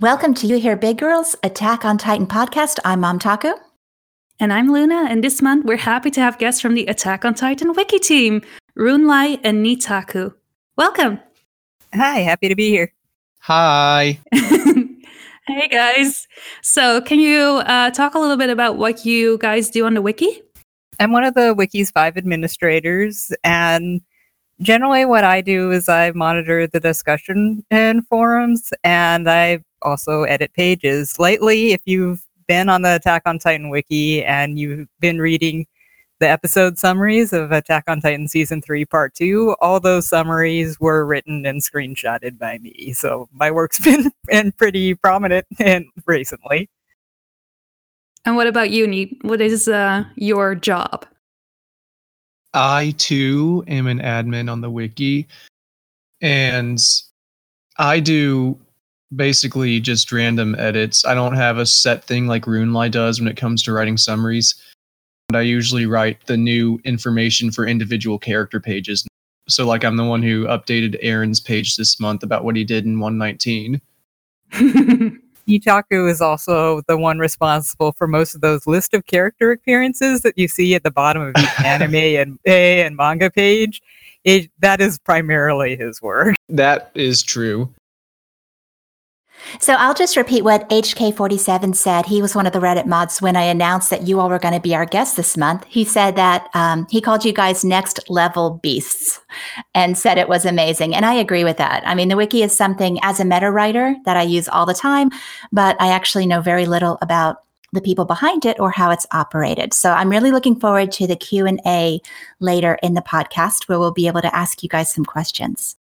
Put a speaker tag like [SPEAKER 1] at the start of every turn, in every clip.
[SPEAKER 1] Welcome to You Hear Big Girls Attack on Titan podcast. I'm Mom Taku.
[SPEAKER 2] And I'm Luna, and this month we're happy to have guests from the Attack on Titan wiki team, Runlai and Nitaku. Welcome.
[SPEAKER 3] Hi, happy to be here.
[SPEAKER 4] Hi.
[SPEAKER 2] hey guys. So, can you uh, talk a little bit about what you guys do on the wiki?
[SPEAKER 3] I'm one of the wiki's five administrators, and generally what I do is I monitor the discussion in forums and I also edit pages. Lately, if you've been on the Attack on Titan wiki and you've been reading the episode summaries of Attack on Titan season 3 part 2, all those summaries were written and screenshotted by me. So my work's been, been pretty prominent and recently.
[SPEAKER 2] And what about you, Neat? What is uh, your job?
[SPEAKER 4] I too am an admin on the wiki, and I do basically just random edits. I don't have a set thing like Runelai does when it comes to writing summaries. And I usually write the new information for individual character pages. So, like, I'm the one who updated Eren's page this month about what he did in 119.
[SPEAKER 3] Itaku is also the one responsible for most of those list of character appearances that you see at the bottom of each anime and and manga page. It, that is primarily his work.
[SPEAKER 4] That is true.
[SPEAKER 1] So I'll just repeat what HK47 said. He was one of the Reddit mods when I announced that you all were going to be our guests this month. He said that um, he called you guys next level beasts and said it was amazing. And I agree with that. I mean, the wiki is something as a meta writer that I use all the time, but I actually know very little about the people behind it or how it's operated. So I'm really looking forward to the Q&A later in the podcast where we'll be able to ask you guys some questions.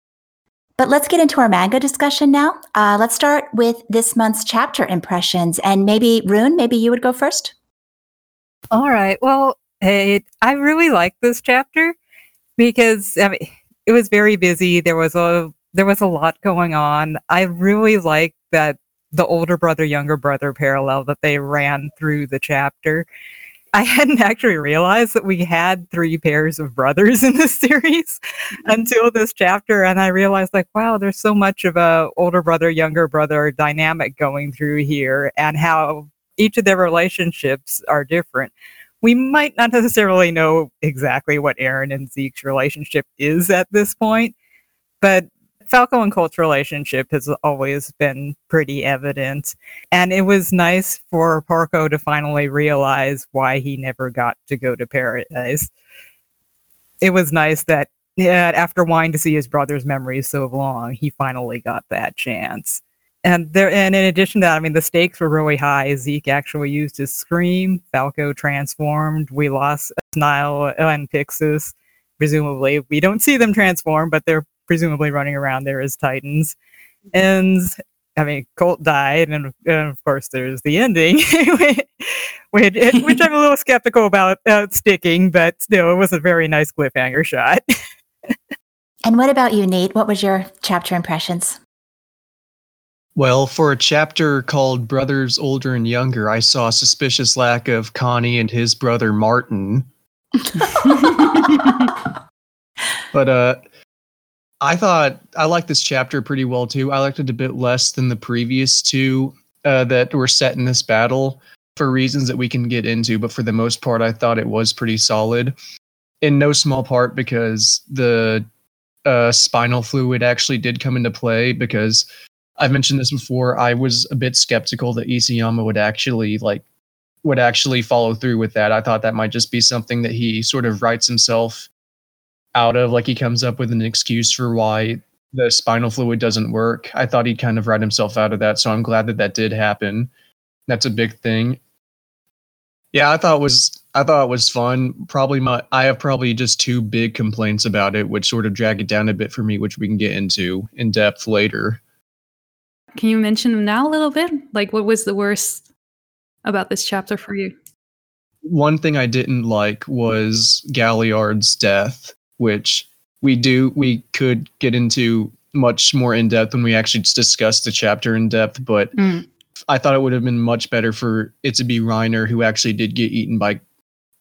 [SPEAKER 1] But let's get into our manga discussion now. Uh, let's start with this month's chapter impressions. And maybe, Rune, maybe you would go first.
[SPEAKER 3] All right. Well, hey, I really like this chapter because I mean, it was very busy. There was a there was a lot going on. I really like that the older brother younger brother parallel that they ran through the chapter. I hadn't actually realized that we had three pairs of brothers in this series mm-hmm. until this chapter. And I realized, like, wow, there's so much of a older brother, younger brother dynamic going through here and how each of their relationships are different. We might not necessarily know exactly what Eren and Zeke's relationship is at this point, but Falco and Colt's relationship has always been pretty evident. And it was nice for Porco to finally realize why he never got to go to paradise. It was nice that yeah, after wanting to see his brother's memories so long, he finally got that chance. And there, and in addition to that, I mean, the stakes were really high. Zeke actually used his scream. Falco transformed. We lost Nile and Pixis. Presumably, we don't see them transform, but they're presumably running around there as Titans. And I mean, Colt died, and, and of course, there's the ending, which, which I'm a little skeptical about uh, sticking, but still, it was a very nice cliffhanger shot.
[SPEAKER 1] and what about you, Nate? What was your chapter impressions?
[SPEAKER 4] Well, for a chapter called Brothers Older and Younger, I saw a suspicious lack of Connie and his brother Martin. but uh I thought I liked this chapter pretty well too. I liked it a bit less than the previous two uh, that were set in this battle for reasons that we can get into. But for the most part, I thought it was pretty solid. In no small part because the uh, spinal fluid actually did come into play. Because I've mentioned this before, I was a bit skeptical that Isayama would actually like would actually follow through with that. I thought that might just be something that he sort of writes himself out of like he comes up with an excuse for why the spinal fluid doesn't work. I thought he'd kind of write himself out of that, so I'm glad that that did happen. That's a big thing. Yeah, I thought was I thought it was fun. Probably my I have probably just two big complaints about it, which sort of drag it down a bit for me, which we can get into in depth later.
[SPEAKER 2] Can you mention them now a little bit? Like what was the worst about this chapter for you?
[SPEAKER 4] One thing I didn't like was Galliard's death which we do we could get into much more in depth when we actually discuss the chapter in depth, but mm. I thought it would have been much better for it to be Reiner who actually did get eaten by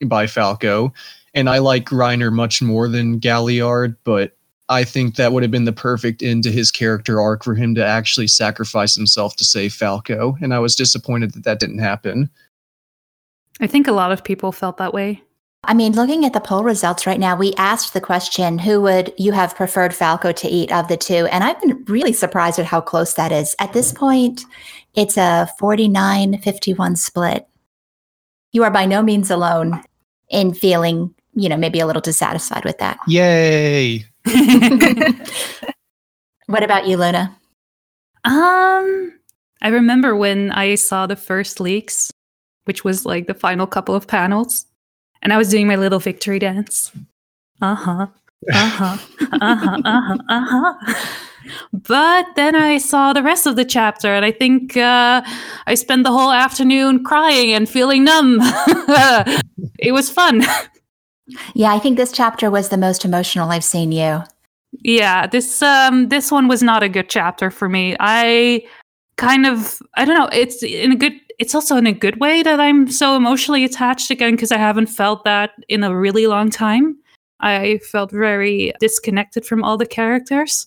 [SPEAKER 4] by Falco. And I like Reiner much more than Galliard, but I think that would have been the perfect end to his character arc for him to actually sacrifice himself to save Falco. And I was disappointed that that didn't happen.
[SPEAKER 2] I think a lot of people felt that way.
[SPEAKER 1] I mean, looking at the poll results right now, we asked the question, who would you have preferred Falco to eat of the two? And I've been really surprised at how close that is. At this point, it's a 49 51 split. You are by no means alone in feeling, you know, maybe a little dissatisfied with that.
[SPEAKER 4] Yay!
[SPEAKER 1] What about you, Luna?
[SPEAKER 2] Um, I remember when I saw the first leaks, which was like the final couple of panels, and I was doing my little victory dance. Uh huh. Uh huh. Uh huh. Uh huh. Uh huh. But then I saw the rest of the chapter, and I think uh, I spent the whole afternoon crying and feeling numb. it was fun.
[SPEAKER 1] Yeah, I think this chapter was the most emotional I've seen you.
[SPEAKER 2] Yeah, this um this one was not a good chapter for me. I kind of I don't know, it's in a good it's also in a good way that I'm so emotionally attached again because I haven't felt that in a really long time. I felt very disconnected from all the characters.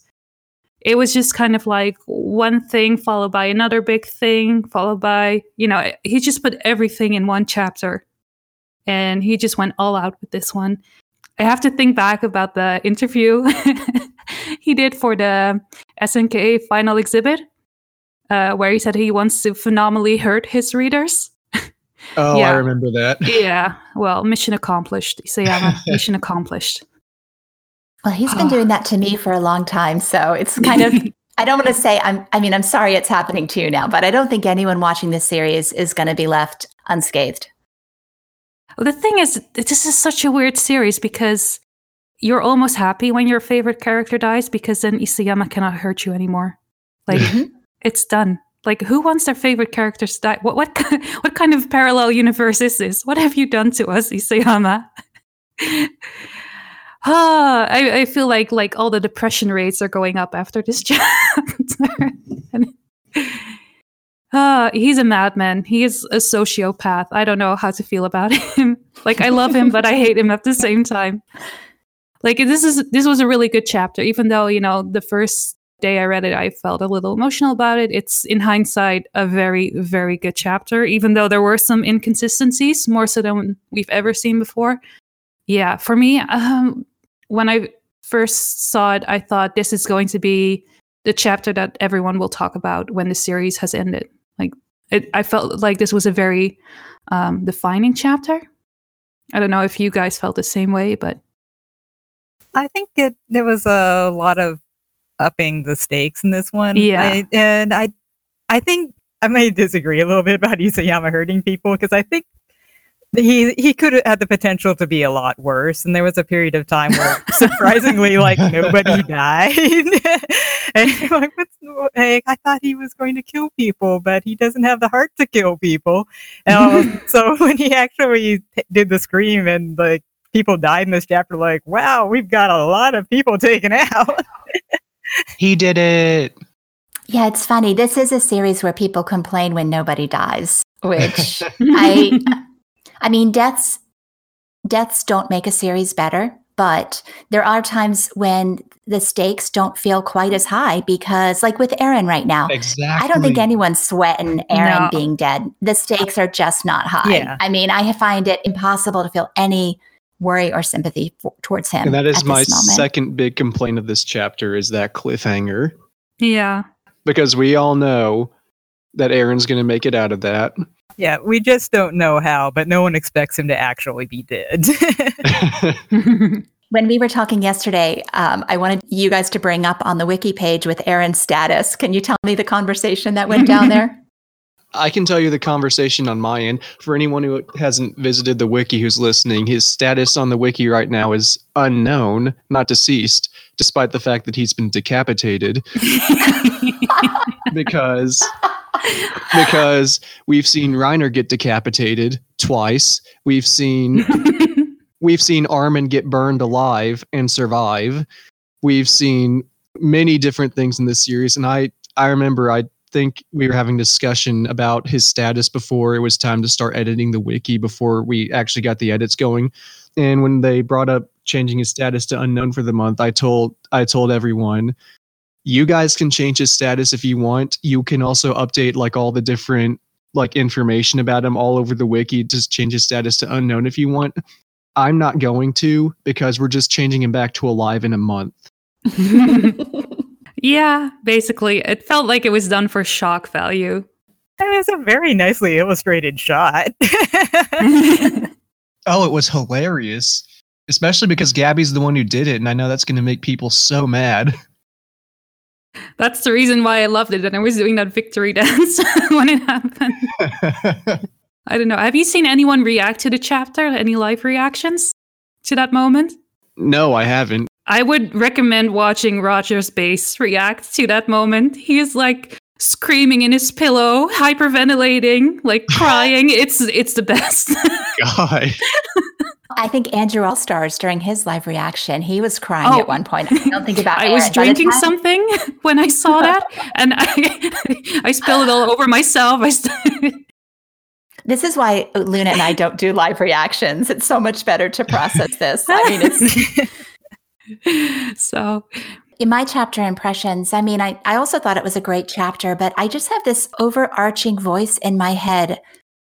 [SPEAKER 2] It was just kind of like one thing followed by another big thing, followed by, you know, he just put everything in one chapter. And he just went all out with this one. I have to think back about the interview he did for the SNK final exhibit, uh, where he said he wants to phenomenally hurt his readers.
[SPEAKER 4] Oh,
[SPEAKER 2] yeah.
[SPEAKER 4] I remember that.
[SPEAKER 2] yeah, well, mission accomplished. Isayama, mission accomplished.
[SPEAKER 1] Well, he's been doing that to me for a long time. So it's kind of, I don't want to say, I'm, I mean, I'm sorry it's happening to you now, but I don't think anyone watching this series is going to be left unscathed.
[SPEAKER 2] Well, the thing is, this is such a weird series because you're almost happy when your favorite character dies because then Isayama cannot hurt you anymore. Like it's done. Like who wants their favorite characters to die? What what what kind of parallel universe is this? What have you done to us, Isayama? ah, I, I feel like like all the depression rates are going up after this chapter. Ah, he's a madman. He is a sociopath. I don't know how to feel about him. like I love him, but I hate him at the same time. Like this is this was a really good chapter, even though you know the first day I read it, I felt a little emotional about it. It's in hindsight a very very good chapter, even though there were some inconsistencies, more so than we've ever seen before. Yeah, for me, um, when I first saw it, I thought this is going to be the chapter that everyone will talk about when the series has ended. Like it, I felt like this was a very um, defining chapter. I don't know if you guys felt the same way, but
[SPEAKER 3] I think it there was a lot of upping the stakes in this one.
[SPEAKER 2] Yeah.
[SPEAKER 3] I, and I I think I may disagree a little bit about Isayama hurting people because I think he he could have had the potential to be a lot worse. And there was a period of time where surprisingly like nobody died. and like, I thought he was going to kill people, but he doesn't have the heart to kill people. Um, so when he actually t- did the scream and like people died in this chapter, like, wow, we've got a lot of people taken out.
[SPEAKER 4] He did it.
[SPEAKER 1] Yeah, it's funny. This is a series where people complain when nobody dies, which I I mean, deaths deaths don't make a series better, but there are times when the stakes don't feel quite as high because like with Eren right now,
[SPEAKER 4] Exactly.
[SPEAKER 1] I don't think anyone's sweating Eren
[SPEAKER 2] No.
[SPEAKER 1] being dead. The stakes are just not high.
[SPEAKER 3] Yeah.
[SPEAKER 1] I mean, I find it impossible to feel any worry or sympathy for, towards him.
[SPEAKER 4] And that is my second big complaint of this chapter is that cliffhanger.
[SPEAKER 2] yeah.
[SPEAKER 4] Because we all know that Eren's going to make it out of that.
[SPEAKER 3] yeah, we just don't know how, but no one expects him to actually be dead.
[SPEAKER 1] When we were talking yesterday, um, I wanted you guys to bring up on the wiki page with Eren's status. Can you tell me the conversation that went down there?
[SPEAKER 4] I can tell you the conversation on my end. For anyone who hasn't visited the wiki who's listening, his status on the wiki right now is unknown, not deceased, despite the fact that he's been decapitated because because we've seen Reiner get decapitated twice. We've seen we've seen Armin get burned alive and survive. We've seen many different things in this series, and I I remember I think we were having discussion about his status before it was time to start editing the wiki before we actually got the edits going. And when they brought up changing his status to unknown for the month, I told I told everyone, you guys can change his status if you want. You can also update like all the different like information about him all over the wiki. Just change his status to unknown if you want. I'm not going to because we're just changing him back to alive in a month.
[SPEAKER 2] yeah, basically, it felt like it was done for shock value.
[SPEAKER 3] That is a very nicely illustrated shot.
[SPEAKER 4] oh, it was hilarious. Especially because Gabby's the one who did it, and I know that's going to make people so mad.
[SPEAKER 2] That's the reason why I loved it, and I was doing that victory dance when it happened. I don't know. Have you seen anyone react to the chapter? Any live reactions to that moment?
[SPEAKER 4] No, I haven't.
[SPEAKER 2] I would recommend watching Roger's base react to that moment. He is like screaming in his pillow, hyperventilating, like crying. it's it's the best.
[SPEAKER 4] God.
[SPEAKER 1] I think Andrew All Stars during his live reaction, he was crying oh, at one point. I don't think about.
[SPEAKER 2] I was drinking something when I saw that, and I I spilled it all over myself. I. St-
[SPEAKER 1] this is why Luna and I don't do live reactions. It's so much better to process this. I mean, it's
[SPEAKER 2] so
[SPEAKER 1] in my chapter impressions, I mean, I, I also thought it was a great chapter, but I just have this overarching voice in my head.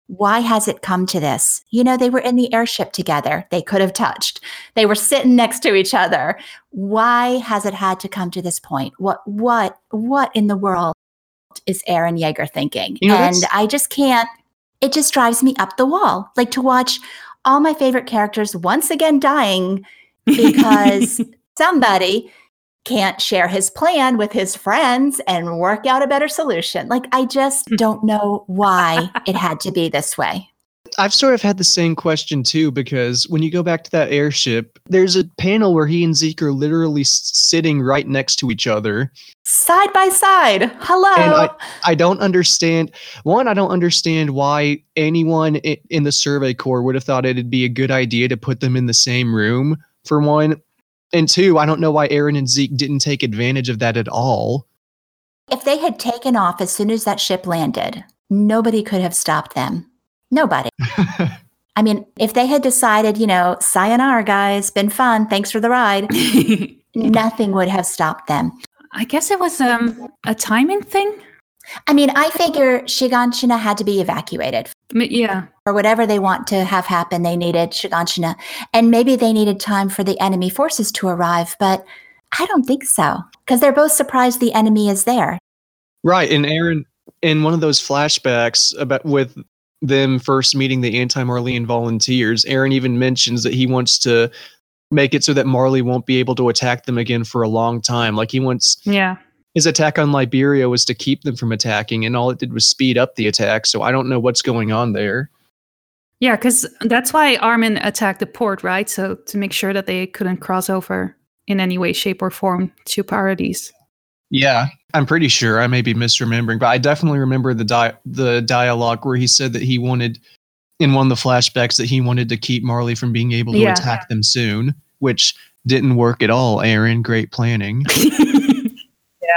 [SPEAKER 1] Why has it come to this? You know, they were in the airship together. They could have touched. They were sitting next to each other. Why has it had to come to this point? What what what in the world is Eren Yeager thinking? You know, and I just can't it just drives me up the wall. Like to watch all my favorite characters once again dying because somebody can't share his plan with his friends and work out a better solution. Like, I just hmm. don't know why it had to be this way.
[SPEAKER 4] I've sort of had the same question too, because when you go back to that airship, there's a panel where he and Zeke are literally sitting right next to each other,
[SPEAKER 1] side by side. Hello.
[SPEAKER 4] And I, I don't understand. One, I don't understand why anyone in the Survey Corps would have thought it'd be a good idea to put them in the same room, for one. And two, I don't know why Eren and Zeke didn't take advantage of that at all.
[SPEAKER 1] If they had taken off as soon as that ship landed, nobody could have stopped them. Nobody. I mean, if they had decided, you know, sayonara, guys, been fun, thanks for the ride, nothing would have stopped them.
[SPEAKER 2] I guess it was um, a timing thing.
[SPEAKER 1] I mean, I figure Shiganshina had to be evacuated.
[SPEAKER 2] Yeah.
[SPEAKER 1] Or whatever they want to have happen, they needed Shiganshina. And maybe they needed time for the enemy forces to arrive, but I don't think so. Because they're both surprised the enemy is there.
[SPEAKER 4] Right. And Eren, in one of those flashbacks about with them first meeting the anti-Marleyan volunteers, Eren even mentions that he wants to make it so that Marley won't be able to attack them again for a long time. Like he wants
[SPEAKER 2] Yeah.
[SPEAKER 4] His attack on Liberio was to keep them from attacking and all it did was speed up the attack, so I don't know what's going on there.
[SPEAKER 2] Yeah, cuz that's why Armin attacked the port, right? So to make sure that they couldn't cross over in any way shape or form to Paradise.
[SPEAKER 4] Yeah, I'm pretty sure. I may be misremembering, but I definitely remember the di- the dialogue where he said that he wanted in one of the flashbacks that he wanted to keep Marley from being able to yeah. attack them soon, which didn't work at all. Eren, great planning.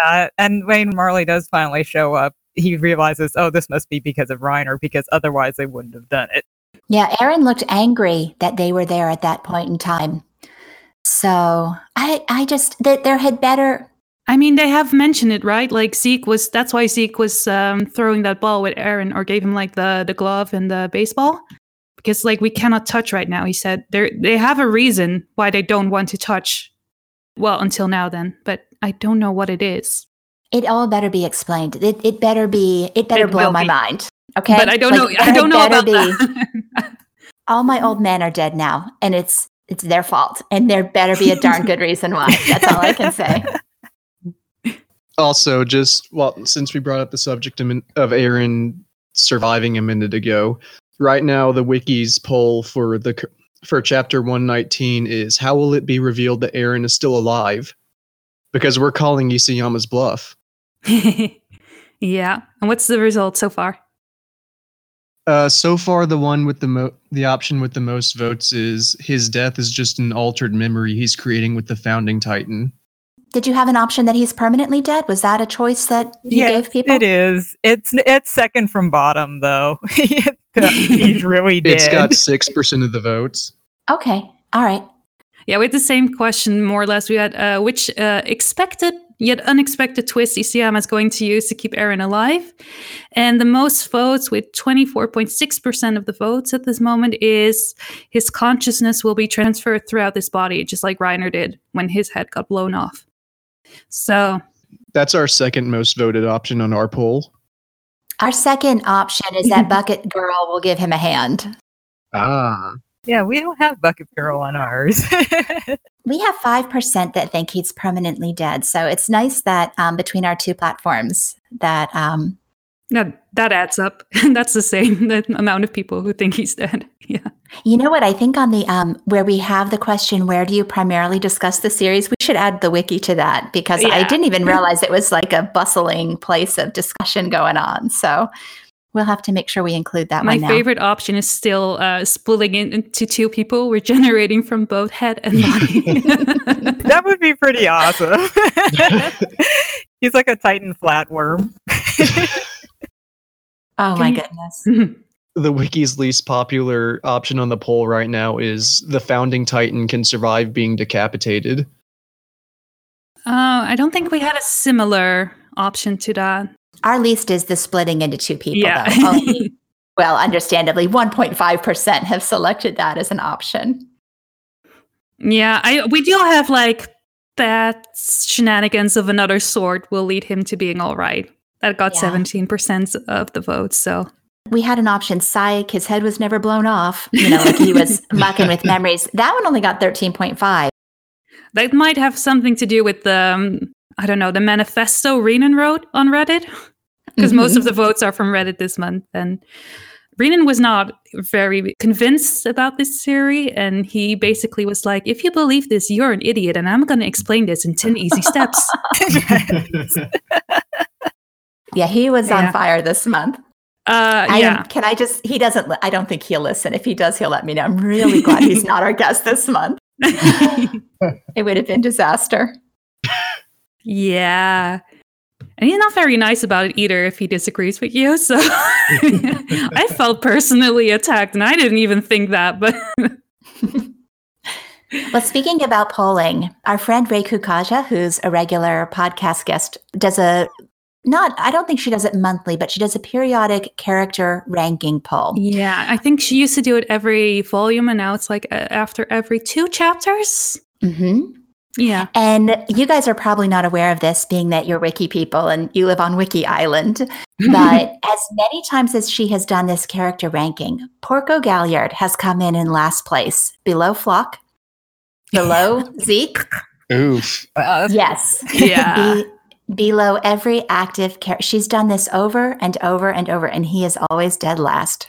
[SPEAKER 3] yeah, and when Marley does finally show up, he realizes, oh, this must be because of Reiner, because otherwise they wouldn't have done it.
[SPEAKER 1] Yeah, Eren looked angry that they were there at that point in time. So I, I just that there had better
[SPEAKER 2] I mean, they have mentioned it, right? Like Zeke was. That's why Zeke was um, throwing that ball with Eren, or gave him like the the glove and the baseball, because like we cannot touch right now. He said they they have a reason why they don't want to touch. Well, until now, then, but I don't know what it is.
[SPEAKER 1] It all better be explained. It it better be. It better it blow my be. mind. Okay,
[SPEAKER 2] but I don't like, know. I don't know about be. that.
[SPEAKER 1] all my old men are dead now, and it's it's their fault, and there better be a darn good reason why. That's all I can say
[SPEAKER 4] also just well since we brought up the subject of Eren surviving a minute ago right now the wiki's poll for the for chapter 119 is how will it be revealed that Eren is still alive? Because we're calling Isayama's bluff.
[SPEAKER 2] Yeah. And what's the result so far?
[SPEAKER 4] Uh, so far, the one with the mo- the option with the most votes is his death is just an altered memory he's creating with the founding titan.
[SPEAKER 1] Did you have an option that he's permanently dead? Was that a choice that you
[SPEAKER 3] Yes,
[SPEAKER 1] gave people?
[SPEAKER 3] It is. It's it's second from bottom though. He's really dead.
[SPEAKER 4] It's got six percent of the votes.
[SPEAKER 1] Okay. All right.
[SPEAKER 2] Yeah, with the same question, more or less, we had uh, which uh, expected yet unexpected twist Isayama is going to use to keep Eren alive. And the most votes, with 24.6% of the votes at this moment, is his consciousness will be transferred throughout his body, just like Reiner did when his head got blown off. So,
[SPEAKER 4] That's our second most voted option on our poll.
[SPEAKER 1] Our second option is that Bucket Girl will give him a hand.
[SPEAKER 4] Ah.
[SPEAKER 3] yeah, we don't have Bucket Girl on ours.
[SPEAKER 1] We have 5% that think he's permanently dead. So it's nice that um, between our two platforms that um,
[SPEAKER 2] that, that adds up. That's the same the amount of people who think he's dead. Yeah.
[SPEAKER 1] You know what? I think on the um, where we have the question, where do you primarily discuss the series? We should add the wiki to that because I didn't even realize it was like a bustling place of discussion going on. So we'll have to make sure we include that
[SPEAKER 2] My
[SPEAKER 1] one now.
[SPEAKER 2] favorite option is still uh, splitting it into two people, regenerating from both head and body.
[SPEAKER 3] that would be pretty awesome. He's like a Titan flatworm.
[SPEAKER 1] Oh
[SPEAKER 2] Can
[SPEAKER 1] my
[SPEAKER 2] you-
[SPEAKER 1] goodness!
[SPEAKER 4] The wiki's least popular option on the poll right now is the founding titan can survive being decapitated.
[SPEAKER 2] Uh, I don't think we had a similar option to that.
[SPEAKER 1] Our least is the splitting into two people.
[SPEAKER 2] yeah.
[SPEAKER 1] Though. Only- well, understandably, 1.5% have selected that as an option.
[SPEAKER 2] yeah, I we do have like that shenanigans of another sort will lead him to being all right. That got
[SPEAKER 1] Yeah.
[SPEAKER 2] seventeen percent of the votes. So
[SPEAKER 1] We had an option, psych, his head was never blown off. You know, like he was mucking with memories. That one only got 13.5.
[SPEAKER 2] that might have something to do with the um, I don't know the manifesto Renan wrote on Reddit because most of the votes are from Reddit this month. And Renan was not very convinced about this theory, and he basically was like, "If you believe this, you're an idiot, and I'm going to explain this in ten easy steps."
[SPEAKER 1] Yeah, he was
[SPEAKER 2] Yeah.
[SPEAKER 1] on fire this month.
[SPEAKER 2] Uh,
[SPEAKER 1] I
[SPEAKER 2] yeah.
[SPEAKER 1] am, can I just, he doesn't, li- I don't think he'll listen. If he does, he'll let me know. I'm really glad he's not our guest this month. It would have been disaster.
[SPEAKER 2] Yeah. And he's not very nice about it either if he disagrees with you. So I felt personally attacked and I didn't even think that, but
[SPEAKER 1] Well, speaking about polling, our friend Ray Kukaja, who's a regular podcast guest, does a not, I don't think she does it monthly, but she does a periodic character ranking poll.
[SPEAKER 2] yeah, I think she used to do it every volume and now it's like uh, after every two chapters.
[SPEAKER 1] mm-hmm.
[SPEAKER 2] Yeah.
[SPEAKER 1] And you guys are probably not aware of this, being that you're Wiki people and you live on Wiki Island. But as many times as she has done this character ranking, Porco Galliard has come in in last place, below Floch, below Zeke.
[SPEAKER 4] Oof.
[SPEAKER 3] Wow,
[SPEAKER 1] Yes.
[SPEAKER 2] yeah.
[SPEAKER 1] Be- below every active character. She's done this over and over and over, and he is always dead last.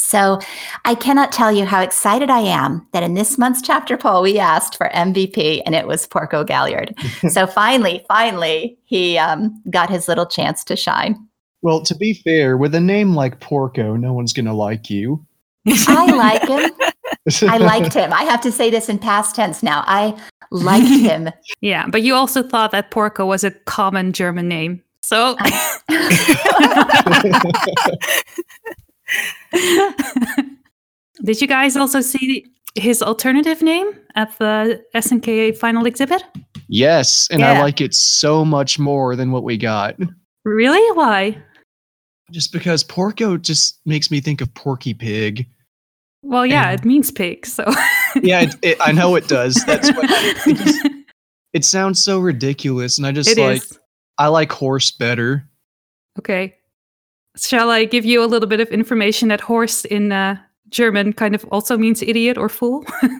[SPEAKER 1] So I cannot tell you how excited I am that in this month's chapter poll, we asked for MVP and it was Porco Galliard. so finally, finally, he um, got his little chance to shine.
[SPEAKER 4] Well, to be fair, with a name like Porco, no one's gonna like you.
[SPEAKER 1] I like him. I liked him. I have to say this in past tense now. I liked him.
[SPEAKER 2] Yeah. But you also thought that Porco was a common German name. So Did you guys also see his alternative name at the SNK final exhibit?
[SPEAKER 4] yes, and
[SPEAKER 3] Yeah.
[SPEAKER 4] I like it so much more than what we got.
[SPEAKER 2] Really? Why?
[SPEAKER 4] Just because Porco just makes me think of Porky Pig.
[SPEAKER 2] Well, yeah,
[SPEAKER 4] Yeah.
[SPEAKER 2] it means pig. So
[SPEAKER 4] Yeah, it, it, I know it does. That's what it, just, it sounds so ridiculous, and I just like
[SPEAKER 2] is.
[SPEAKER 4] I like horse better.
[SPEAKER 2] Okay. Shall I give you a little bit of information that horse in uh, German kind of also means idiot or fool?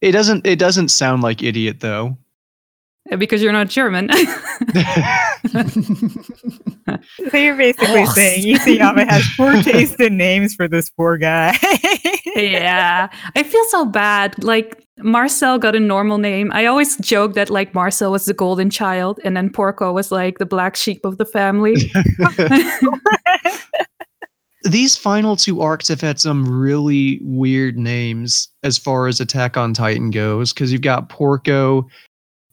[SPEAKER 4] It doesn't. It doesn't sound like idiot though.
[SPEAKER 2] Because you're not German.
[SPEAKER 3] So you're basically
[SPEAKER 1] Horse.
[SPEAKER 3] saying Isayama has poor taste in names for this poor guy.
[SPEAKER 2] yeah. I feel so bad. Like Marcel got a normal name. I always joke that like Marcel was the golden child and then Porco was like the black sheep of the family.
[SPEAKER 4] These final two arcs have had some really weird names as far as Attack on Titan goes, because you've got Porco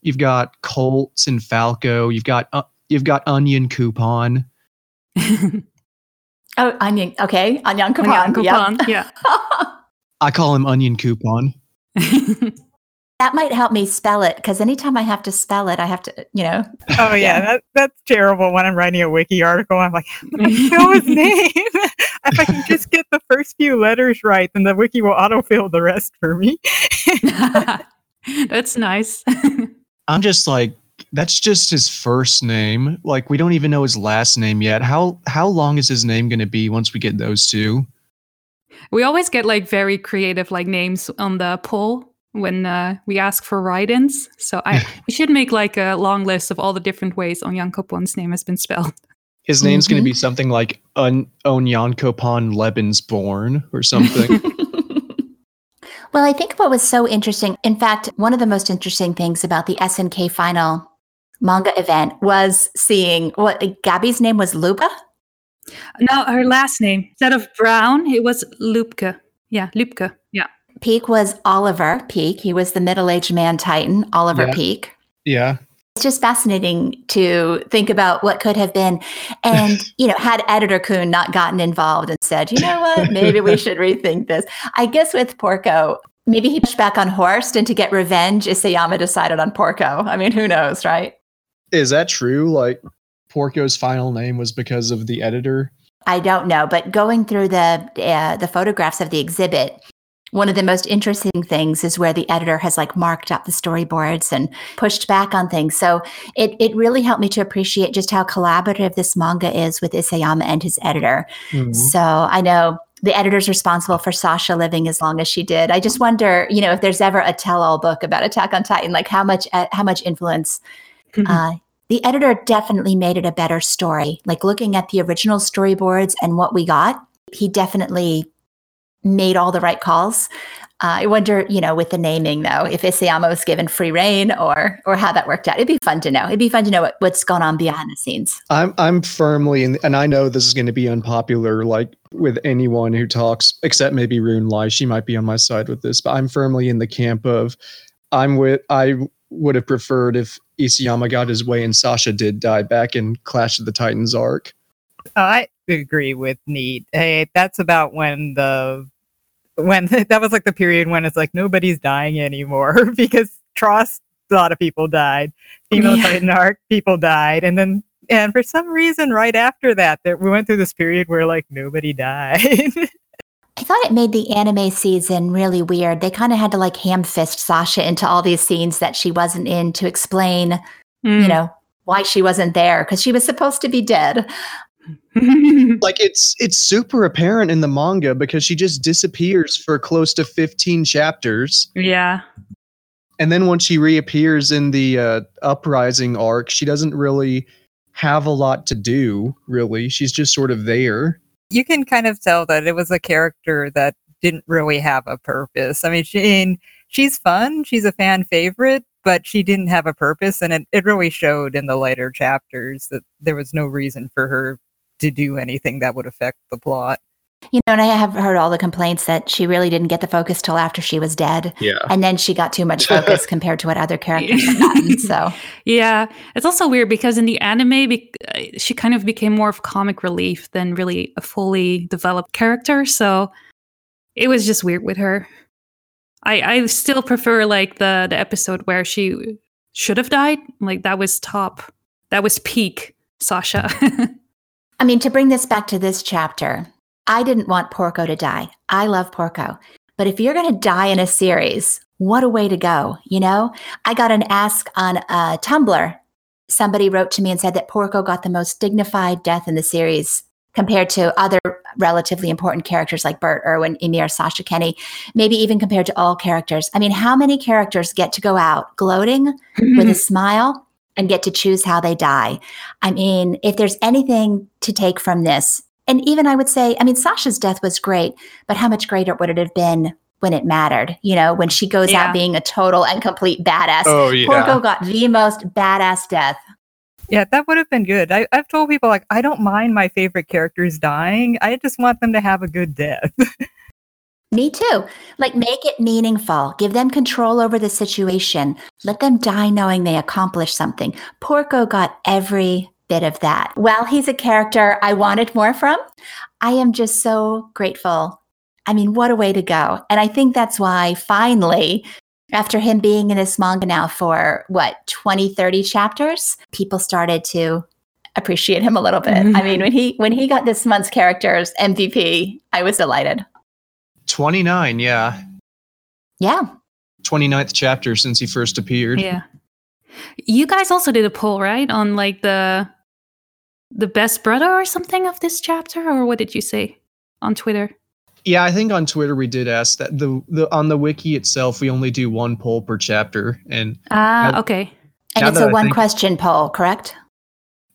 [SPEAKER 4] you've got Colts and Falco. You've got uh, you've got Onion Coupon.
[SPEAKER 1] Oh, onion. Okay, onion coupon.
[SPEAKER 2] Yeah,
[SPEAKER 1] Yep.
[SPEAKER 2] coupon, yeah.
[SPEAKER 4] I call him Onion Coupon.
[SPEAKER 1] that might help me spell it because anytime I have to spell it, I have to, you know.
[SPEAKER 3] Oh yeah,
[SPEAKER 1] Yeah.
[SPEAKER 3] that that's terrible. When I'm writing a wiki article, I'm like, how do know his name? if I can just get the first few letters right, then the wiki will autofill the rest for me.
[SPEAKER 2] That's nice.
[SPEAKER 4] I'm just like that's just his first name. Like we don't even know his last name yet. How how long is his name going to be once we get those two?
[SPEAKER 2] we always get like very creative like names on the poll when uh, we ask for write-ins. So I we should make like a long list of all the different ways Onyankopon's name has been spelled.
[SPEAKER 4] His name's going
[SPEAKER 1] Mhm.
[SPEAKER 4] to be something like Un- Onyankopon Lebensborn or something.
[SPEAKER 1] well, I think what was so interesting, in fact, one of the most interesting things about the SNK final manga event was seeing what Gabby's name was Luba.
[SPEAKER 2] No, her last name instead of Brown, it was Lupke. Yeah, Lupke. Yeah.
[SPEAKER 1] Peak was Oliver Peak. He was the middle aged man titan, Oliver
[SPEAKER 4] Yeah.
[SPEAKER 1] Peak.
[SPEAKER 4] yeah.
[SPEAKER 1] It's just fascinating to think about what could have been. And, you know, had editor Kuhn not gotten involved and said, you know what, maybe we should rethink this. I guess with Porco, maybe he pushed back on Horst and to get revenge, Isayama decided on Porco. I mean, who knows, right?
[SPEAKER 4] Is that true? Like Porco's final name was because of the editor?
[SPEAKER 1] I don't know, but going through the uh, the photographs of the exhibit, one of the most interesting things is where the editor has like marked up the storyboards and pushed back on things. So it it really helped me to appreciate just how collaborative this manga is with Isayama and his editor.
[SPEAKER 4] Mhm.
[SPEAKER 1] So I know the editor's responsible for Sasha living as long as she did. I just wonder, you know, if there's ever a tell-all book about Attack on Titan, like how much uh, how much influence uh, the editor definitely made it a better story. Like looking at the original storyboards and what we got, he definitely made all the right calls. Uh, I wonder, you know, with the naming though, if Isayama was given free reign or or how that worked out. It'd be fun to know. It'd be fun to know what, what's gone on behind the scenes.
[SPEAKER 4] I'm I'm firmly in, and I know this is going to be unpopular, like with anyone who talks, except maybe Rune Lai. She might be on my side with this, but I'm firmly in the camp of I'm with. I would have preferred if Isayama got his way and Sasha did die back in Clash of the Titans arc.
[SPEAKER 3] I agree with Neat. Hey, that's about when the when that was like the period when it's like nobody's dying anymore because Trost, a lot of people died. Female
[SPEAKER 1] Yeah.
[SPEAKER 3] Titan arc, people died, and then and for some reason, right after that, that we went through this period where like nobody died.
[SPEAKER 1] I thought it made the anime season really weird. They kind of had to like ham fist Sasha into all these scenes that she wasn't in to explain,
[SPEAKER 2] Mm.
[SPEAKER 1] you know, why she wasn't there because she was supposed to be dead.
[SPEAKER 4] Like it's it's super apparent in the manga because she just disappears for close to 15 chapters.
[SPEAKER 2] yeah.
[SPEAKER 4] and then when she reappears in the uh, uprising arc she doesn't really have a lot to do really she's just sort of there
[SPEAKER 3] you can kind of tell that it was a character that didn't really have a purpose. I mean, she she's fun, she's a fan favorite, but she didn't have a purpose, and it, it really showed in the later chapters that there was no reason for her to do anything that would affect the plot.
[SPEAKER 1] You know, and I have heard all the complaints that she really didn't get the focus till after she was dead.
[SPEAKER 4] yeah
[SPEAKER 1] And then she got too much focus compared to what other characters have gotten. So
[SPEAKER 2] Yeah, it's also weird because in the anime, bec- uh, she kind of became more of comic relief than really a fully developed character. So it was just weird with her. I I still prefer like the the episode where she should have died. Like that was top. That was peak Sasha.
[SPEAKER 1] I mean, to bring this back to this chapter, I didn't want Porco to die. I love Porco. But if you're going to die in a series, what a way to go, you know? I got an ask on uh, Tumblr. Somebody wrote to me and said that Porco got the most dignified death in the series compared to other relatively important characters like Bert, Erwin, Ymir, Sasha Kenny, maybe even compared to all characters. I mean, how many characters get to go out gloating with a smile and get to choose how they die. I mean, if there's anything to take from this, and even I would say, I mean, Sasha's death was great, but how much greater would it have been when it mattered? You know, when she goes
[SPEAKER 2] Yeah.
[SPEAKER 1] out being a total and complete badass.
[SPEAKER 4] oh yeah.
[SPEAKER 1] Porco got the most badass death.
[SPEAKER 3] Yeah, that would have been good. I, I've told people like I don't mind my favorite characters dying. I just want them to have a good death.
[SPEAKER 1] Me too. Like, make it meaningful. Give them control over the situation. Let them die knowing they accomplished something. Porco got every bit of that. Well, he's a character I wanted more from, I am just so grateful. I mean, what a way to go. And I think that's why finally, after him being in this manga now for what, 20, 30 chapters, people started to appreciate him a little bit. Mm-hmm. I mean, when he when he got this month's characters MVP, I was delighted.
[SPEAKER 4] 29, yeah.
[SPEAKER 1] Yeah.
[SPEAKER 4] 29th chapter since he first appeared.
[SPEAKER 2] Yeah. You guys also did a poll, right? On like the the best brother or something of this chapter, or what did you say on Twitter?
[SPEAKER 4] Yeah, I think on Twitter we did ask that the, the on the wiki itself we only do one poll per chapter and
[SPEAKER 2] Ah,
[SPEAKER 4] Now-
[SPEAKER 2] okay.
[SPEAKER 1] And it's a
[SPEAKER 4] I
[SPEAKER 1] one
[SPEAKER 4] think-
[SPEAKER 1] question poll, correct?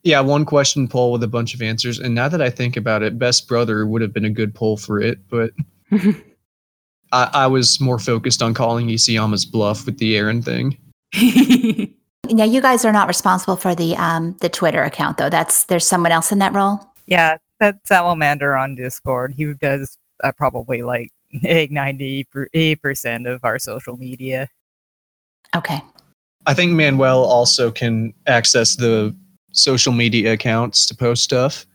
[SPEAKER 4] yeah, one question poll with a bunch of answers. And now that I think about it, best brother would have been a good poll for it, but I, I was more focused on calling Isayama's bluff with the Eren thing.
[SPEAKER 1] Now you guys are not responsible for the um the Twitter account though. That's there's someone else in that role.
[SPEAKER 3] Yeah, that's Salamander on Discord. He does uh, probably like ninety eight percent of our social media.
[SPEAKER 1] Okay.
[SPEAKER 4] I think Manuel also can access the social media accounts to post stuff.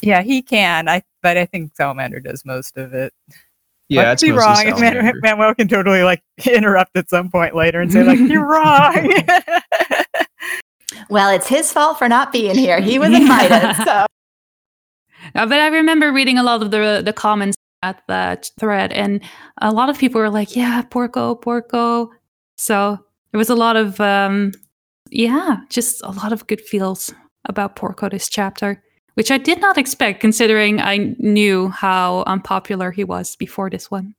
[SPEAKER 3] Yeah, he can. I but I think Salamander does most of it.
[SPEAKER 4] Yeah,
[SPEAKER 3] Might
[SPEAKER 4] it's
[SPEAKER 3] be wrong. and Man-
[SPEAKER 4] Salamander.
[SPEAKER 3] Manuel can totally like interrupt at some point later and say like you're wrong.
[SPEAKER 1] Well, it's his fault for not being here. He was invited. so
[SPEAKER 2] Uh, but I remember reading a lot of the the comments at that thread, and a lot of people were like, "Yeah, Porco, Porco." So there was a lot of, um, yeah, just a lot of good feels about Porco this chapter, which I did not expect, considering I knew how unpopular he was before this one.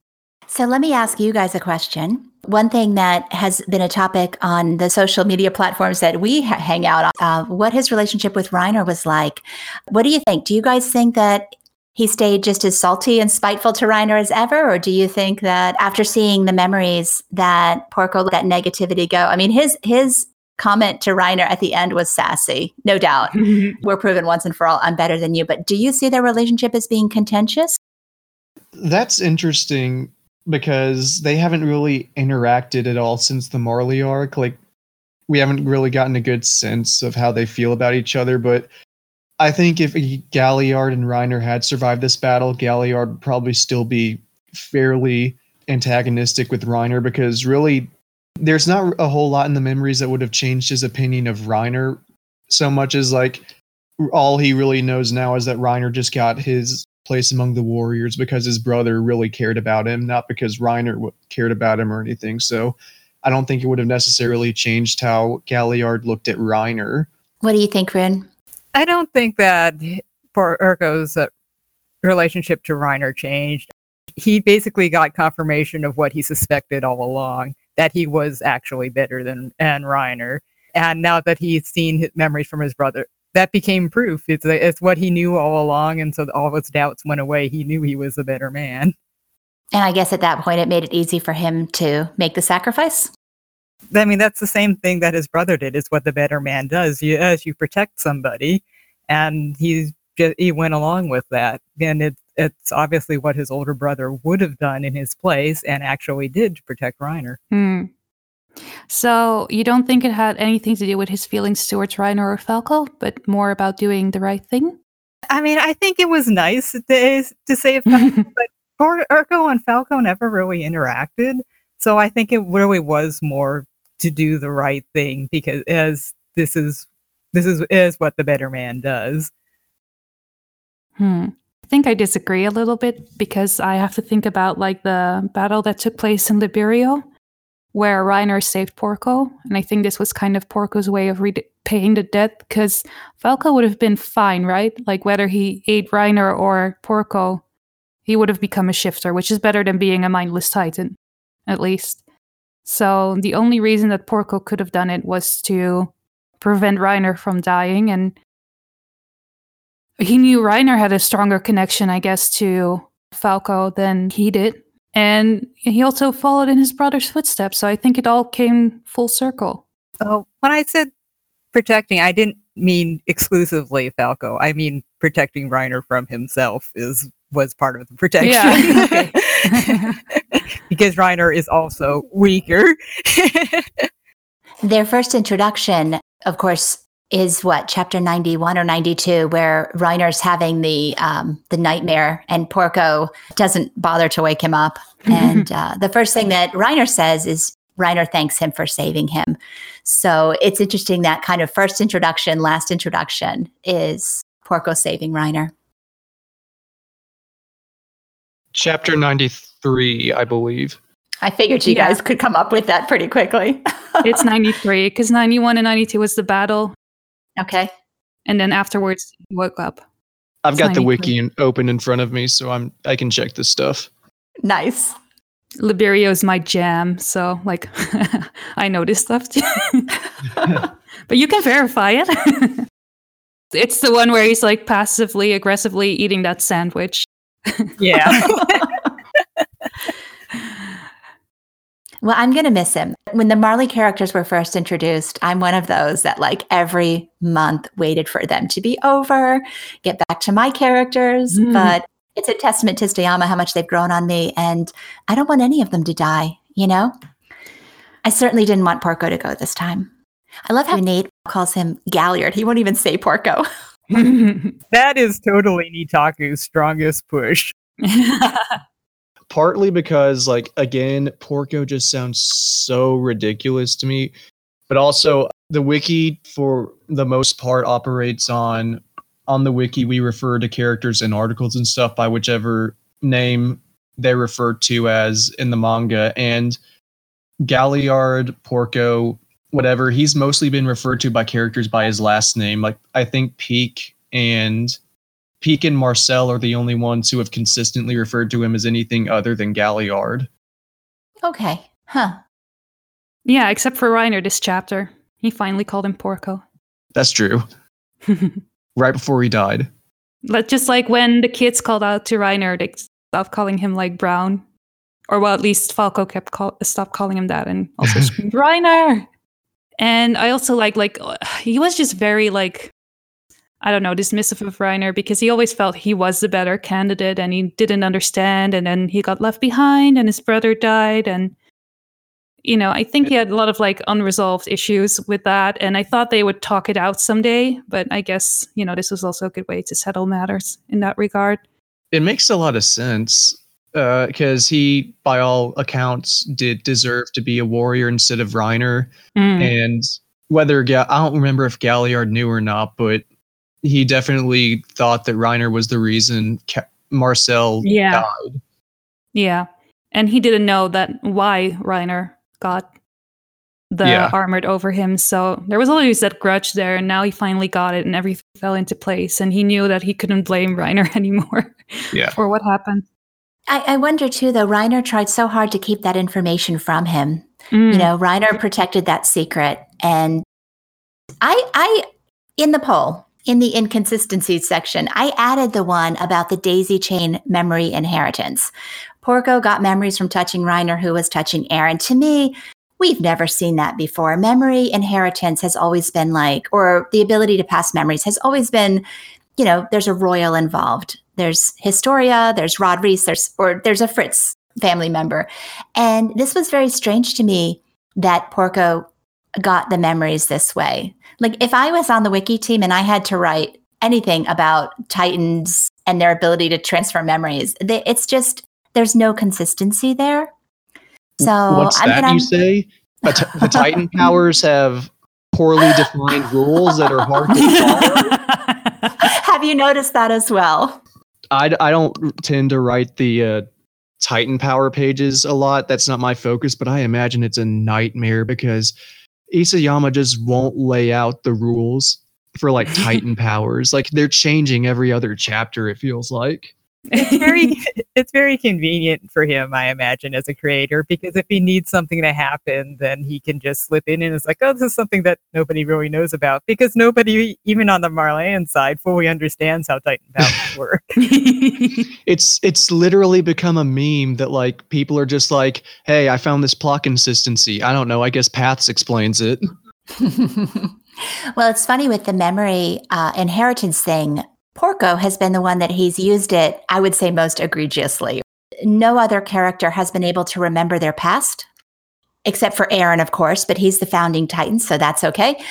[SPEAKER 1] So let me ask you guys a question. One thing that has been a topic on the social media platforms that we ha- hang out on, uh, what his relationship with Reiner was like. What do you think? Do you guys think that he stayed just as salty and spiteful to Reiner as ever? Or do you think that after seeing the memories that Porco let that negativity go? I mean, his, his comment to Reiner at the end was sassy, no doubt. Mm-hmm. We're proven once and for all, I'm better than you. But do you see their relationship as being contentious?
[SPEAKER 4] That's interesting because they haven't really interacted at all since the Marley arc. Like, we haven't really gotten a good sense of how they feel about each other. But I think if Galliard and Reiner had survived this battle, Galliard would probably still be fairly antagonistic with Reiner because really there's not a whole lot in the memories that would have changed his opinion of Reiner so much as like all he really knows now is that Reiner just got his place among the warriors because his brother really cared about him, not because Reiner w- cared about him or anything. So I don't think it would have necessarily changed how Galliard looked at Reiner.
[SPEAKER 1] What do you think, Rune?
[SPEAKER 3] I don't think that poor Urko's uh, relationship to Reiner changed. He basically got confirmation of what he suspected all along that he was actually better than and Reiner. And now that he's seen his memories from his brother, that became proof. It's it's what he knew all along, and so all of his doubts went away. He knew he was a better man.
[SPEAKER 1] And I guess at that point, it made it easy for him to make the sacrifice.
[SPEAKER 3] I mean, that's the same thing that his brother did. Is what the better man does. You, as you protect somebody, and he's just, he went along with that. And it, it's obviously what his older brother would have done in his place, and actually did to protect Reiner.
[SPEAKER 2] Hmm. So you don't think it had anything to do with his feelings towards Reiner or Falco, but more about doing the right thing?
[SPEAKER 3] I mean, I think it was nice to, to say it, but Ur- Urko and Falco never really interacted. So I think it really was more to do the right thing because as this is this is is what the better man does.
[SPEAKER 2] Hmm. I think I disagree a little bit because I have to think about like the battle that took place in Liberio, where Reiner saved Porco, and I think this was kind of Porco's way of repaying the debt because Falco would have been fine, right? Like whether he ate Reiner or Porco, he would have become a shifter, which is better than being a mindless titan, at least. So the only reason that Porco could have done it was to prevent Reiner from dying and he knew Reiner had a stronger connection, I guess, to Falco than he did. And he also followed in his brother's footsteps. So I think it all came full circle.
[SPEAKER 3] So when I said protecting, I didn't mean exclusively Falco. I mean protecting Reiner from himself is was part of the protection.
[SPEAKER 2] Yeah.
[SPEAKER 3] Because Reiner is also weaker.
[SPEAKER 1] Their first introduction, of course, is what chapter 91 or 92 where Reiner's having the um, the nightmare and Porco doesn't bother to wake him up and uh, the first thing that Reiner says is Reiner thanks him for saving him. So it's interesting that kind of first introduction, last introduction is Porco saving Reiner.
[SPEAKER 4] Chapter 93, I believe.
[SPEAKER 1] I figured you
[SPEAKER 2] Yeah.
[SPEAKER 1] guys could come up with that pretty quickly.
[SPEAKER 2] it's 93 because 91 and 92 was the battle.
[SPEAKER 1] Okay.
[SPEAKER 2] And then afterwards, woke up.
[SPEAKER 4] I've got the wiki in, open in front of me, so I'm I can check this stuff.
[SPEAKER 1] Nice.
[SPEAKER 2] Liberio's my jam. So, like, I know this stuff too. but you can verify it. it's the one where he's like passively aggressively eating that sandwich.
[SPEAKER 3] yeah.
[SPEAKER 1] Well, I'm going to miss him. When the Marley characters were first introduced, I'm one of those that like every month waited for them to be over, get back to my characters.
[SPEAKER 2] Mm.
[SPEAKER 1] But it's a testament to Isayama how much they've grown on me. And I don't want any of them to die, you know? I certainly didn't want Porco to go this time. I love how Nate calls him Galliard. He won't even say Porco.
[SPEAKER 3] that is totally Nitaku's strongest push.
[SPEAKER 4] Partly because, like, again, Porco just sounds so ridiculous to me. But also, the wiki, for the most part, operates on on the wiki. We refer to characters and articles and stuff by whichever name they refer to as in the manga. And Galliard, Porco, whatever, he's mostly been referred to by characters by his last name. Like, I think Pieck and Pieck and Marcel are the only ones who have consistently referred to him as anything other than Galliard.
[SPEAKER 1] Okay. Huh.
[SPEAKER 2] yeah, except for Reiner this chapter. He finally called him Porco.
[SPEAKER 4] That's true. Right before he died.
[SPEAKER 2] But just like when the kids called out to Reiner, they stopped calling him like Brown. Or well, at least Falco kept call- stopped calling him that and also screamed Reiner. And I also like like uh, he was just very like I don't know dismissive of Reiner because he always felt he was the better candidate and he didn't understand and then he got left behind and his brother died and you know I think he had a lot of like unresolved issues with that and I thought they would talk it out someday but I guess you know this was also a good way to settle matters in that regard.
[SPEAKER 4] It makes a lot of sense because he, by all accounts, did deserve to be a warrior instead of Reiner.
[SPEAKER 2] Mm.
[SPEAKER 4] And whether Ga- I don't remember if Galliard knew or not, but he definitely thought that Reiner was the reason Ca- Marcel
[SPEAKER 2] Yeah.
[SPEAKER 4] died.
[SPEAKER 2] Yeah. And he didn't know that why Reiner got the
[SPEAKER 4] Yeah.
[SPEAKER 2] armored over him. So there was always that grudge there. And now he finally got it and everything fell into place. And he knew that he couldn't blame Reiner anymore
[SPEAKER 4] Yeah.
[SPEAKER 2] for what happened.
[SPEAKER 1] I, I wonder too, though, Reiner tried so hard to keep that information from him.
[SPEAKER 2] Mm.
[SPEAKER 1] you know reiner protected that secret and i i in the poll in the inconsistencies section i added the one about the daisy chain memory inheritance. Porco got memories from touching reiner who was touching Eren. To me we've never seen that before. Memory inheritance has always been like or the ability to pass memories has always been you know there's a royal involved. There's historia there's rod reiss there's or there's a fritz family member. And this was very strange to me that Porco got the memories this way. Like if I was on the wiki team and I had to write anything about Titans and their ability to transfer memories, they, it's just there's no consistency there. So
[SPEAKER 4] What's
[SPEAKER 1] I'm
[SPEAKER 4] that
[SPEAKER 1] gonna
[SPEAKER 4] you say? The, t- the Titan powers have poorly defined rules that are hard to follow.
[SPEAKER 1] have you noticed that as well?
[SPEAKER 4] I, I don't tend to write the uh, Titan power pages a lot. That's not my focus, but I imagine it's a nightmare because Isayama just won't lay out the rules for like Titan powers. Like they're changing every other chapter, it feels like.
[SPEAKER 3] It's very it's very convenient for him, I imagine, as a creator, because if he needs something to happen, then he can just slip in and it's like, oh, this is something that nobody really knows about. Because nobody, even on the Marleyan side, fully understands how Titan powers work.
[SPEAKER 4] It's it's literally become a meme that like people are just like, hey, I found this plot consistency. I don't know. I guess Paths explains it.
[SPEAKER 1] well, it's funny with the memory uh, inheritance thing. Porco has been the one that he's used it, I would say, most egregiously. No other character has been able to remember their past, except for Eren, of course, but he's the founding Titan, so that's okay.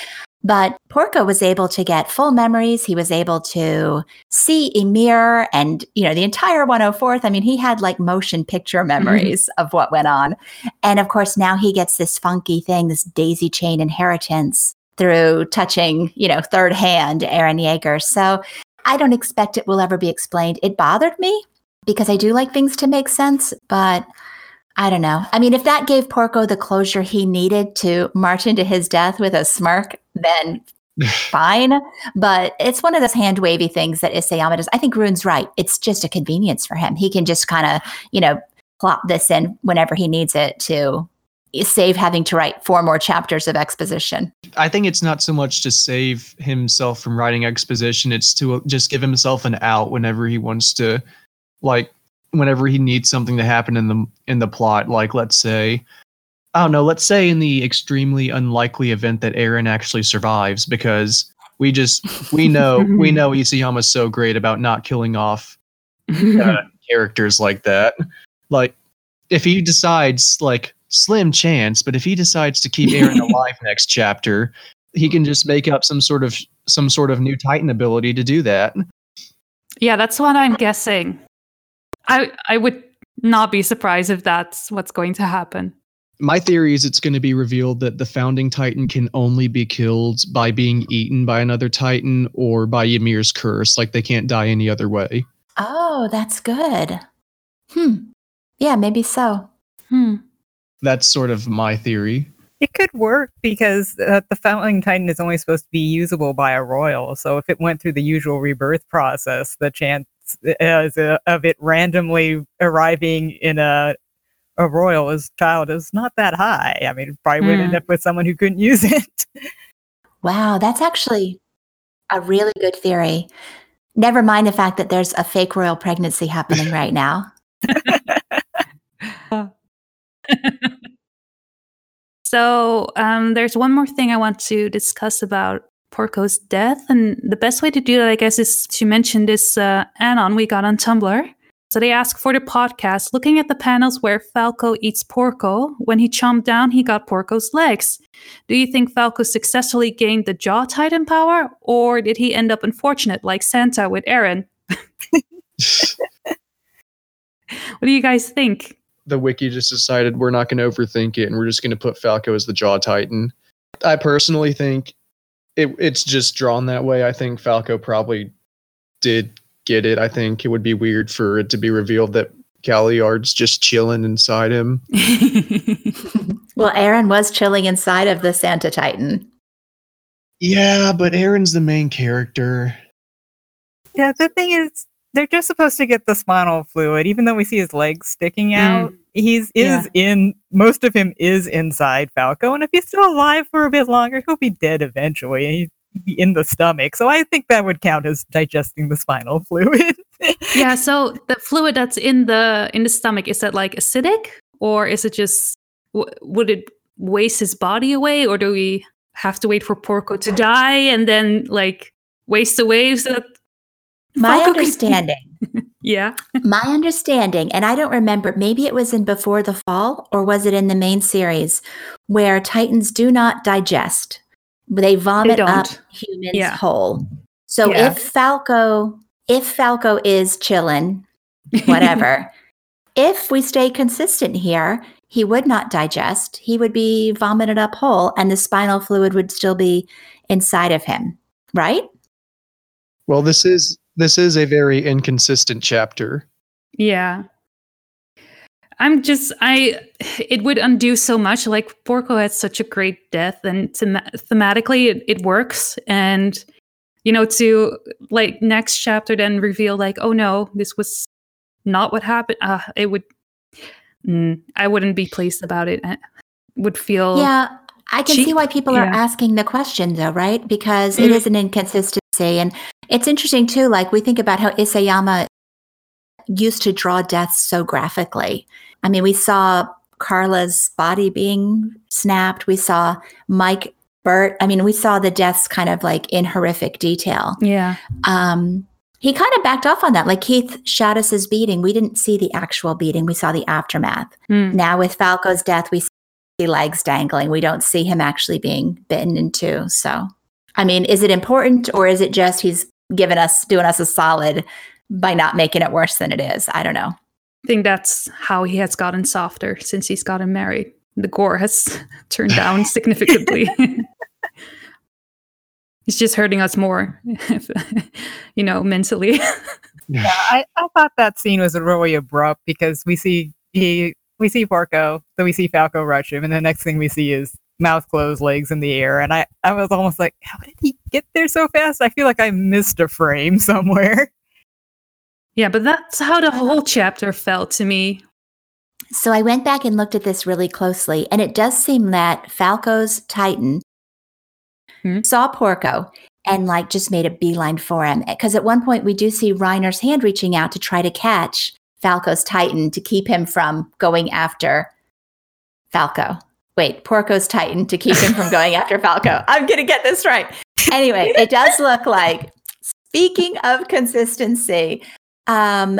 [SPEAKER 1] But Porco was able to get full memories. He was able to see Ymir and, you know, the entire 104th. I mean, he had like motion picture memories mm-hmm. of what went on. And of course, now he gets this funky thing, this daisy chain inheritance through touching, you know, third hand Eren Yeager. So I don't expect it will ever be explained. It bothered me because I do like things to make sense, but I don't know. I mean, if that gave Porco the closure he needed to march into his death with a smirk, then fine. But it's one of those hand wavy things that Isayama does. I think Rune's right. It's just a convenience for him. He can just kind of, you know, plop this in whenever he needs it to save having to write four more chapters of exposition.
[SPEAKER 4] I think it's not so much to save himself from writing exposition, it's to just give himself an out whenever he wants to like whenever he needs something to happen in the in the plot like let's say I don't know, let's say in the extremely unlikely event that Eren actually survives because we just we know we know Isayama's so great about not killing off uh, characters like that. Like if he decides like slim chance, but if he decides to keep Eren alive next chapter, he can just make up some sort of some sort of new Titan ability to do that.
[SPEAKER 2] Yeah, that's what I'm guessing. I I would not be surprised if that's what's going to happen.
[SPEAKER 4] My theory is it's going to be revealed that the founding Titan can only be killed by being eaten by another Titan or by Ymir's curse. Like they can't die any other way.
[SPEAKER 1] Oh, that's good. Hmm. Yeah, maybe so.
[SPEAKER 2] Hmm.
[SPEAKER 4] That's sort of my theory.
[SPEAKER 3] It could work because uh, the founding titan is only supposed to be usable by a royal. So if it went through the usual rebirth process, the chance as a, of it randomly arriving in a a royal as child is not that high. I mean, probably would end hmm. up with someone who couldn't use it.
[SPEAKER 1] wow, that's actually a really good theory. Never mind the fact that there's a fake royal pregnancy happening right now.
[SPEAKER 2] so, um, there's one more thing I want to discuss about Porco's death. And the best way to do that, I guess, is to mention this uh, anon we got on Tumblr. So they ask for the podcast, looking at the panels where Falco eats Porco. When he chomped down, he got Porco's legs. Do you think Falco successfully gained the Jaw Titan power, or did he end up unfortunate like Santa with Eren? what do you guys think?
[SPEAKER 4] The wiki just decided we're not going to overthink it and we're just going to put Falco as the Jaw Titan. I personally think it, it's just drawn that way. I think Falco probably did get it. I think it would be weird for it to be revealed that Galliard's just chilling inside him.
[SPEAKER 1] well, Eren was chilling inside of the Santa Titan.
[SPEAKER 4] Yeah, but Eren's the main character.
[SPEAKER 3] Yeah, the thing is, they're just supposed to get the spinal fluid, even though we see his legs sticking mm. out. Mm. He's is yeah. in most of him is inside Falco, and if he's still alive for a bit longer, he'll be dead eventually. He'd be in the stomach, so I think that would count as digesting the spinal fluid.
[SPEAKER 2] yeah. So the fluid that's in the in the stomach is that like acidic, or is it just w- would it waste his body away, or do we have to wait for Porco to die and then like waste away so that
[SPEAKER 1] my Falco understanding.
[SPEAKER 2] yeah.
[SPEAKER 1] my understanding, and I don't remember, maybe it was in Before the Fall or was it in the main series where Titans do not digest. They vomit they up humans yeah. whole. So yeah. if Falco, if Falco is chilling, whatever, if we stay consistent here, he would not digest. He would be vomited up whole and the spinal fluid would still be inside of him, right?
[SPEAKER 4] Well, this is this is a very inconsistent chapter.
[SPEAKER 2] Yeah. I'm just I it would undo so much like Porco had such a great death and them- thematically it, it works and you know to like next chapter then reveal like oh no this was not what happened uh, it would mm, I wouldn't be pleased about it I would feel
[SPEAKER 1] Yeah, I can see why people yeah. are asking the question though, right? Because mm. it is an inconsistency and it's interesting too, like we think about how Isayama used to draw deaths so graphically. I mean, we saw Carla's body being snapped. We saw Mike Burt. I mean, we saw the deaths kind of like in horrific detail.
[SPEAKER 2] Yeah.
[SPEAKER 1] Um, he kind of backed off on that. Like Keith us beating. We didn't see the actual beating, we saw the aftermath.
[SPEAKER 2] Hmm.
[SPEAKER 1] Now, with Falco's death, we see legs dangling. We don't see him actually being bitten in two. So, I mean, is it important or is it just he's giving us, doing us a solid by not making it worse than it is? I don't know.
[SPEAKER 2] I think that's how he has gotten softer since he's gotten married. The gore has turned down significantly. he's just hurting us more, you know, mentally.
[SPEAKER 3] Yeah, I, I thought that scene was really abrupt because we see he we see Porco, then we see Falco rush him, and the next thing we see is mouth closed, legs in the air, and I I was almost like, how did he get there so fast? I feel like I missed a frame somewhere.
[SPEAKER 2] yeah, but that's how the whole chapter felt to me.
[SPEAKER 1] So I went back and looked at this really closely, and it does seem that Falco's Titan
[SPEAKER 2] Hmm.
[SPEAKER 1] saw Porco and like just made a beeline for him. Because at one point we do see Reiner's hand reaching out to try to catch Falco's Titan to keep him from going after Falco. Wait, Porco's Titan to keep him from going after Falco. I'm gonna get this right. Anyway, it does look like speaking of consistency, um,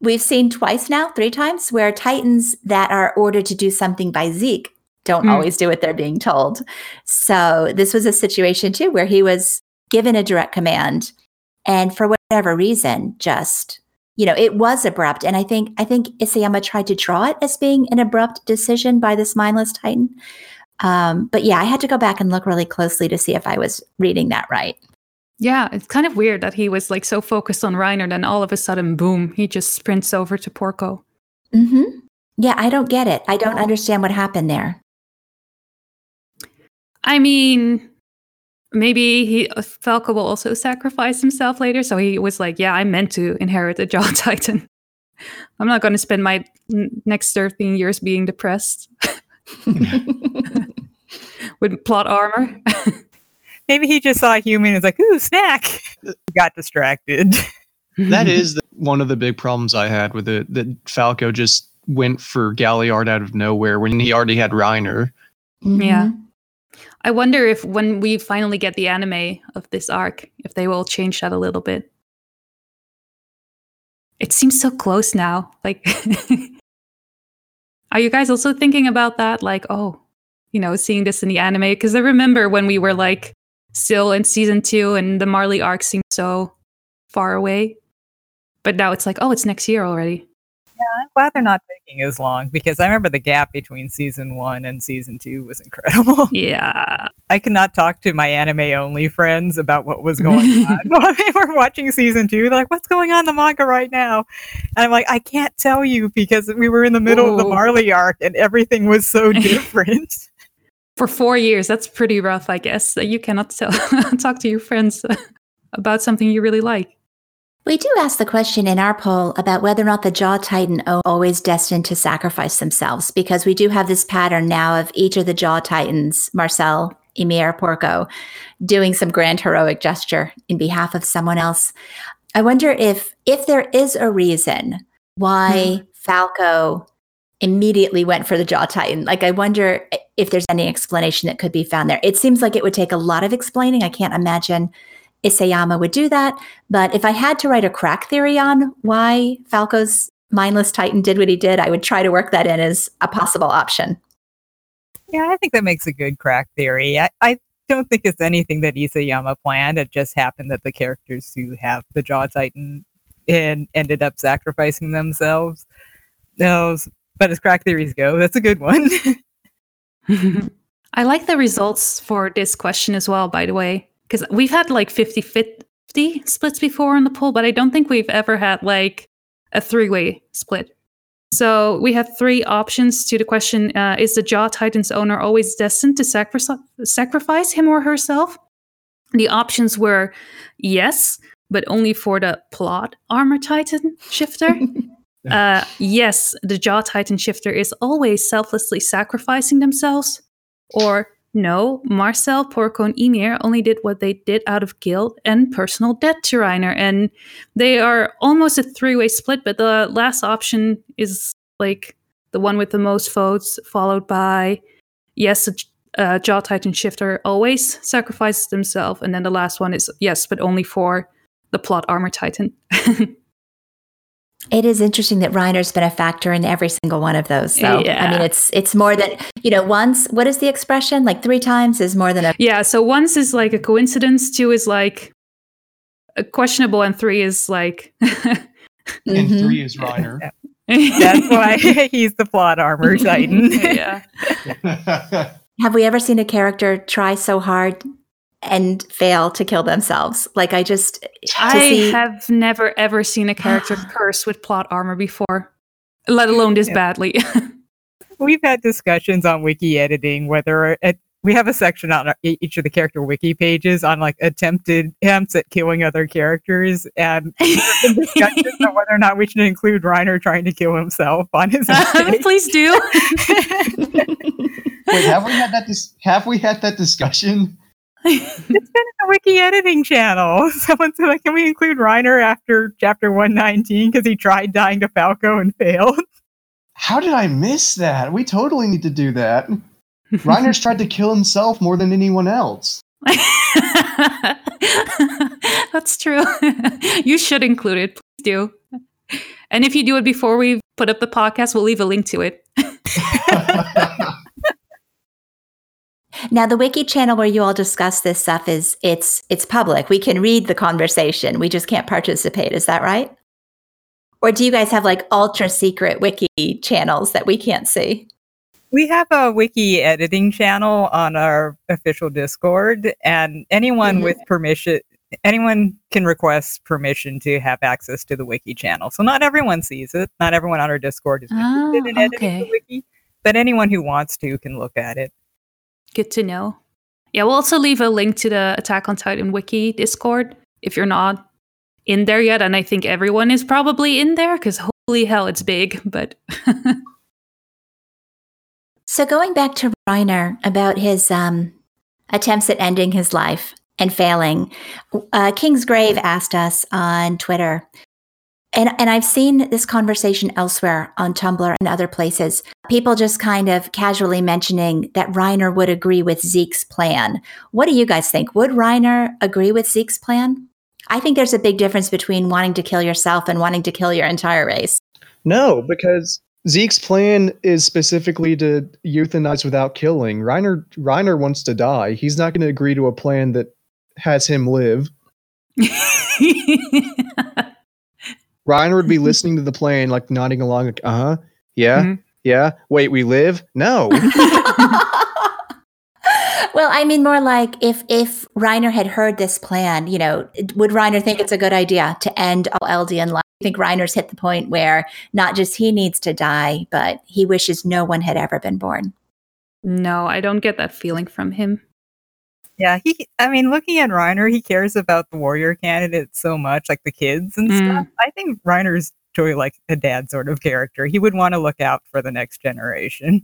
[SPEAKER 1] we've seen twice now, three times, where Titans that are ordered to do something by Zeke don't
[SPEAKER 2] Hmm.
[SPEAKER 1] always do what they're being told. So this was a situation too where he was given a direct command and for whatever reason, just you know, it was abrupt. And I think I think Isayama tried to draw it as being an abrupt decision by this mindless Titan. Um, but yeah, I had to go back and look really closely to see if I was reading that right.
[SPEAKER 2] Yeah, it's kind of weird that he was like so focused on Reiner, then all of a sudden, boom, he just sprints over to Porco.
[SPEAKER 1] Mm-hmm. Yeah, I don't get it. I don't understand what happened there.
[SPEAKER 2] I mean, maybe he uh, Falco will also sacrifice himself later. So he was like, "Yeah, I meant to inherit the Jaw Titan. I'm not going to spend my n- next 13 years being depressed with plot armor."
[SPEAKER 3] Maybe he just saw a human and was like, ooh, snack. Got distracted.
[SPEAKER 4] That is the, one of the big problems I had with it. That Falco just went for Galliard out of nowhere when he already had Reiner.
[SPEAKER 2] Yeah.
[SPEAKER 1] Mhm.
[SPEAKER 2] I wonder if when we finally get the anime of this arc, if they will change that a little bit. It seems so close now. Like, are you guys also thinking about that? Like, oh, you know, seeing this in the anime? Because I remember when we were like still in season two and the Marley arc seemed so far away. But now it's like, oh, it's next year already.
[SPEAKER 3] I'm glad they're not taking as long because I remember the gap between season one and season two was incredible.
[SPEAKER 2] Yeah.
[SPEAKER 3] I could not talk to my anime only friends about what was going on while they were watching season two. They're like, what's going on in the manga right now? And I'm like, I can't tell you because we were in the middle of the. Marley arc and everything was so different.
[SPEAKER 2] For four years, that's pretty rough, I guess. You cannot tell, talk to your friends about something you really like.
[SPEAKER 1] We do ask the question in our poll about whether or not the Jaw Titan are always destined to sacrifice themselves, because we do have this pattern now of each of the Jaw Titans, Marcel, Ymir, Porco, doing some grand heroic gesture in behalf of someone else. I wonder if if there is a reason why hmm. Falco immediately went for the Jaw Titan. Like, I wonder if there's any explanation that could be found there. It seems like it would take a lot of explaining. I can't imagine Isayama would do that. But if I had to write a crack theory on why Falco's mindless Titan did what he did, I would try to work that in as a possible option.
[SPEAKER 3] yeah, I think that makes a good crack theory. I, I don't think it's anything that Isayama planned. It just happened that the characters who have the Jaw Titan and ended up sacrificing themselves. Those, but as crack theories go, that's a good one.
[SPEAKER 2] I like the results for this question as well, by the way, because we've had like 50 50 splits before on the poll, but I don't think we've ever had like a three way split. So we have three options to the question uh, Is the Jaw Titan's owner always destined to sacri- sacrifice him or herself? The options were yes, but only for the plot armor titan shifter. Uh, yes, the Jaw Titan shifter is always selflessly sacrificing themselves. Or no, Marcel, Porco, and Ymir only did what they did out of guilt and personal debt to Reiner. And they are almost a three way split, but the last option is like the one with the most votes, followed by yes, a uh, Jaw Titan shifter always sacrifices themselves. And then the last one is yes, but only for the plot armor titan.
[SPEAKER 1] It is interesting that Reiner's been a factor in every single one of those. So I mean, it's it's more than you know. Once, what is the expression? Like three times is more than a.
[SPEAKER 2] yeah, so once is like a coincidence, two is like a questionable, and three is like.
[SPEAKER 4] And
[SPEAKER 1] Mhm.
[SPEAKER 4] three is Reiner.
[SPEAKER 3] That's why he's the plot armor titan.
[SPEAKER 2] yeah.
[SPEAKER 1] Have we ever seen a character try so hard and fail to kill themselves? Like I just to
[SPEAKER 2] I
[SPEAKER 1] see-
[SPEAKER 2] have never ever seen a character curse with plot armor before, let alone this
[SPEAKER 3] Yeah.
[SPEAKER 2] badly.
[SPEAKER 3] We've had discussions on wiki editing whether it, we have a section on our, each of the character wiki pages on like attempted attempts at killing other characters, and discussions on whether or not we should include Reiner trying to kill himself on his. escape.
[SPEAKER 2] Please do.
[SPEAKER 4] Wait, have we had that? Dis- have we had that discussion?
[SPEAKER 3] it's been in the wiki editing channel. Someone said, like, "Can we include Reiner after chapter one nineteen because he tried dying to Falco and failed?"
[SPEAKER 4] How did I miss that? We totally need to do that. Reiner's tried to kill himself more than anyone else.
[SPEAKER 2] That's true. you should include it. Please do. And if you do it before we put up the podcast, we'll leave a link to it.
[SPEAKER 1] Now the wiki channel where you all discuss this stuff is it's it's public. We can read the conversation. We just can't participate. Is that right? Or do you guys have like ultra secret wiki channels that we can't see?
[SPEAKER 3] We have a wiki editing channel on our official Discord, and anyone
[SPEAKER 1] Mhm.
[SPEAKER 3] with permission, anyone can request permission to have access to the wiki channel. So not everyone sees it. Not everyone on our Discord is interested
[SPEAKER 2] Ah,
[SPEAKER 3] in editing
[SPEAKER 2] okay.
[SPEAKER 3] the wiki, but anyone who wants to can look at it.
[SPEAKER 2] Good to know. Yeah, we'll also leave a link to the Attack on Titan wiki Discord if you're not in there yet. And I think everyone is probably in there because holy hell, it's big. But
[SPEAKER 1] So going back to Reiner about his um, attempts at ending his life and failing, uh, King's Grave asked us on Twitter, and and I've seen this conversation elsewhere on Tumblr and other places. People just kind of casually mentioning that Reiner would agree with Zeke's plan. What do you guys think? Would Reiner agree with Zeke's plan? I think there's a big difference between wanting to kill yourself and wanting to kill your entire race.
[SPEAKER 4] No, because Zeke's plan is specifically to euthanize without killing. Reiner Reiner wants to die. He's not going to agree to a plan that has him live. Reiner would be listening to the plan, like nodding along, like, uh huh, yeah,
[SPEAKER 2] Mhm.
[SPEAKER 4] yeah. Wait, we live? No.
[SPEAKER 1] well, I mean, more like if if Reiner had heard this plan, you know, would Reiner think it's a good idea to end all Eldian life? I think Reiner's hit the point where not just he needs to die, but he wishes no one had ever been born.
[SPEAKER 2] no, I don't get that feeling from him.
[SPEAKER 3] Yeah, he. I mean, looking at Reiner, he cares about the warrior candidate so much, like the kids and
[SPEAKER 2] Mm.
[SPEAKER 3] stuff. I think Reiner's totally like a dad sort of character. He would want to look out for the next generation.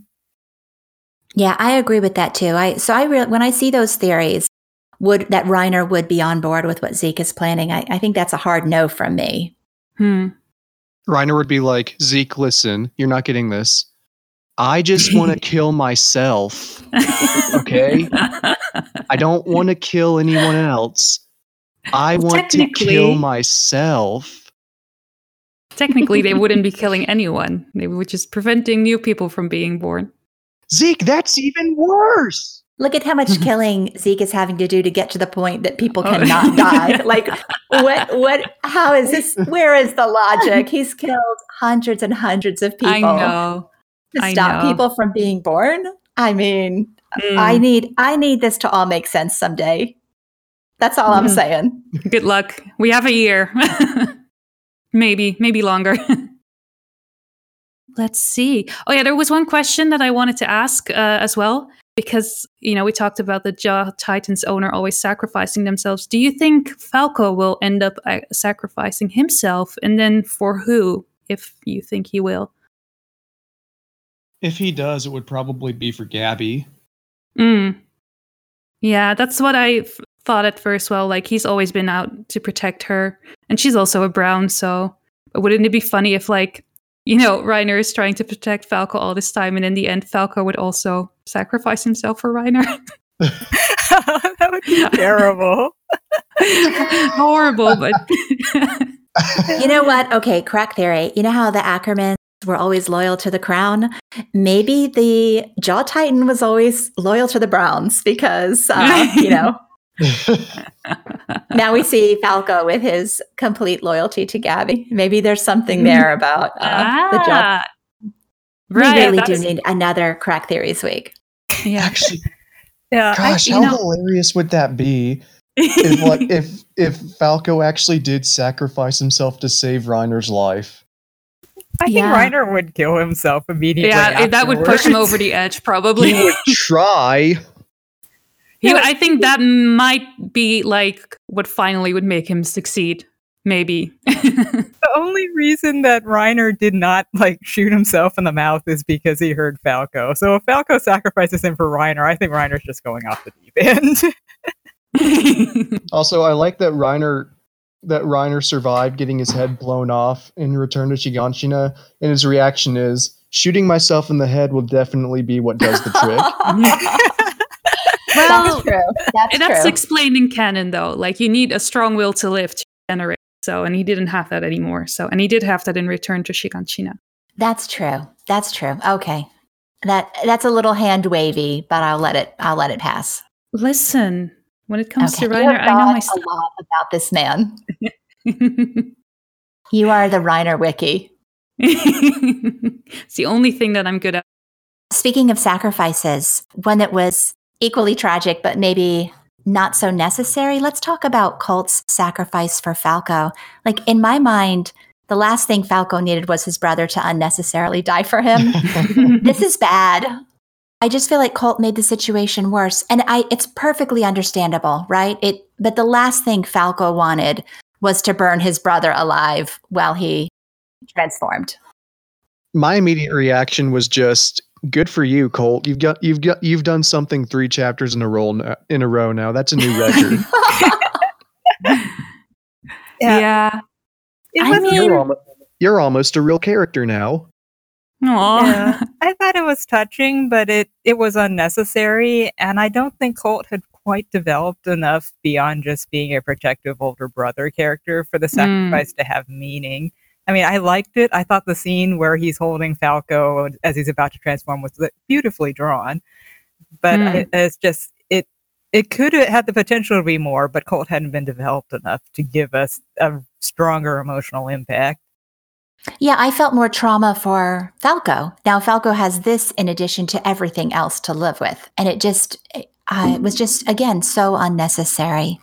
[SPEAKER 1] Yeah, I agree with that too. I so I re- when I see those theories, would that Reiner would be on board with what Zeke is planning? I, I think that's a hard no from me.
[SPEAKER 2] Hmm.
[SPEAKER 4] Reiner would be like, Zeke, listen, you're not getting this. I just want to kill myself. Okay. I don't want to kill anyone else. I
[SPEAKER 2] Well,
[SPEAKER 4] want to kill myself.
[SPEAKER 2] Technically, they wouldn't be killing anyone. They were just preventing new people from being born.
[SPEAKER 4] Zeke, that's even worse.
[SPEAKER 1] Look at how much killing Zeke is having to do to get to the point that people
[SPEAKER 2] Oh.
[SPEAKER 1] cannot die. Like, what? What? How is this? Where is the logic? He's killed hundreds and hundreds of people
[SPEAKER 2] I know.
[SPEAKER 1] To stop people from being born. I mean, I
[SPEAKER 2] Mm,
[SPEAKER 1] need I need this to all make sense someday. That's all I'm
[SPEAKER 2] Mhm.
[SPEAKER 1] saying.
[SPEAKER 2] good luck. We have a year. maybe, maybe longer. Let's see. Oh, yeah, there was one question that I wanted to ask uh, as well, because, you know, we talked about the Jaw Titans owner always sacrificing themselves. Do you think Falco will end up uh, sacrificing himself? And then for who, if you think he will?
[SPEAKER 4] If he does, it would probably be for Gabby.
[SPEAKER 2] Mm. Yeah, that's what I f- thought at first. Well, like he's always been out to protect her, and she's also a brown. So, but wouldn't it be funny if, like, you know, Reiner is trying to protect Falco all this time, and in the end, Falco would also sacrifice himself for Reiner?
[SPEAKER 3] that would be terrible.
[SPEAKER 2] Horrible, but
[SPEAKER 1] You know what? Okay, crack theory. You know how the Ackermans were always loyal to the crown? Maybe the Jaw Titan was always loyal to the Browns because, uh, you know, now we see Falco with his complete loyalty to Gabby. Maybe there's something there about uh, the Jaw.
[SPEAKER 2] ah,
[SPEAKER 1] We really do
[SPEAKER 2] is-
[SPEAKER 1] need another crack theories week.
[SPEAKER 2] yeah.
[SPEAKER 4] Actually,
[SPEAKER 3] Yeah,
[SPEAKER 4] gosh,
[SPEAKER 2] you
[SPEAKER 4] how
[SPEAKER 2] know-
[SPEAKER 4] hilarious would that be if like if if Falco actually did sacrifice himself to save Reiner's life?
[SPEAKER 3] I think
[SPEAKER 1] Yeah.
[SPEAKER 3] Reiner would kill himself immediately.
[SPEAKER 2] yeah, that would push him over the edge, probably.
[SPEAKER 4] He would try.
[SPEAKER 2] He- I think that might be like what finally would make him succeed. Maybe.
[SPEAKER 3] The only reason that Reiner did not like shoot himself in the mouth is because he heard Falco. So if Falco sacrifices him for Reiner, I think Reiner's just going off the deep end.
[SPEAKER 4] Also, I like that Reiner that Reiner survived getting his head blown off in Return to Shiganshina, and his reaction is shooting myself in the head will definitely be what does the trick.
[SPEAKER 2] well,
[SPEAKER 1] That's true. That's,
[SPEAKER 2] that's
[SPEAKER 1] true.
[SPEAKER 2] explained in canon, though. Like you need a strong will to live to generate. So, and he didn't have that anymore. So, and he did have that in Return to Shiganshina.
[SPEAKER 1] That's true. That's true. Okay. That that's a little hand wavy, but I'll let it I'll let it pass.
[SPEAKER 2] Listen, when it comes
[SPEAKER 1] Okay.
[SPEAKER 2] to Reiner, I know my stuff.
[SPEAKER 1] a lot about this man. You are the Reiner wiki.
[SPEAKER 2] it's the only thing that I'm good at.
[SPEAKER 1] Speaking of sacrifices, one that was equally tragic, but maybe not so necessary, let's talk about Colt's sacrifice for Falco. Like, in my mind, the last thing Falco needed was his brother to unnecessarily die for him. this is bad. I just feel like Colt made the situation worse. And I it's perfectly understandable, right? It but the last thing Falco wanted was to burn his brother alive while he transformed.
[SPEAKER 4] My immediate reaction was just good for you, Colt. You've got you've got you've done something three chapters in a row n- uh, in a row now. That's a new record.
[SPEAKER 2] yeah.
[SPEAKER 3] It
[SPEAKER 1] I mean-
[SPEAKER 4] you're, almost, you're almost a real character now.
[SPEAKER 3] Yeah. I thought it was touching, but it it was unnecessary, and I don't think Colt had quite developed enough beyond just being a protective older brother character for the sacrifice to have meaning. I mean, I liked it. I thought the scene where he's holding Falco as he's about to transform was beautifully drawn, but
[SPEAKER 2] Mm.
[SPEAKER 3] it, it's just it. It could have had the potential to be more, but Colt hadn't been developed enough to give us a stronger emotional impact.
[SPEAKER 1] Yeah, I felt more trauma for Falco. Now Falco has this in addition to everything else to live with, and it just uh, it was just again so unnecessary.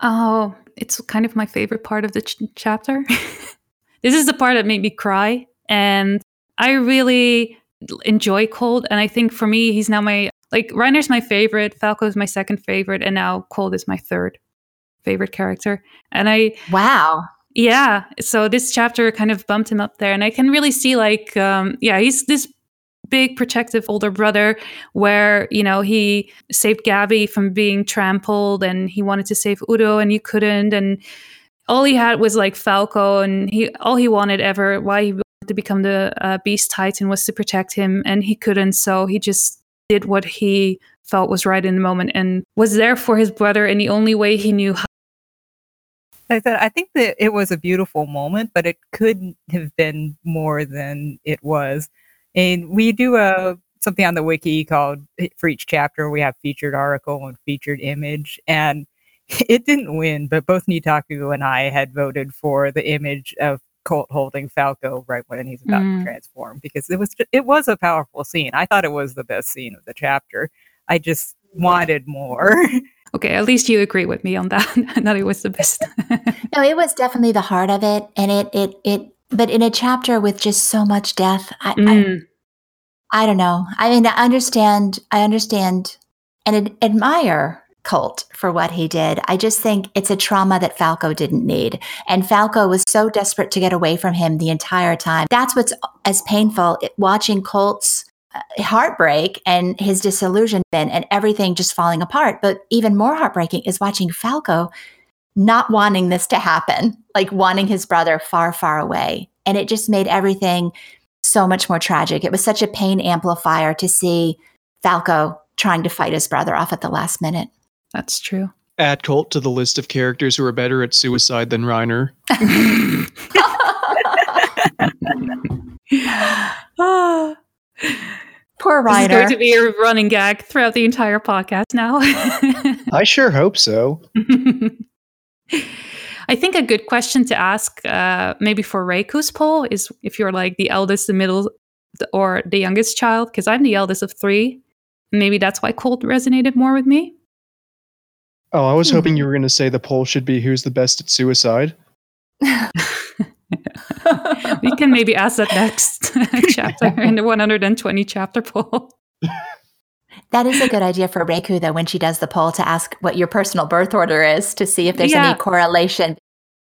[SPEAKER 2] Oh, it's kind of my favorite part of the ch- chapter. this is the part that made me cry, and I really enjoy Colt. And I think for me, he's now my like Reiner's my favorite, Falco is my second favorite, and now Colt is my third favorite character. And I
[SPEAKER 1] Wow.
[SPEAKER 2] Yeah so this chapter kind of bumped him up there and i can really see like um yeah he's this big protective older brother where you know he saved gabby from being trampled and he wanted to save udo and he couldn't and all he had was like falco and he all he wanted ever why he wanted to become the uh, beast titan was to protect him and he couldn't so he just did what he felt was right in the moment and was there for his brother in the only way he knew how
[SPEAKER 3] I said I think that it was a beautiful moment, but it couldn't have been more than it was. And we do a something on the wiki called for each chapter we have featured article and featured image, and it didn't win, but both Nitaku and I had voted for the image of Colt holding Falco right when he's about
[SPEAKER 2] Mm.
[SPEAKER 3] to transform because it was it was a powerful scene. I thought it was the best scene of the chapter. I just wanted more.
[SPEAKER 2] Okay, at least you agree with me on that. that it was the best.
[SPEAKER 1] No, it was definitely the heart of it, and it it it. But in a chapter with just so much death, I I,
[SPEAKER 2] Mm,
[SPEAKER 1] I don't know. I mean, I understand. I understand and ad- admire Colt for what he did. I just think it's a trauma that Falco didn't need, and Falco was so desperate to get away from him the entire time. That's what's as painful watching Colt's Uh, heartbreak and his disillusionment and everything just falling apart. But even more heartbreaking is watching Falco not wanting this to happen, like wanting his brother far, far away. And it just made everything so much more tragic. It was such a pain amplifier to see Falco trying to fight his brother off at the last minute.
[SPEAKER 2] that's true.
[SPEAKER 4] Add Colt to the list of characters who are better at suicide than Reiner.
[SPEAKER 1] Poor
[SPEAKER 2] This is going to be a running gag throughout the entire podcast now.
[SPEAKER 4] I sure hope so.
[SPEAKER 2] I think a good question to ask, uh, maybe for Reiku's poll, is if you're like the eldest, the middle, or the youngest child, because I'm the eldest of three. Maybe that's why Colt resonated more with me.
[SPEAKER 4] Oh, I was
[SPEAKER 1] Hmm.
[SPEAKER 4] hoping you were going to say the poll should be who's the best at suicide.
[SPEAKER 2] we can maybe ask that next chapter in the 120 chapter poll.
[SPEAKER 1] That is a good idea for Reku, though, when she does the poll to ask what your personal birth order is to see if there's
[SPEAKER 2] Yeah.
[SPEAKER 1] any correlation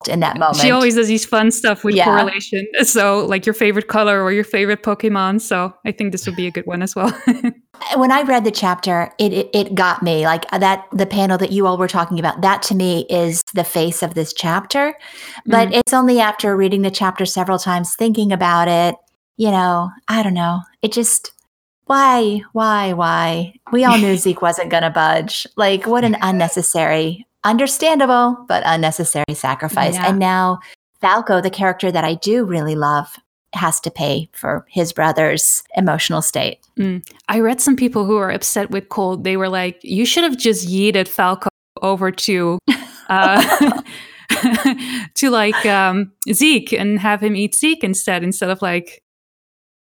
[SPEAKER 1] in that moment.
[SPEAKER 2] She always does these fun stuff with
[SPEAKER 1] Yeah.
[SPEAKER 2] correlation. So, like your favorite color or your favorite Pokemon. So, I think this would be a good one as well.
[SPEAKER 1] when I read the chapter, it, it it got me like that. The panel that you all were talking about, that to me is the face of this chapter. But
[SPEAKER 2] Mm.
[SPEAKER 1] it's only after reading the chapter several times, thinking about it. You know, I don't know. It just why, why, why? We all knew Zeke wasn't going to budge. Like, what an unnecessary, understandable but unnecessary sacrifice.
[SPEAKER 2] Yeah.
[SPEAKER 1] And now Falco, the character that I do really love, has to pay for his brother's emotional state.
[SPEAKER 2] I read some people who were upset with Colt. They were like, you should have just yeeted Falco over to. Uh, to like um, Zeke and have him eat Zeke instead, instead of like,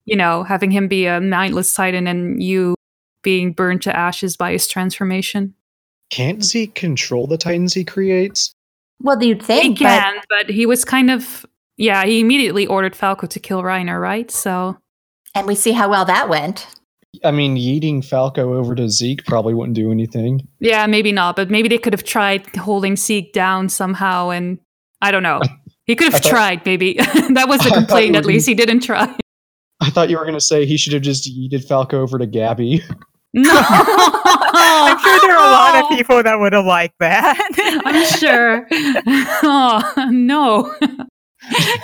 [SPEAKER 2] you know, having him be a mindless Titan and you being burned to ashes by his transformation.
[SPEAKER 4] Can't Zeke control the Titans he creates?
[SPEAKER 1] Well, you'd
[SPEAKER 2] He
[SPEAKER 1] think, but
[SPEAKER 2] can, but he was kind of yeah. He immediately ordered Falco to kill Reiner, right? So
[SPEAKER 1] and we see how well that went.
[SPEAKER 4] I mean, yeeting Falco over to Zeke probably wouldn't do anything.
[SPEAKER 2] yeah, maybe not, but maybe they could have tried holding Zeke down somehow, and I don't know. He could have
[SPEAKER 4] thought-
[SPEAKER 2] tried, maybe. that was the complaint. At least he didn't try.
[SPEAKER 4] I thought you were going to say he should have just yeeted Falco over to Gabby.
[SPEAKER 2] No,
[SPEAKER 3] I'm sure there are a lot of people that would have liked that.
[SPEAKER 2] I'm sure. Oh no,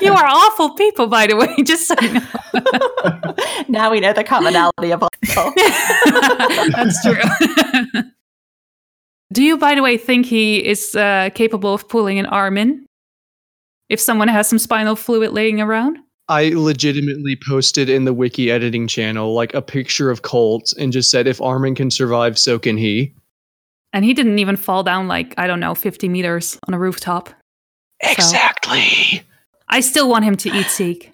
[SPEAKER 2] you are awful people, by the way. Just so you know.
[SPEAKER 1] now we know the commonality of all people.
[SPEAKER 2] That's true. Do you, by the way, think he is uh, capable of pulling an Armin? If someone has some spinal fluid laying around?
[SPEAKER 4] I legitimately posted in the wiki editing channel like a picture of Colt and just said, if Armin can survive, so can he.
[SPEAKER 2] And he didn't even fall down like, I don't know, 50 meters on a rooftop.
[SPEAKER 4] Exactly.
[SPEAKER 2] I still want him to eat Zeke.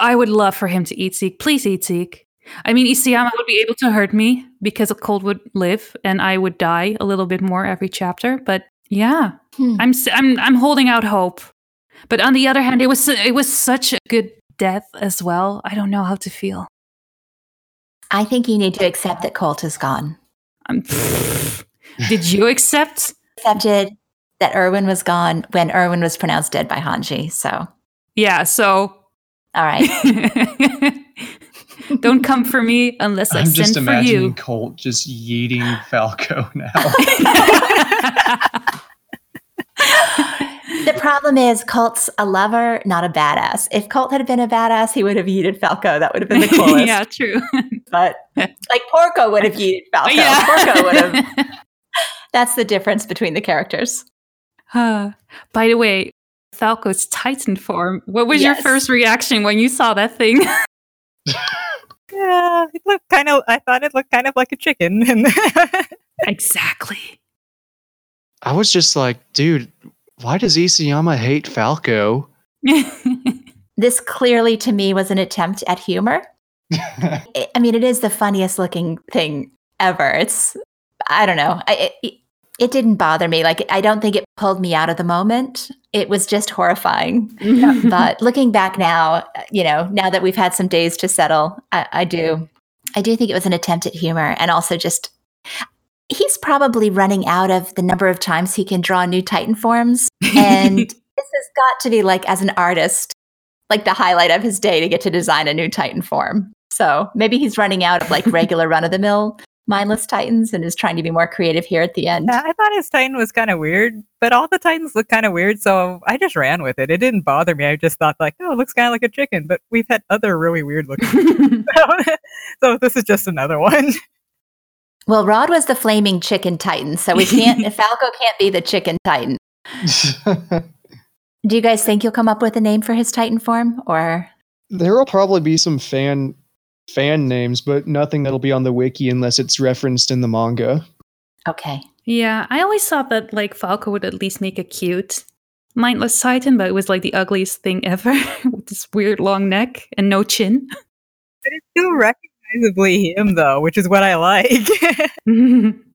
[SPEAKER 2] I would love for him to eat Zeke. Please eat Zeke. I mean, Isayama would be able to hurt me because a Colt would live and I would die a little bit more every chapter. But yeah,
[SPEAKER 1] Hmm.
[SPEAKER 2] I'm s- I'm I'm holding out hope. But on the other hand, it was it was such a good death as well. I don't know how to feel.
[SPEAKER 1] I think you need to accept that Colt is gone.
[SPEAKER 2] I'm, did you accept?
[SPEAKER 1] Accepted that Erwin was gone when Erwin was pronounced dead by Hanji. So,
[SPEAKER 2] Yeah. So all
[SPEAKER 1] right.
[SPEAKER 2] don't come for me unless I
[SPEAKER 4] I'm just
[SPEAKER 2] send for
[SPEAKER 4] imagining
[SPEAKER 2] you.
[SPEAKER 4] Colt just yeeting Falco now.
[SPEAKER 1] the problem is Colt's a lover, not a badass. If Colt had been a badass, he would have yeeted Falco. That would have been the coolest.
[SPEAKER 2] yeah, true.
[SPEAKER 1] But like Porco would have yeeted Falco. Yeah. Porco would have. That's the difference between the characters.
[SPEAKER 2] Uh, by the way, Falco's Titan form. What was your first reaction when you saw that thing?
[SPEAKER 3] yeah, it looked kind of. I thought it looked kind of like a chicken.
[SPEAKER 2] Exactly.
[SPEAKER 4] I was just like, dude, why does Isayama hate Falco?
[SPEAKER 1] This clearly to me was an attempt at humor. I I mean, it is the funniest looking thing ever. It's, I don't know. I, it, it didn't bother me. Like, I don't think it pulled me out of the moment. It was just horrifying. but looking back now, you know, now that we've had some days to settle, I, I do, I do think it was an attempt at humor, and also just he's probably running out of the number of times he can draw new Titan forms, and this has got to be like as an artist, like the highlight of his day to get to design a new Titan form. So maybe he's running out of like regular run of the mill mindless Titans and is trying to be more creative here at the end.
[SPEAKER 3] Yeah, I thought his Titan was kind of weird, but all the Titans look kind of weird, so I just ran with it. It didn't bother me. I just thought like, oh, it looks kind of like a chicken, but we've had other really weird looking. so this is just another one.
[SPEAKER 1] Well, Rod was the flaming chicken titan, so we can't. Falco can't be the chicken titan. Do you guys think you'll come up with a name for his titan form, or
[SPEAKER 4] there will probably be some fan fan names, but nothing that'll be on the wiki unless it's referenced in the manga.
[SPEAKER 1] okay?
[SPEAKER 2] Yeah, I always thought that like Falco would at least make a cute mindless titan, but it was like the ugliest thing ever with this weird long neck and no chin.
[SPEAKER 3] But it's still recognizably him, though, which is what I like.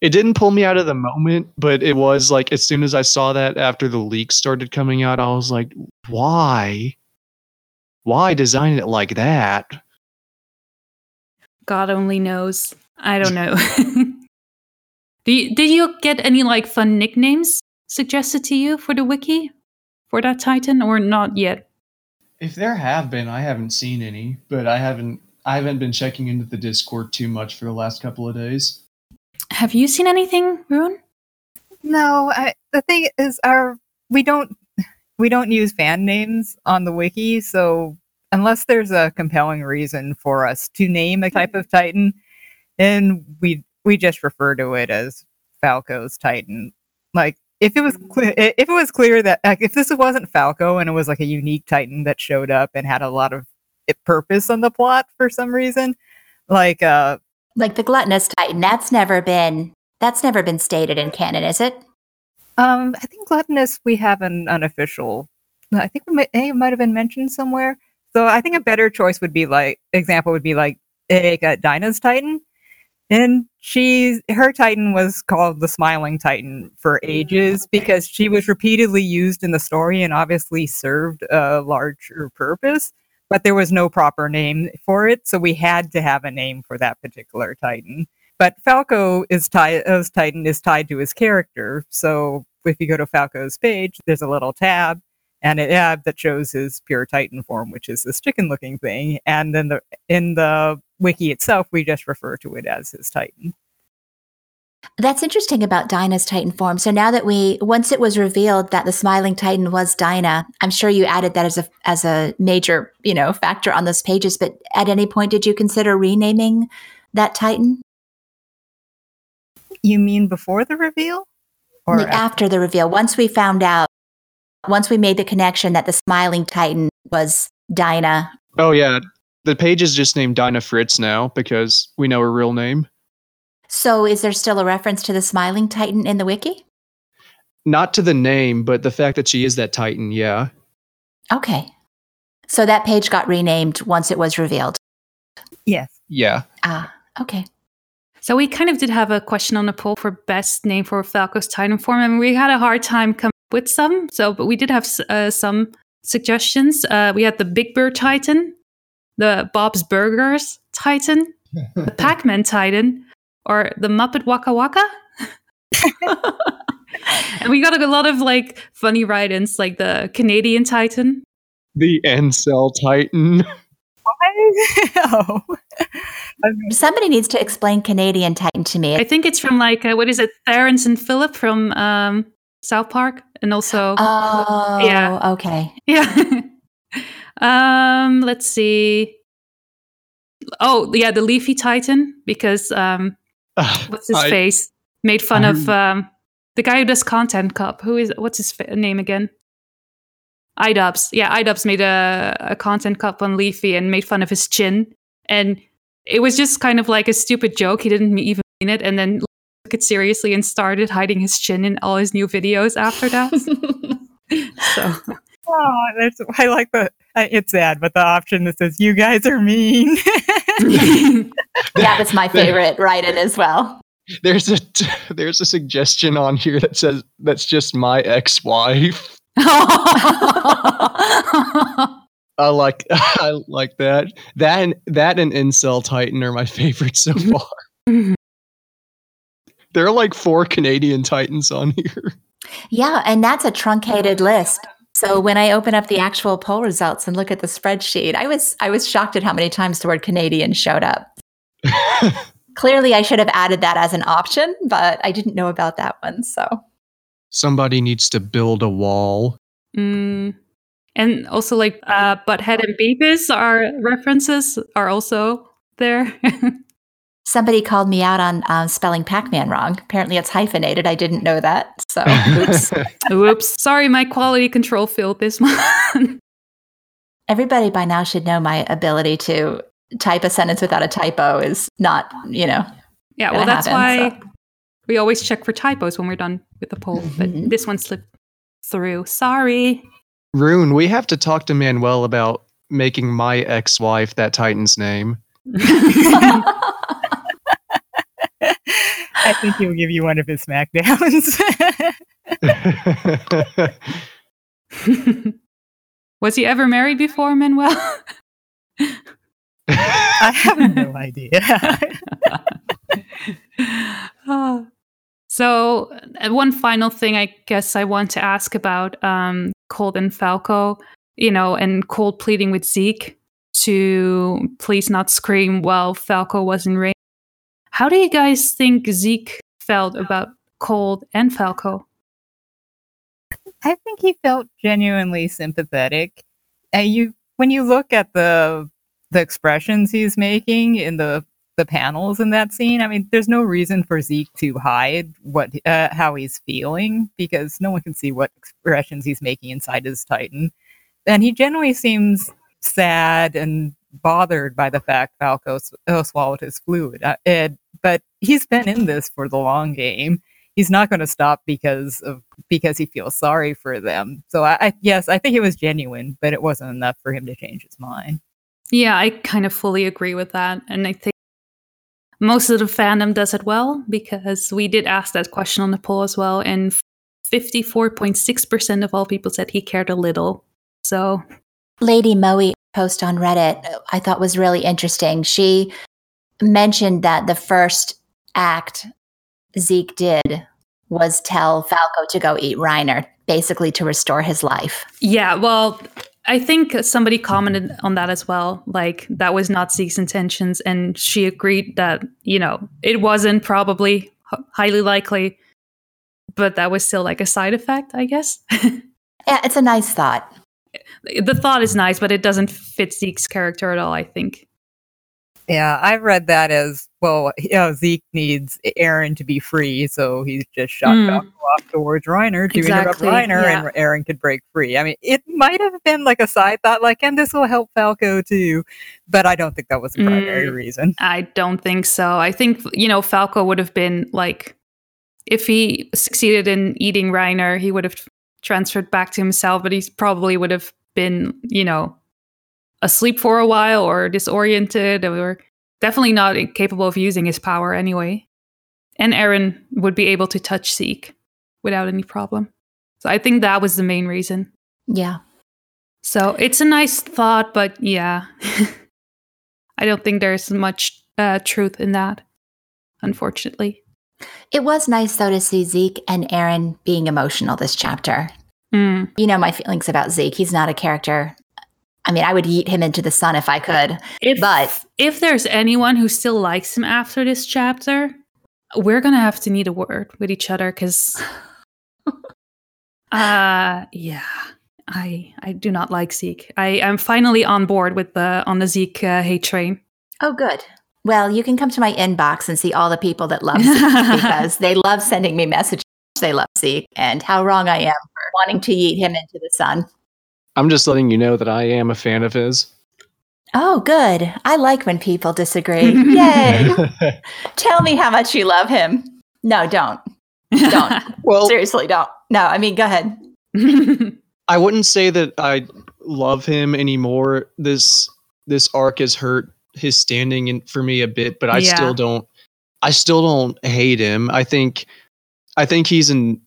[SPEAKER 4] It didn't pull me out of the moment, but it was like as soon as I saw that after the leaks started coming out, I was like, why? Why design it like that?
[SPEAKER 2] God only knows. I don't know. Do you, did you get any like fun nicknames suggested to you for the wiki for that titan or not yet?
[SPEAKER 4] If there have been, I haven't seen any, but I haven't I haven't been checking into the Discord too much for the last couple of days.
[SPEAKER 2] Have you seen anything, Ruin?
[SPEAKER 3] no, I, the thing is, our we don't we don't use fan names on the wiki, so unless there's a compelling reason for us to name a type of Titan, then we we just refer to it as Falco's Titan. Like if it was clear, if it was clear that like, if this wasn't Falco and it was like a unique Titan that showed up and had a lot of purpose on the plot for some reason, like uh
[SPEAKER 1] Like the gluttonous titan, that's never been that's never been stated in canon, is it?
[SPEAKER 3] Um, I think gluttonous we have an unofficial. I think it might, it might have been mentioned somewhere. So I think a better choice would be like example would be like uh, Dinah's Titan, and she's her Titan was called the Smiling Titan for ages because she was repeatedly used in the story and obviously served a larger purpose, but there was no proper name for it, so we had to have a name for that particular Titan. But Falco is tied Titan is tied to his character. So if you go to Falco's page, there's a little tab and a tab that shows his pure Titan form, which is this chicken looking thing. And then the in the wiki itself, we just refer to it as his Titan.
[SPEAKER 1] That's interesting about Dinah's Titan form. So now that we once it was revealed that the smiling Titan was Dinah, I'm sure you added that as a as a major, you know, factor on those pages, but at any point did you consider renaming that Titan?
[SPEAKER 3] You mean before the reveal? Or
[SPEAKER 1] like after the reveal, once we found out, once we made the connection that the smiling Titan was Dinah.
[SPEAKER 4] Oh yeah, the page is just named Dinah Fritz now because we know her real name.
[SPEAKER 1] So is there still a reference to the smiling Titan in the wiki?
[SPEAKER 4] Not to the name, but the fact that she is that Titan. Yeah.
[SPEAKER 1] Okay. So that page got renamed once it was revealed.
[SPEAKER 3] yes.
[SPEAKER 4] Yeah.
[SPEAKER 1] Ah, okay.
[SPEAKER 2] So we kind of did have a question on the poll for best name for Falco's Titan form, and we had a hard time coming up with some. So, but we did have uh, some suggestions. Uh, we had the Big Bird Titan, the Bob's Burgers Titan, the Pac-Man Titan, or the Muppet Waka Waka. and we got a lot of like funny write-ins, like the Canadian Titan.
[SPEAKER 4] The Incel Titan.
[SPEAKER 3] oh.
[SPEAKER 1] Somebody needs to explain Canadian Titan to me.
[SPEAKER 2] I think it's from like uh, what is it, Terrance and Phillip from um, South Park, and also
[SPEAKER 1] Oh,
[SPEAKER 2] Yeah.
[SPEAKER 1] okay.
[SPEAKER 2] Yeah. um, let's see. Oh, yeah, the Leafy Titan because um what's his
[SPEAKER 4] I-
[SPEAKER 2] face? Made fun of um the guy who does Content Cup. Who is what's his fa- name again? Idubbbz. Yeah, Idubbbz made a, a content cup on Leafy and made fun of his chin. And it was just kind of like a stupid joke. He didn't even mean it. And then took it seriously and started hiding his chin in all his new videos after that. so
[SPEAKER 3] Oh, that's I like the. It's sad, but the option that says "You guys are mean."
[SPEAKER 1] That was my favorite write-in as well.
[SPEAKER 4] There's a there's a suggestion on here that says that's just my ex-wife. I like I like that. That and that and Incel Titan are my favorites so mm-hmm. far. there are like four Canadian Titans on here.
[SPEAKER 1] Yeah, and that's a truncated list. So when I open up the actual poll results and look at the spreadsheet, I was I was shocked at how many times the word Canadian showed up. Clearly, I should have added that as an option, but I didn't know about that one. So
[SPEAKER 4] Somebody needs to build a wall.
[SPEAKER 2] Mm. And also, like uh, Butthead and Beavis are references are also there.
[SPEAKER 1] Somebody called me out on um, spelling Pac-Man wrong. Apparently, it's hyphenated. I didn't know that. So, oops.
[SPEAKER 2] Whoops. Sorry, my quality control failed this month.
[SPEAKER 1] Everybody by now should know my ability to type a sentence without a typo is not, you know.
[SPEAKER 2] yeah, well, that's
[SPEAKER 1] happen,
[SPEAKER 2] why we always check for typos when we're done with the poll.
[SPEAKER 1] Mhm.
[SPEAKER 2] But this one slipped through. Sorry.
[SPEAKER 4] Rune, we have to talk to Manuel about making my ex-wife that Titan's name.
[SPEAKER 3] I think he'll give you one of his smackdowns.
[SPEAKER 2] Was he ever married before, Manuel?
[SPEAKER 3] I have no idea.
[SPEAKER 2] So, uh, one final thing I guess I want to ask about um, Colt and Falco, you know, and Colt pleading with Zeke to please not scream while Falco was in range. How do you guys think Zeke felt about Colt and Falco?
[SPEAKER 3] I think he felt genuinely sympathetic. You, when you look at the the expressions he's making in the the panels in that scene, I mean, there's no reason for Zeke to hide what uh, how he's feeling because no one can see what expressions he's making inside his Titan, and he generally seems sad and bothered by the fact Falco uh, swallowed his fluid. Uh, and, but he's been in this for the long game. He's not going to stop because of because he feels sorry for them. So I, I yes, I think it was genuine, but it wasn't enough for him to change his mind.
[SPEAKER 2] Yeah, I kind of fully agree with that. And I think most of the fandom does it well because we did ask that question on the poll as well. And 54.6% of all people said he cared a little. So,
[SPEAKER 1] Lady Moe post on Reddit I thought was really interesting. She mentioned that the first act Zeke did was tell Falco to go eat Reiner, basically to restore his life.
[SPEAKER 2] yeah, well, I think somebody commented on that as well. Like, that was not Zeke's intentions. And she agreed that, you know, it wasn't probably h- highly likely, but that was still like a side effect, I guess.
[SPEAKER 1] Yeah, it's a nice thought.
[SPEAKER 2] the thought is nice, but it doesn't fit Zeke's character at all, I think.
[SPEAKER 3] Yeah, I read that as well. You know, Zeke needs Eren to be free, so he's just shot
[SPEAKER 2] Mm.
[SPEAKER 3] Falco off towards Reiner to
[SPEAKER 2] Exactly,
[SPEAKER 3] interrupt Reiner,
[SPEAKER 2] yeah.
[SPEAKER 3] and Eren could break free. I mean, it might have been like a side thought, like, and this will help Falco too, but I don't think that was the primary
[SPEAKER 2] Mm.
[SPEAKER 3] reason.
[SPEAKER 2] I don't think so. I think, you know, Falco would have been like, if he succeeded in eating Reiner, he would have transferred back to himself, but he probably would have been, you know, asleep for a while or disoriented or definitely not capable of using his power anyway. And Eren would be able to touch Zeke without any problem. So I think that was the main reason.
[SPEAKER 1] Yeah.
[SPEAKER 2] So it's a nice thought, but yeah, I don't think there's much uh, truth in that, unfortunately.
[SPEAKER 1] It was nice though to see Zeke and Eren being emotional this chapter.
[SPEAKER 2] Mm.
[SPEAKER 1] You know my feelings about Zeke. He's not a character. I mean, I would eat him into the sun if I could.
[SPEAKER 2] If,
[SPEAKER 1] But-
[SPEAKER 2] if there's anyone who still likes him after this chapter, we're gonna have to need a word with each other because, uh, yeah, I I do not like Zeke. I am finally on board with the on the Zeke uh, hate train.
[SPEAKER 1] Oh, good. Well, you can come to my inbox and see all the people that love Zeke because they love sending me messages. They love Zeke and how wrong I am for wanting to eat him into the sun.
[SPEAKER 4] I'm just letting you know that I am a fan of his.
[SPEAKER 1] Oh, good. I like when people disagree. Yay. Tell me how much you love him. No, don't. Don't.
[SPEAKER 4] well,
[SPEAKER 1] Seriously, don't. No, I mean, go ahead.
[SPEAKER 4] I wouldn't say that I love him anymore. This this arc has hurt his standing in, for me a bit, but I
[SPEAKER 2] Yeah.
[SPEAKER 4] still don't. I still don't hate him. I think, I think he's an.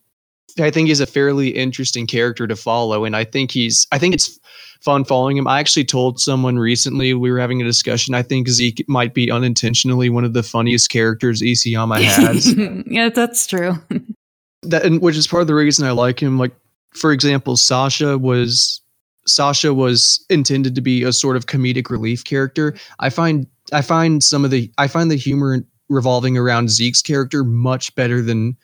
[SPEAKER 4] I think he's a fairly interesting character to follow, and I think he's. I think it's fun following him. I actually told someone recently we were having a discussion. I think Zeke might be unintentionally one of the funniest characters Isayama has.
[SPEAKER 2] yeah, that's true.
[SPEAKER 4] that and which is part of the reason I like him. Like for example, Sasha was Sasha was intended to be a sort of comedic relief character. I find I find some of the I find the humor revolving around Zeke's character much better than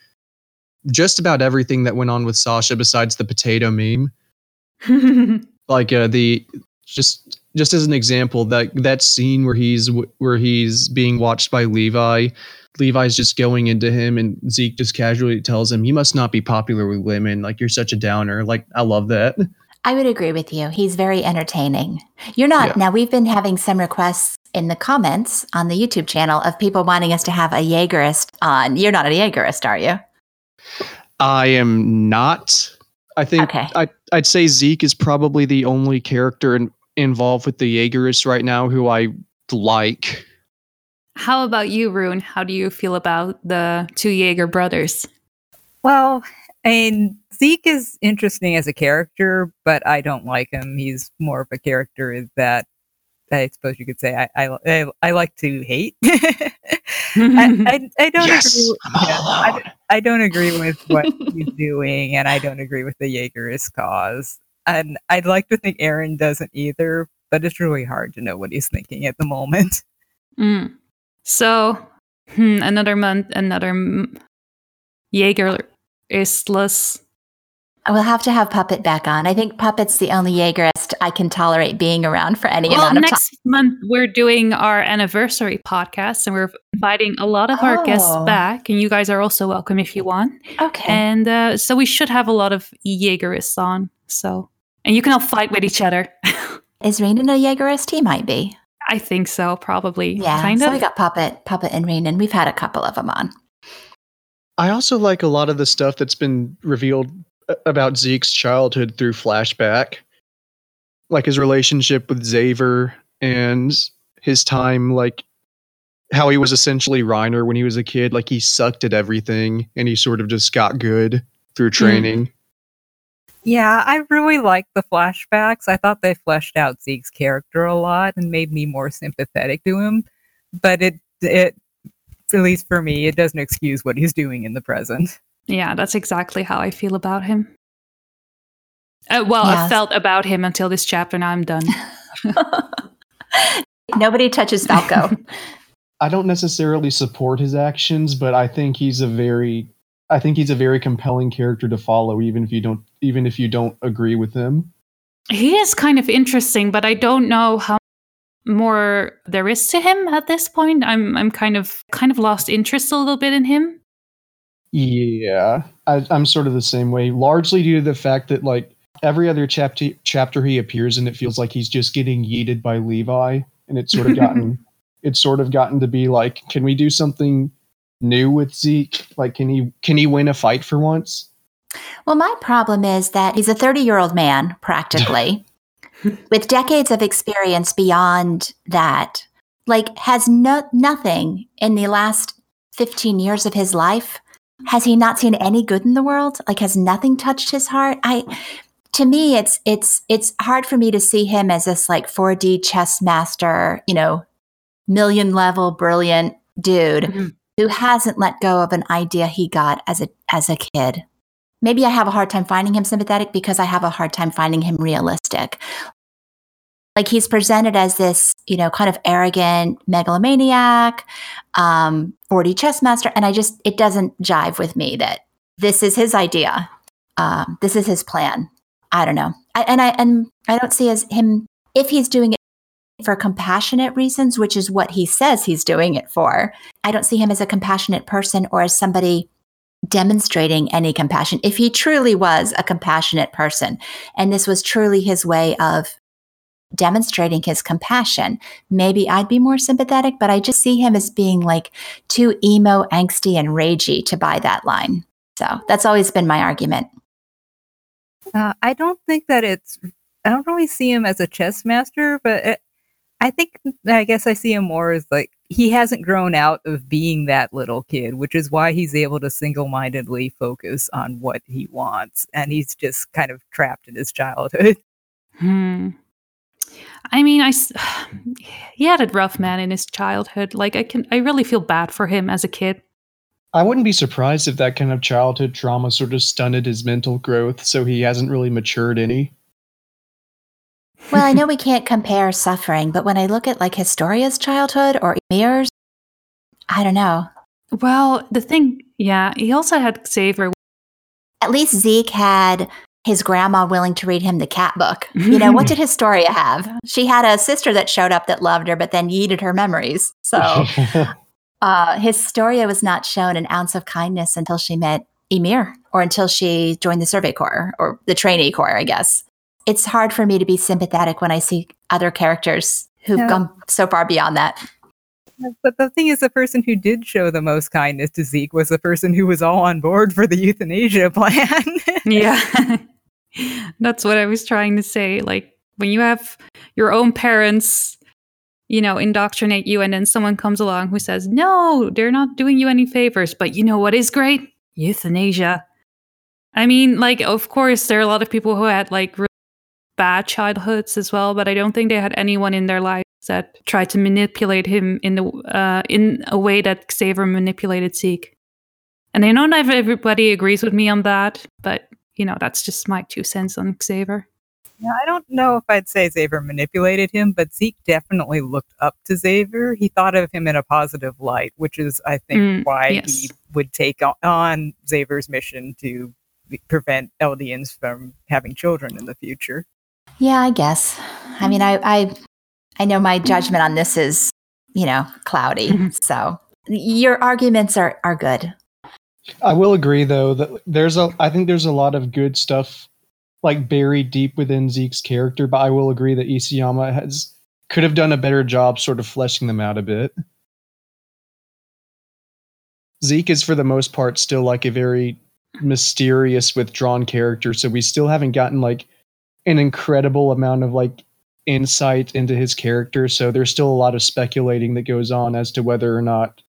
[SPEAKER 4] just about everything that went on with Sasha besides the potato meme. Like uh, the just just as an example, that that scene where he's where he's being watched by Levi, Levi's just going into him, and Zeke just casually tells him, "You must not be popular with women. Like you're such a downer." Like I love that.
[SPEAKER 1] I would agree with you. He's very entertaining. You're not.
[SPEAKER 4] Yeah.
[SPEAKER 1] Now, we've been having some requests in the comments on the YouTube channel of people wanting us to have a Jaegerist on. You're not a Jaegerist, are you?
[SPEAKER 4] I am not. I think
[SPEAKER 1] Okay.
[SPEAKER 4] I, I'd say Zeke is probably the only character in, involved with the Jaegerists right now who I like.
[SPEAKER 2] How about you, Rune? How do you feel about the two Jaeger brothers?
[SPEAKER 3] Well, and Zeke is interesting as a character, but I don't like him. He's more of a character that I suppose you could say I I, I, I like to hate. I, I, I don't agree.
[SPEAKER 4] I'm all
[SPEAKER 3] yeah, I. I don't agree with what he's doing, and I don't agree with the Jaegerist cause. And I'd like to think Eren doesn't either, but it's really hard to know what he's thinking at the moment.
[SPEAKER 2] Mm. So, hmm, another month, another m- Jaeger istless.
[SPEAKER 1] We'll have to have Puppet back on. I think Puppet's the only Jaegerist I can tolerate being around for any
[SPEAKER 2] Well,
[SPEAKER 1] amount of time.
[SPEAKER 2] next month we're doing our anniversary podcast, and we're inviting a lot of our guests
[SPEAKER 1] Oh.
[SPEAKER 2] back, and you guys are also welcome if you want.
[SPEAKER 1] Okay.
[SPEAKER 2] And uh, so we should have a lot of Jaegerists on. So, and you can all fight with each other.
[SPEAKER 1] Is Renan a Jaegerist? He might be.
[SPEAKER 2] I think so, probably.
[SPEAKER 1] Yeah.
[SPEAKER 2] kind
[SPEAKER 1] so
[SPEAKER 2] of.
[SPEAKER 1] we got Puppet, Puppet, and Renan. We've had a couple of them on.
[SPEAKER 4] I also like a lot of the stuff that's been revealed a- about Zeke's childhood through flashback, like his relationship with Xaver and his time, like how he was essentially Reiner when he was a kid. Like he sucked at everything, and he sort of just got good through hmm. training.
[SPEAKER 3] Yeah, I really liked the flashbacks. I thought they fleshed out Zeke's character a lot and made me more sympathetic to him. But it, it, at least for me, it doesn't excuse what he's doing in the present.
[SPEAKER 2] Yeah, that's exactly how I feel about him. Uh, well, I felt about him until this chapter. Now I'm done.
[SPEAKER 1] Nobody touches Falco.
[SPEAKER 4] I don't necessarily support his actions, but I think he's a very I think he's a very compelling character to follow even if you don't even if you don't agree with him.
[SPEAKER 2] He is kind of interesting, but I don't know how more there is to him at this point. I'm I'm kind of kind of lost interest a little bit in him.
[SPEAKER 4] Yeah, I, I'm sort of the same way, largely due to the fact that like every other chapter chapter he appears in, it feels like he's just getting yeeted by Levi, and it's sort of gotten it's sort of gotten to be like, can we do something new with Zeke? Like, can he can he win a fight for once?
[SPEAKER 1] Well, my problem is that he's a 30 year old man, practically, with decades of experience beyond that. Like, has no, nothing in the last 15 years of his life. Has he not seen any good in the world? Like, has nothing touched his heart? I, to me, it's it's it's hard for me to see him as this like 4D chess master, you know, million level brilliant dude
[SPEAKER 2] Mhm.
[SPEAKER 1] who hasn't let go of an idea he got as a as a kid maybe I have a hard time finding him sympathetic because I have a hard time finding him realistic. Like he's presented as this, you know, kind of arrogant megalomaniac, um, 4D chess master, and I just it doesn't jive with me that this is his idea, um, this is his plan. I don't know, I, and I and I don't see as him if he's doing it for compassionate reasons, which is what he says he's doing it for. I don't see him as a compassionate person or as somebody demonstrating any compassion. If he truly was a compassionate person and this was truly his way of demonstrating his compassion, maybe I'd be more sympathetic, but I just see him as being like too emo, angsty, and ragey to buy that line. So that's always been my argument.
[SPEAKER 3] Uh, I don't think that it's. I don't really see him as a chess master, but it, I think I guess I see him more as like he hasn't grown out of being that little kid, which is why he's able to single-mindedly focus on what he wants, and he's just kind of trapped in his childhood.
[SPEAKER 2] Hmm. I mean, I s- he had it rough, man, in his childhood. Like I can, I really feel bad for him as a kid.
[SPEAKER 4] I wouldn't be surprised if that kind of childhood trauma sort of stunted his mental growth, so he hasn't really matured any.
[SPEAKER 1] Well, I know we can't compare suffering, but when I look at like Historia's childhood or Ymir's, I don't know.
[SPEAKER 2] Well, the thing, yeah, he also had Xavier.
[SPEAKER 1] At least Zeke had his grandma willing to read him the cat book. You know, what did Historia have? She had a sister that showed up that loved her, but then yeeted her memories. So uh, Historia was not shown an ounce of kindness until she met Ymir or until she joined the Survey Corps or the trainee corps, I guess. It's hard for me to be sympathetic when I see other characters who've
[SPEAKER 3] Yeah.
[SPEAKER 1] gone so far beyond that.
[SPEAKER 3] But the thing is, the person who did show the most kindness to Zeke was the person who was all on board for the euthanasia plan.
[SPEAKER 2] yeah. That's what I was trying to say. Like when you have your own parents, you know, indoctrinate you, and then someone comes along who says, no, they're not doing you any favors. But you know what is great? Euthanasia. I mean, like, of course, there are a lot of people who had like really bad childhoods as well, but I don't think they had anyone in their lives that tried to manipulate him in the uh, in a way that Xavier manipulated Zeke. And I know not everybody agrees with me on that, but you know, that's just my two cents on Xavier.
[SPEAKER 3] Yeah, I don't know if I'd say Xavier manipulated him, but Zeke definitely looked up to Xavier. He thought of him in a positive light, which is, I think,
[SPEAKER 2] Mm,
[SPEAKER 3] why
[SPEAKER 2] yes.
[SPEAKER 3] he would take on Xavier's mission to prevent Eldians from having children in the future.
[SPEAKER 1] Yeah, I guess. I mean, I, I, I know my judgment on this is, you know, cloudy.
[SPEAKER 2] Mhm.
[SPEAKER 1] So your arguments are are good.
[SPEAKER 4] I will agree though that there's a I think there's a lot of good stuff like buried deep within Zeke's character, but I will agree that Isayama has could have done a better job sort of fleshing them out a bit. Zeke is for the most part still like a very mysterious withdrawn character, so we still haven't gotten like an incredible amount of like insight into his character, so there's still a lot of speculating that goes on as to whether or not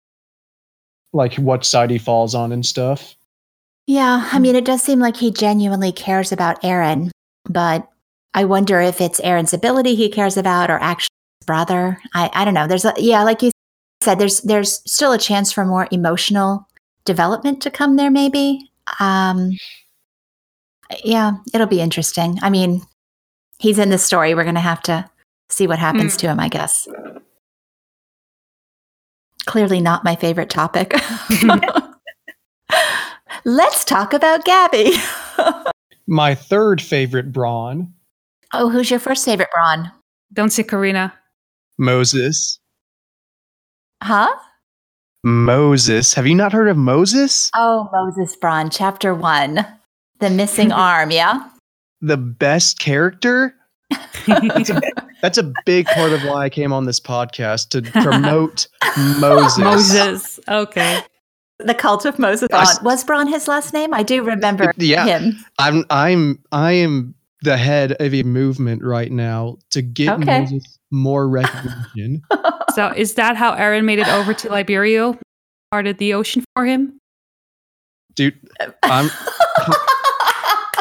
[SPEAKER 4] like what side he falls on and stuff.
[SPEAKER 1] Yeah, I mean, it does seem like he genuinely cares about Eren, but I wonder if it's Eren's ability he cares about or actually his brother. I, I don't know. There's a, yeah, like you said, there's there's still a chance for more emotional development to come there. Maybe. Um, yeah, it'll be interesting. I mean, he's in the story. We're gonna have to see what happens hmm. to him. I guess. Clearly, not my favorite topic. Let's talk about Gabby.
[SPEAKER 4] My third favorite Braun,
[SPEAKER 1] oh, who's your first favorite Braun?
[SPEAKER 2] Don't say Karina.
[SPEAKER 4] Moses.
[SPEAKER 1] Huh?
[SPEAKER 4] Moses. Have you not heard of Moses?
[SPEAKER 1] Oh, Moses Braun, chapter one. The missing arm, yeah?
[SPEAKER 4] The best character? That's a big part of why I came on this podcast to promote Moses.
[SPEAKER 2] Moses. Okay.
[SPEAKER 1] The cult of Moses
[SPEAKER 4] I
[SPEAKER 1] Was Braun his last name? I do remember
[SPEAKER 4] Yeah.
[SPEAKER 1] him.
[SPEAKER 4] I'm I'm I am the head of a movement right now to get
[SPEAKER 1] Okay.
[SPEAKER 4] Moses more recognition.
[SPEAKER 2] So is that how Eren made it over to Liberio? Parted the ocean for him?
[SPEAKER 4] Dude, I'm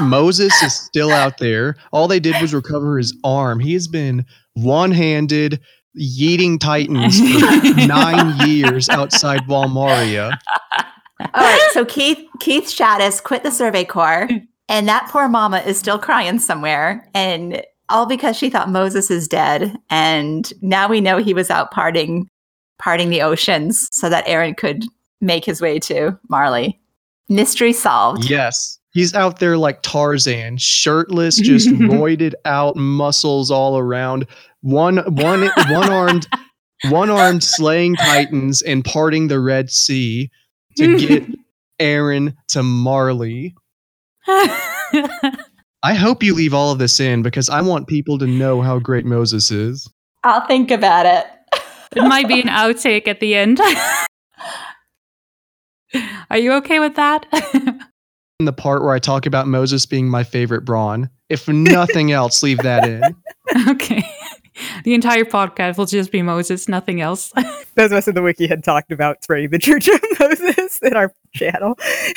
[SPEAKER 4] Moses is still out there. All they did was recover his arm. He has been one-handed yeeting titans for nine years outside Wall Maria.
[SPEAKER 1] All right, so Keith Keith Shadis quit the Survey Corps, and that poor mama is still crying somewhere, and all because she thought Moses is dead, and now we know he was out parting parting the oceans so that Eren could make his way to Marley. Mystery solved.
[SPEAKER 4] Yes. He's out there like Tarzan, shirtless, just roided out, muscles all around. One one one armed one armed slaying titans and parting the Red Sea to get Eren to Marley. I hope you leave all of this in because I want people to know how great Moses is.
[SPEAKER 1] I'll think about it.
[SPEAKER 2] it might be an outtake at the end. Are you okay with that?
[SPEAKER 4] In the part where I talk about Moses being my favorite Braun. If nothing else, leave that in.
[SPEAKER 2] okay. The entire podcast will just be Moses, nothing else.
[SPEAKER 3] Those of us in the wiki had talked about spreading the Church of Moses in our channel,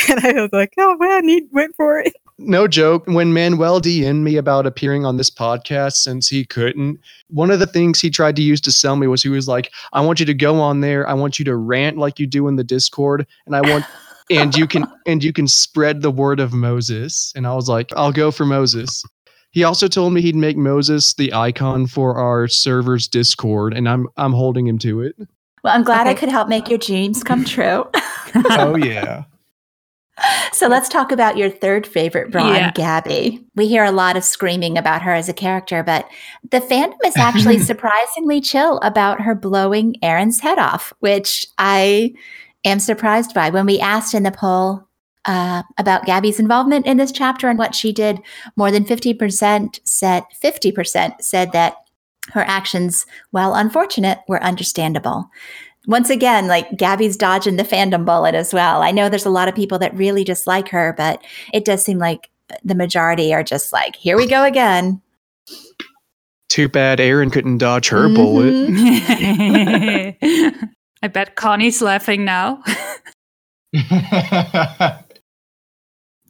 [SPEAKER 3] and I was like, "Oh man, he went for it."
[SPEAKER 4] no joke when manuel dm'd me about appearing on this podcast since he couldn't one of the things he tried to use to sell me was he was like i want you to go on there i want you to rant like you do in the discord and i want and you can and you can spread the word of moses and i was like i'll go for moses he also told me he'd make moses the icon for our server's discord and i'm i'm holding him to it
[SPEAKER 1] Well, I'm glad I could help make your dreams come true.
[SPEAKER 4] oh yeah
[SPEAKER 1] So let's talk about your third favorite Braun,
[SPEAKER 2] Yeah.
[SPEAKER 1] Gabby. We hear a lot of screaming about her as a character, but the fandom is actually surprisingly chill about her blowing Eren's head off, which I am surprised by. When we asked in the poll uh, about Gabby's involvement in this chapter and what she did, more than 50% said 50% said that her actions, while unfortunate, were understandable once again, like Gabby's dodging the fandom bullet as well. I know there's a lot of people that really dislike her, but it does seem like the majority are just like, here we go again.
[SPEAKER 4] Too bad Eren couldn't dodge her
[SPEAKER 1] Mhm.
[SPEAKER 4] bullet.
[SPEAKER 2] I bet Connie's laughing now.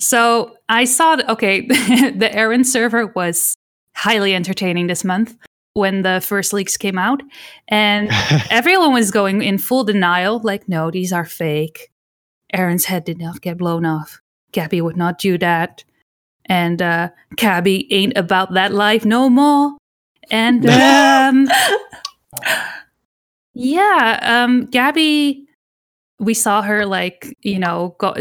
[SPEAKER 2] So I saw, okay, the Eren server was highly entertaining this month when the first leaks came out. And everyone was going in full denial like, no, these are fake. Eren's head did not get blown off. Gabby would not do that. And uh, Gabby ain't about that life no more. And um, yeah, um, Gabby, we saw her like, you know, go,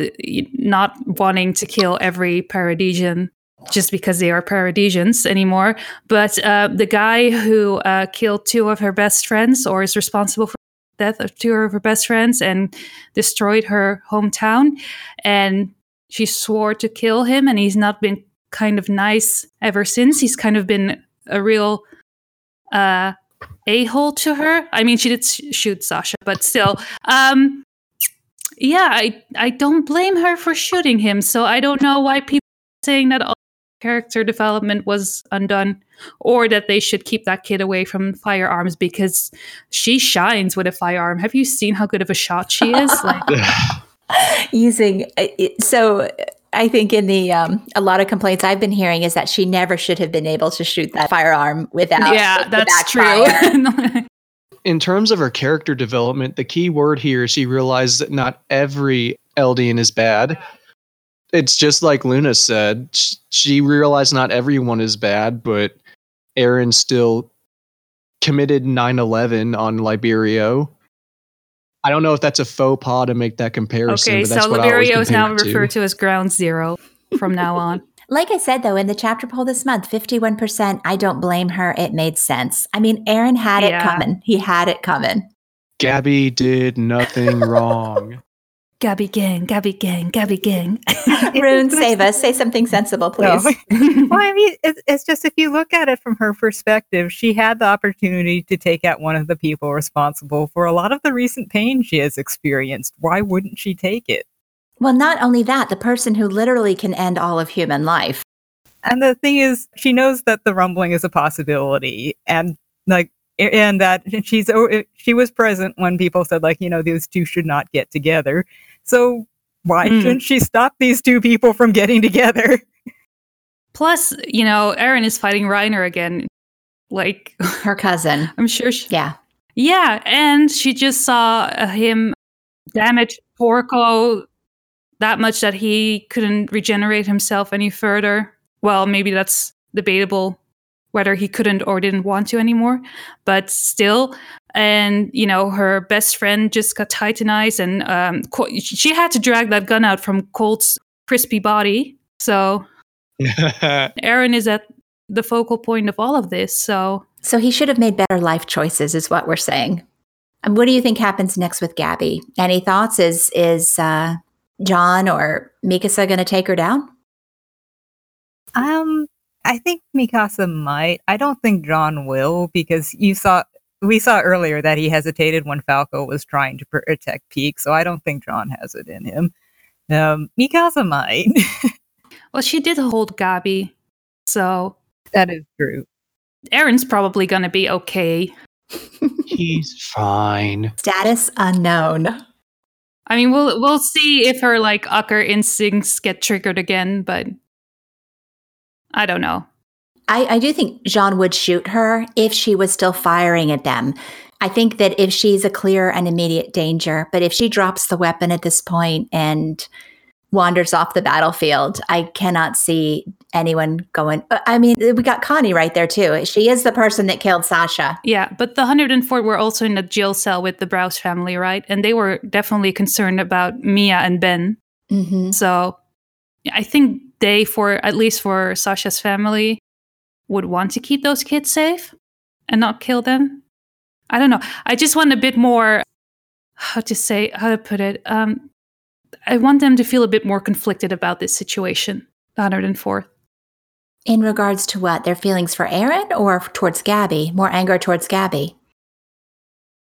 [SPEAKER 2] not wanting to kill every Paradisian just because they are Paradisians anymore. But uh, the guy who uh, killed two of her best friends or is responsible for the death of two of her best friends and destroyed her hometown. And she swore to kill him, and he's not been kind of nice ever since. He's kind of been a real uh, a hole to her. I mean, she did sh- shoot Sasha, but still. Um, yeah, I, I don't blame her for shooting him. So I don't know why people are saying that all character development was undone or that they should keep that kid away from firearms because she shines with a firearm. Have you seen how good of a shot she is? Like,
[SPEAKER 1] Using uh, so I think in the um, a lot of complaints I've been hearing is that she never should have been able to shoot that firearm without
[SPEAKER 2] yeah,
[SPEAKER 1] the
[SPEAKER 2] that's true.
[SPEAKER 4] in terms of her character development, the key word here is she realized that not every Eldian is bad. It's just like Luna said. She realized not everyone is bad, but Eren still committed 9 11 on Liberio. I don't know if that's a faux pas to make that comparison.
[SPEAKER 2] okay,
[SPEAKER 4] but that's
[SPEAKER 2] so
[SPEAKER 4] what I
[SPEAKER 2] Liberio is now
[SPEAKER 4] compare to.
[SPEAKER 2] referred to as ground zero from now on.
[SPEAKER 1] Like I said, though, in the chapter poll this month, 51%, I don't blame her. It made sense. I mean, Eren had it coming. He had it coming.
[SPEAKER 4] Gabby did nothing wrong.
[SPEAKER 2] Gabby gang, Gabby gang, Gabby gang.
[SPEAKER 1] Rune, save us. Say something sensible,
[SPEAKER 3] No.
[SPEAKER 1] please.
[SPEAKER 3] well, I mean, it's, it's just if you look at it from her perspective, she had the opportunity to take out one of the people responsible for a lot of the recent pain she has experienced. Why wouldn't she take it?
[SPEAKER 1] Well, not only that, the person who literally can end all of human life.
[SPEAKER 3] And the thing is, she knows that the rumbling is a possibility, and like, and that she's oh, eh, she was present when people said like, you know, these two should not get together. So why
[SPEAKER 2] Hmm.
[SPEAKER 3] shouldn't she stop these two people from getting together?
[SPEAKER 2] Plus, you know, Eren is fighting Reiner again. Like,
[SPEAKER 1] Her cousin.
[SPEAKER 2] I'm sure she,
[SPEAKER 1] Yeah.
[SPEAKER 2] Yeah, and she just saw uh, him damage Porco that much that he couldn't regenerate himself any further. Well, maybe that's debatable whether he couldn't or didn't want to anymore, but still. And you know, her best friend just got titanized, and um, Co- she had to drag that gun out from Colt's crispy body. So Eren is at the focal point of all of this. So
[SPEAKER 1] So he should have made better life choices, is what we're saying. And what do you think happens next with Gabby? Any thoughts? Is is uh, Jean or Mikasa going to take her down?
[SPEAKER 3] Um, I think Mikasa might. I don't think Jean will because you saw we saw earlier that he hesitated when Falco was trying to protect Pieck, so I don't think Jean has it in him. Um, Mikasa might.
[SPEAKER 2] Well, she did hold Gabi, so
[SPEAKER 3] that is true.
[SPEAKER 2] Eren's probably going to be okay.
[SPEAKER 4] He's fine.
[SPEAKER 1] Status unknown.
[SPEAKER 2] I mean, we'll we'll see if her like Ucker instincts get triggered again, but I don't know.
[SPEAKER 1] I, I do think Jean would shoot her if she was still firing at them. I think that if she's a clear and immediate danger, but if she drops the weapon at this point and wanders off the battlefield, I cannot see anyone going. uh, I mean, we got Connie right there too. She is the person that killed Sasha.
[SPEAKER 2] Yeah, but the 104 were also in a jail cell with the Braus family, right? And they were definitely concerned about Mia and Ben.
[SPEAKER 1] hmm
[SPEAKER 2] So I think they, for at least for Sasha's family, would want to keep those kids safe and not kill them. I don't know. I just want a bit more, how to say, how to put it. Um, I want them to feel a bit more conflicted about this situation, the 104th.
[SPEAKER 1] In regards to what? Their feelings for Eren or towards Gabby? More anger towards Gabby.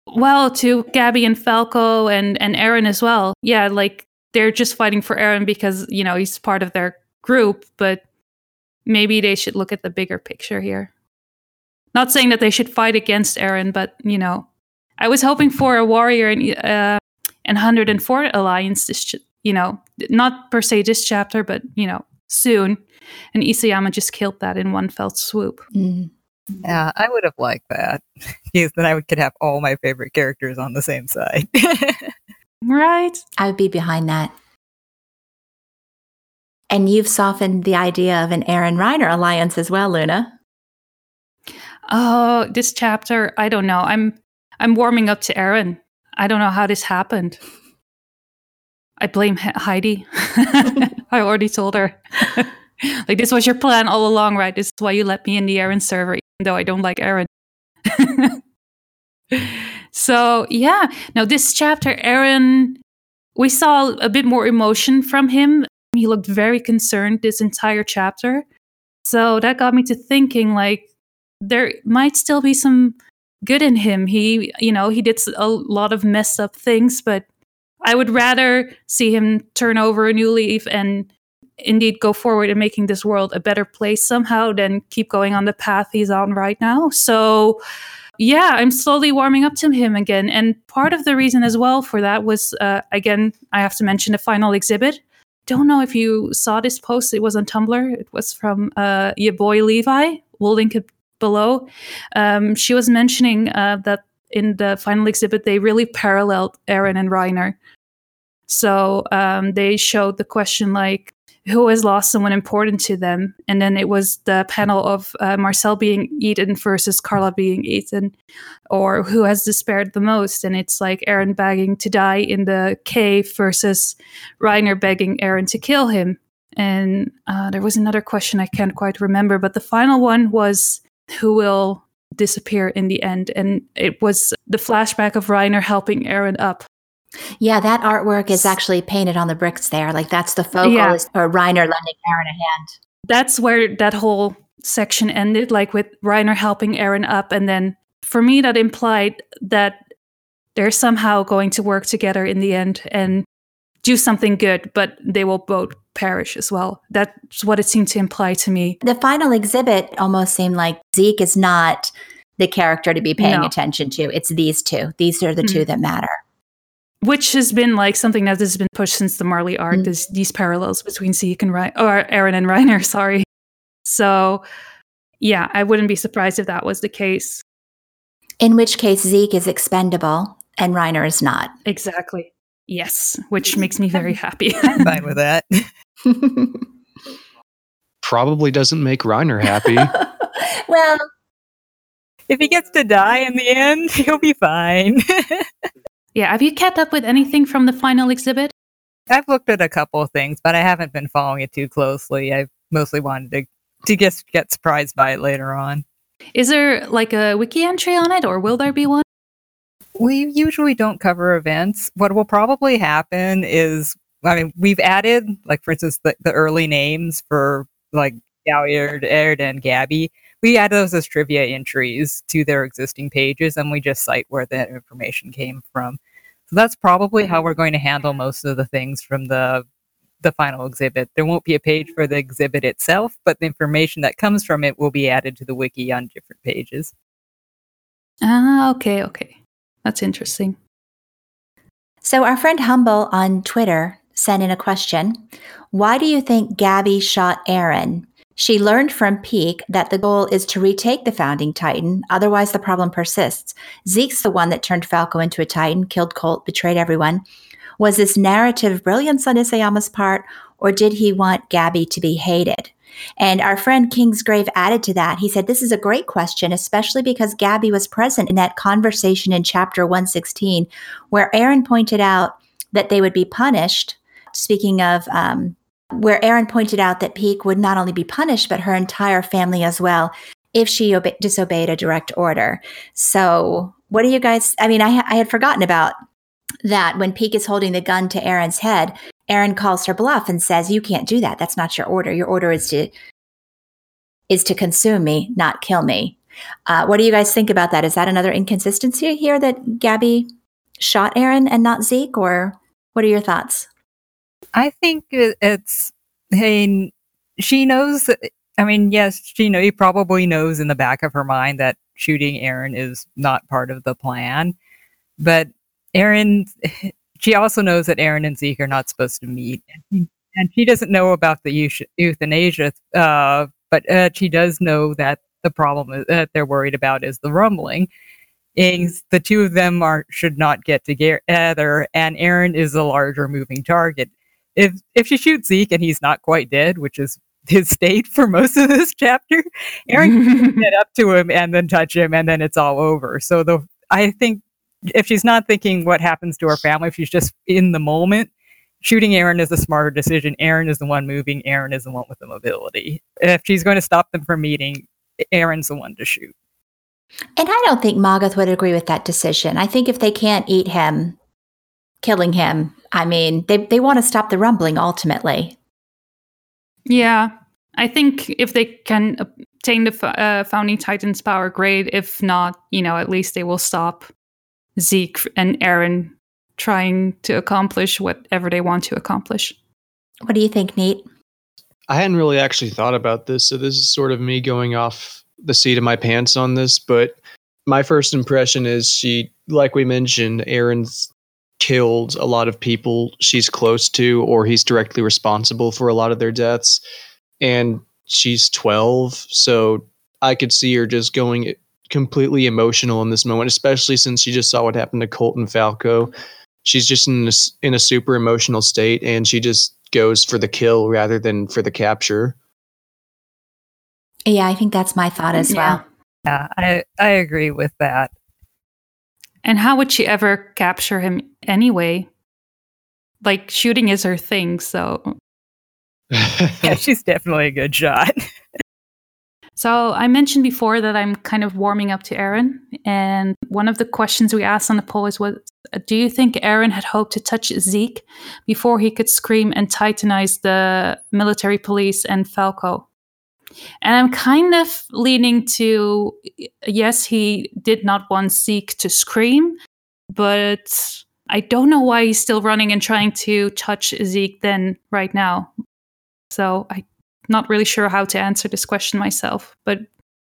[SPEAKER 2] Well, to Gabby and Falco and and Eren as well. Yeah, like they're just fighting for Eren because you know he's part of their group, but maybe they should look at the bigger picture here. Not saying that they should fight against Eren, but you know, I was hoping for a warrior and uh, and 104 alliance. This, ch- you know, not per se this chapter, but you know, soon. And Isayama just killed that in one fell swoop.
[SPEAKER 1] Mm.
[SPEAKER 3] Yeah, I would have liked that. Because then I could have all my favorite characters on the same side.
[SPEAKER 2] Right?
[SPEAKER 1] I would be behind that. And you've softened the idea of an Eren Reiner alliance as well, Luna.
[SPEAKER 2] Oh, this chapter, I don't know. I'm I'm warming up to Eren. I don't know how this happened. I blame He- Heidi. I already told her. like this was your plan all along, right? This is why you let me in the Eren server, even though I don't like Eren. so yeah. Now this chapter, Eren, we saw a bit more emotion from him. He looked very concerned this entire chapter. So that got me to thinking like there might still be some good in him. He, you know, he did a lot of messed up things, but I would rather see him turn over a new leaf and indeed go forward in making this world a better place somehow than keep going on the path he's on right now. So, yeah, I'm slowly warming up to him again. And part of the reason as well for that was, uh, again, I have to mention the final exhibit. Don't know if you saw this post. It was on Tumblr. It was from uh, your boy Levi. We'll link it below. Um, she was mentioning uh, that in the final exhibit, they really paralleled Eren and Reiner. So um, they showed the question like, who has lost someone important to them? And then it was the panel of uh, Marcel being eaten versus Carla being eaten, or who has despaired the most. And it's like Eren begging to die in the cave versus Reiner begging Eren to kill him. And uh, there was another question I can't quite remember, but the final one was who will disappear in the end. And it was the flashback of Reiner helping Eren up.
[SPEAKER 1] Yeah, that artwork is actually painted on the bricks there. Like that's the focal
[SPEAKER 2] Yeah.
[SPEAKER 1] is or Reiner lending Eren a hand.
[SPEAKER 2] That's where that whole section ended, like with Reiner helping Eren up. And then for me, that implied that they're somehow going to work together in the end and do something good, but they will both perish as well. That's what it seemed to imply to me.
[SPEAKER 1] The final exhibit almost seemed like Zeke is not the character to be paying
[SPEAKER 2] No.
[SPEAKER 1] attention to. It's these two. These are the hmm. two that matter.
[SPEAKER 2] Which has been like something that has been pushed since the Marley arc.
[SPEAKER 1] Mm.
[SPEAKER 2] This, these parallels between Zeke and Ryan, or Eren and Reiner. Sorry. So, yeah, I wouldn't be surprised if that was the case.
[SPEAKER 1] In which case Zeke is expendable and Reiner is not.
[SPEAKER 2] Exactly. Yes, which makes me very happy.
[SPEAKER 3] I'm fine with that.
[SPEAKER 4] Probably doesn't make Reiner happy.
[SPEAKER 1] well,
[SPEAKER 3] If he gets to die in the end, he'll be fine.
[SPEAKER 2] Yeah. Have you kept up with anything from the final exhibit?
[SPEAKER 3] I've looked at a couple of things, but I haven't been following it too closely. I mostly wanted to to just get surprised by it later on.
[SPEAKER 2] Is there like a wiki entry on it, or will there be one?
[SPEAKER 3] We usually don't cover events. What will probably happen is, I mean, we've added, like, for instance, the, the early names for like Galliard, Erd, and Gabby. We add those as trivia entries to their existing pages, and we just cite where that information came from. So that's probably how we're going to handle most of the things from the the final exhibit. There won't be a page for the exhibit itself, but the information that comes from it will be added to the wiki on different pages.
[SPEAKER 2] Ah, okay, okay. That's interesting.
[SPEAKER 1] so our friend Humble on Twitter sent in a question. Why do you think Gabby shot Eren? She learned from Pieck that the goal is to retake the founding Titan, otherwise the problem persists. Zeke's the one that turned Falco into a Titan, killed Colt, betrayed everyone. Was this narrative brilliance on Isayama's part, or did he want Gabby to be hated? And our friend Kingsgrave added to that. He said, This is a great question, especially because Gabby was present in that conversation in chapter 116, where Eren pointed out that they would be punished speaking of um, where Eren pointed out that Pieck would not only be punished, but her entire family as well if she obe- disobeyed a direct order. So, what do you guys? I mean, I, I had forgotten about that when Pieck is holding the gun to Eren's head. Eren calls her bluff and says, "You can't do that. That's not your order. Your order is to is to consume me, not kill me." Uh, what do you guys think about that? Is that another inconsistency here that Gabby shot Eren and not Zeke, or what are your thoughts?
[SPEAKER 3] I think it's hey, she knows. I mean, yes, she know he probably knows in the back of her mind that shooting Eren is not part of the plan, but Eren, she also knows that Eren and Zeke are not supposed to meet, and she doesn't know about the euthanasia. Uh, but uh, she does know that the problem that they're worried about is the rumbling. The two of them are should not get together, and Eren is a larger moving target. If if she shoots Zeke and he's not quite dead, which is his state for most of this chapter, Eren can get up to him and then touch him, and then it's all over. So the I think if she's not thinking what happens to her family, if she's just in the moment, shooting Eren is a smarter decision. Eren is the one moving. Eren is the one with the mobility. If she's going to stop them from meeting, Eren's the one to shoot.
[SPEAKER 1] And I don't think Magath would agree with that decision. I think if they can't eat him, killing him, I mean, they, they want to stop the rumbling ultimately.
[SPEAKER 2] Yeah. I think if they can obtain the uh, Founding Titan's power, great. If not, you know, at least they will stop Zeke and Eren trying to accomplish whatever they want to accomplish.
[SPEAKER 1] What do you think, Nate?
[SPEAKER 4] I hadn't really actually thought about this, so this is sort of me going off the seat of my pants on this. But my first impression is she, like we mentioned, Eren's killed a lot of people she's close to, or he's directly responsible for a lot of their deaths. And she's 12, so I could see her just going completely emotional in this moment, especially since she just saw what happened to Colton Falco. She's just in a, in a super emotional state, and she just goes for the kill rather than for the capture.
[SPEAKER 1] Yeah, I think that's my thought as
[SPEAKER 3] yeah.
[SPEAKER 1] well.
[SPEAKER 3] Yeah, I I agree with that.
[SPEAKER 2] And how would she ever capture him anyway? Like shooting is her thing, so
[SPEAKER 3] yeah, she's definitely a good shot.
[SPEAKER 2] so I mentioned before that I'm kind of warming up to Eren, and one of the questions we asked on the poll is what do you think Eren had hoped to touch Zeke before he could scream and titanize the military police and Falco? And I'm kind of leaning to yes, he did not want Zeke to scream, but I don't know why he's still running and trying to touch Zeke then right now. So I'm not really sure how to answer this question myself. But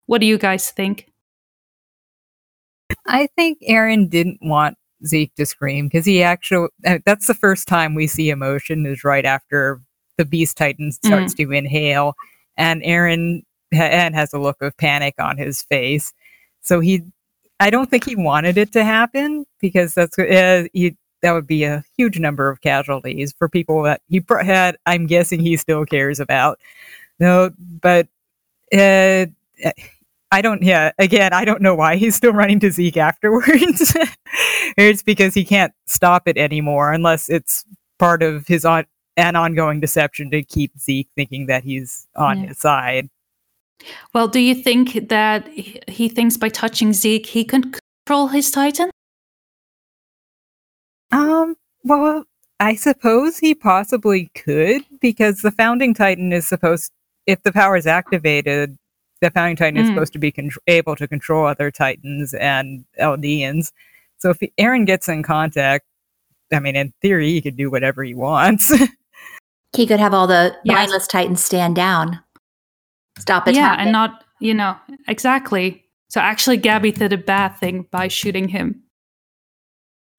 [SPEAKER 2] what do you guys think?
[SPEAKER 3] I think Eren didn't want Zeke to scream because he actually uh, that's the first time we see emotion is right after the Beast Titan starts mm. to inhale and Eren and has a look of panic on his face. So he, I don't think he wanted it to happen because that's uh, he, that would be a huge number of casualties for people that he had. I'm guessing he still cares about. No, but uh, I don't. Yeah, again, I don't know why he's still running to Zeke afterwards. it's because he can't stop it anymore unless it's part of his on an ongoing deception to keep Zeke thinking that he's on yeah. his side.
[SPEAKER 2] Well, do you think that he thinks by touching Zeke he can control his Titan?
[SPEAKER 3] Um, well, I suppose he possibly could because the founding Titan is supposed if the power is activated, the founding Titan mm. is supposed to be con- able to control other Titans and Eldians. So if Eren gets in contact, I mean, in theory, he could do whatever he wants.
[SPEAKER 1] He could have all the yes. mindless titans stand down, stop it.
[SPEAKER 2] Yeah, and not, you know, exactly. So actually, Gabi did a bad thing by shooting him.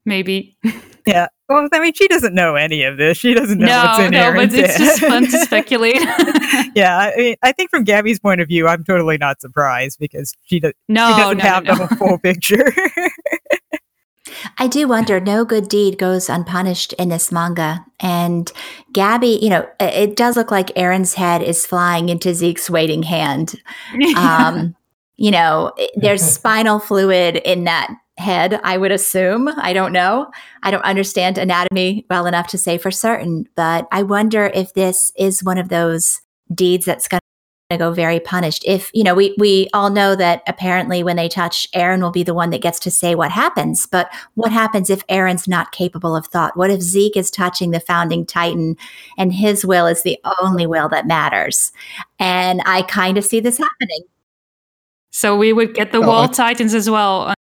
[SPEAKER 2] Maybe.
[SPEAKER 3] yeah. Well, I mean, she doesn't know any of this. She doesn't know
[SPEAKER 2] no,
[SPEAKER 3] what's in
[SPEAKER 2] no,
[SPEAKER 3] Eren's
[SPEAKER 2] but it's just fun to speculate.
[SPEAKER 3] yeah, I mean, I think from Gabi's point of view, I'm totally not surprised because she, does,
[SPEAKER 2] no,
[SPEAKER 3] she doesn't
[SPEAKER 2] no,
[SPEAKER 3] have
[SPEAKER 2] no,
[SPEAKER 3] the full picture.
[SPEAKER 1] I do wonder, no good deed goes unpunished in this manga. And Gabi, you know, it does look like Eren's head is flying into Zeke's waiting hand. Um, you know, there's spinal fluid in that head, I would assume. I don't know. I don't understand anatomy well enough to say for certain, but I wonder if this is one of those deeds that's going to go very punished. If, you know, we we all know that apparently when they touch Eren will be the one that gets to say what happens, but what happens if Eren's not capable of thought? What if Zeke is touching the founding titan and his will is the only will that matters? And I kind of see this happening.
[SPEAKER 2] So we would get the
[SPEAKER 4] Oh,
[SPEAKER 2] wall
[SPEAKER 4] I-
[SPEAKER 2] titans as well under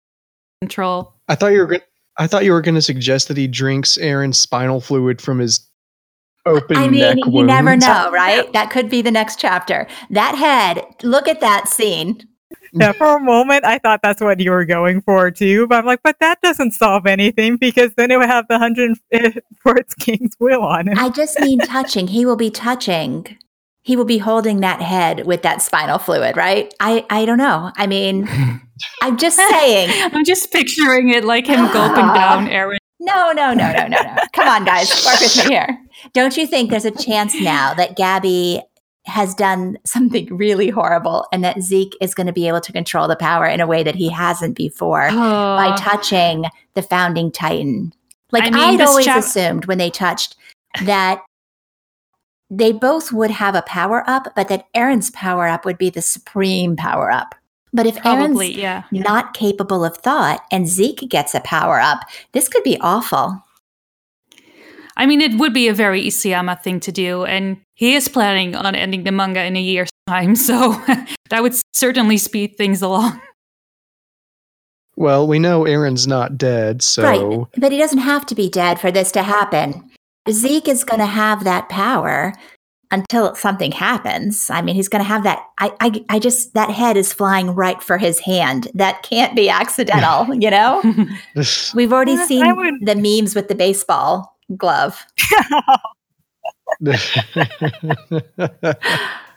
[SPEAKER 2] control.
[SPEAKER 4] I thought you were going. I thought you were going to suggest that he drinks Eren's spinal fluid from his open
[SPEAKER 1] I mean,
[SPEAKER 4] neck
[SPEAKER 1] you
[SPEAKER 4] wounds.
[SPEAKER 1] never know, right? That could be the next chapter. That head, look at that scene.
[SPEAKER 3] Yeah, for a moment, I thought that's what you were going for too. But I'm like, but that doesn't solve anything because then it would have the hundred eh, fourth king's will on it.
[SPEAKER 1] I just mean touching. He will be touching. He will be holding that head with that spinal fluid, right? I I don't know. I mean, I'm just saying.
[SPEAKER 2] I'm just picturing it like him gulping ah. down Eren.
[SPEAKER 1] No, no, no, no, no, no. Come on, guys. Work with me here. Don't you think there's a chance now that Gabi has done something really horrible and that Zeke is going to be able to control the power in a way that he hasn't before by
[SPEAKER 2] Oh,
[SPEAKER 1] touching the founding titan? Like
[SPEAKER 2] I mean,
[SPEAKER 1] I'd always
[SPEAKER 2] chap-
[SPEAKER 1] assumed when they touched that they both would have a power up, but that Eren's power up would be the supreme power up. But if
[SPEAKER 2] probably,
[SPEAKER 1] Eren's
[SPEAKER 2] yeah.
[SPEAKER 1] not capable of thought and Zeke gets a power up, this could be awful.
[SPEAKER 2] I mean, it would be a very Isayama thing to do, and he is planning on ending the manga in a year's time, so that would certainly speed things along.
[SPEAKER 4] Well, we know Eren's not dead, so
[SPEAKER 1] Right. But he doesn't have to be dead for this to happen. Zeke is going to have that power until something happens. I mean, he's going to have that. I, I, I just, that head is flying right for his hand. That can't be accidental, you know? We've already seen
[SPEAKER 3] would-
[SPEAKER 1] the memes with the baseball glove.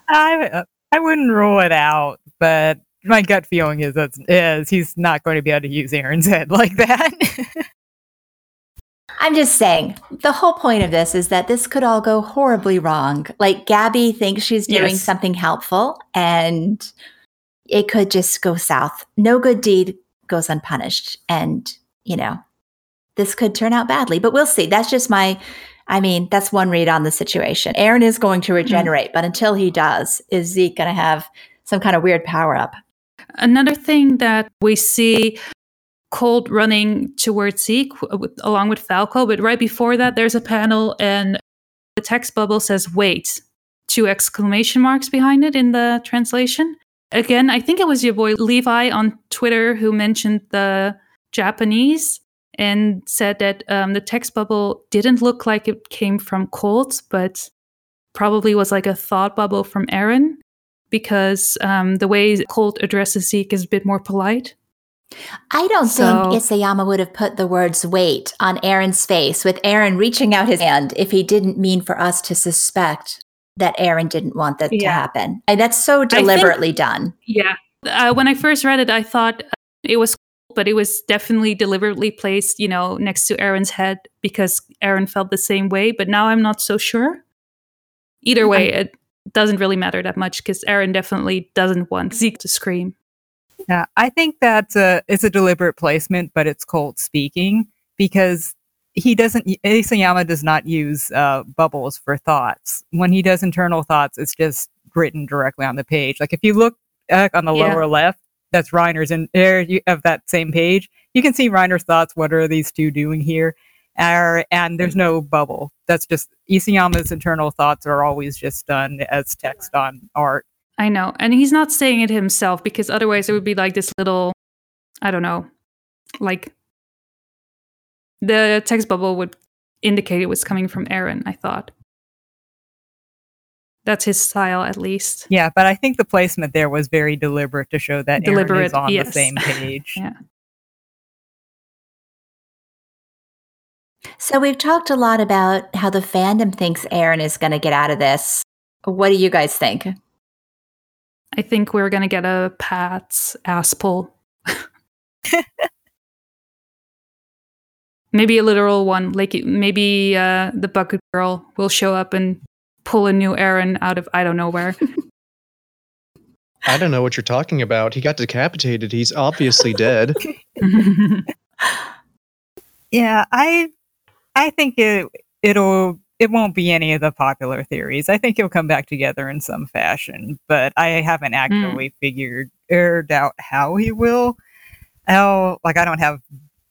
[SPEAKER 3] I I wouldn't rule it out, but my gut feeling is that is he's not going to be able to use Eren's head like that.
[SPEAKER 1] I'm just saying, the whole point of this is that this could all go horribly wrong. Like Gabi thinks she's doing
[SPEAKER 2] Yes.
[SPEAKER 1] something helpful and it could just go south. No good deed goes unpunished. And, you know, this could turn out badly, but we'll see. That's just my, I mean, that's one read on the situation. Eren is going to mm-hmm. regenerate, but until he does, is Zeke going to have some kind of weird power up?
[SPEAKER 2] Another thing that we see Colt running towards Zeke with, along with Falco, but right before that, there's a panel and the text bubble says "wait," two exclamation marks behind it in the translation. Again, I think it was your boy Levi on Twitter who mentioned the Japanese and said that um, the text bubble didn't look like it came from Colt, but probably was like a thought bubble from Eren because um, the way Colt addresses Zeke is a bit more polite.
[SPEAKER 1] I don't
[SPEAKER 2] So-
[SPEAKER 1] think Isayama would have put the words wait on Eren's face with Eren reaching out his hand if he didn't mean for us to suspect that Eren didn't want that to happen. And that's so
[SPEAKER 2] think-
[SPEAKER 1] deliberately done.
[SPEAKER 2] Yeah. Uh, when I first read it, I thought it was but it was definitely deliberately placed, you know, next to Eren's head because Eren felt the same way. But now I'm not so sure. Either way, it doesn't really matter that much because Eren definitely doesn't want Zeke to scream.
[SPEAKER 3] Yeah, I think that's a it's a deliberate placement, but it's Colt speaking because he doesn't. Isayama does not use uh, bubbles for thoughts. When he does internal thoughts, it's just written directly on the page. Like if you look uh, on the
[SPEAKER 2] Yeah.
[SPEAKER 3] lower left, that's Reiner's, and there you have that same page. You can see Reiner's thoughts. What are these two doing here? And there's no bubble. That's just Isayama's internal thoughts are always just done as text on art.
[SPEAKER 2] I know. And he's not saying it himself because otherwise it would be like this little, I don't know, like the text bubble would indicate it was coming from Eren, I thought. That's his style, at least.
[SPEAKER 3] Yeah, but I think the placement there was very deliberate to show that Eren is
[SPEAKER 2] Deliberate,
[SPEAKER 3] on the same page.
[SPEAKER 2] Yeah.
[SPEAKER 1] So we've talked a lot about how the fandom thinks Eren is going to get out of this. What do you guys think?
[SPEAKER 2] I think we're going to get a Pat's ass pull. maybe a literal one. Like maybe uh, the bucket girl will show up and pull a new Eren out of I don't know where.
[SPEAKER 4] I don't know what you're talking about. He got decapitated. He's obviously dead.
[SPEAKER 3] Yeah, I I think it it'll it won't be any of the popular theories. I think he'll come back together in some fashion, but I haven't hmm. actually figured figured out how he will. How like I don't have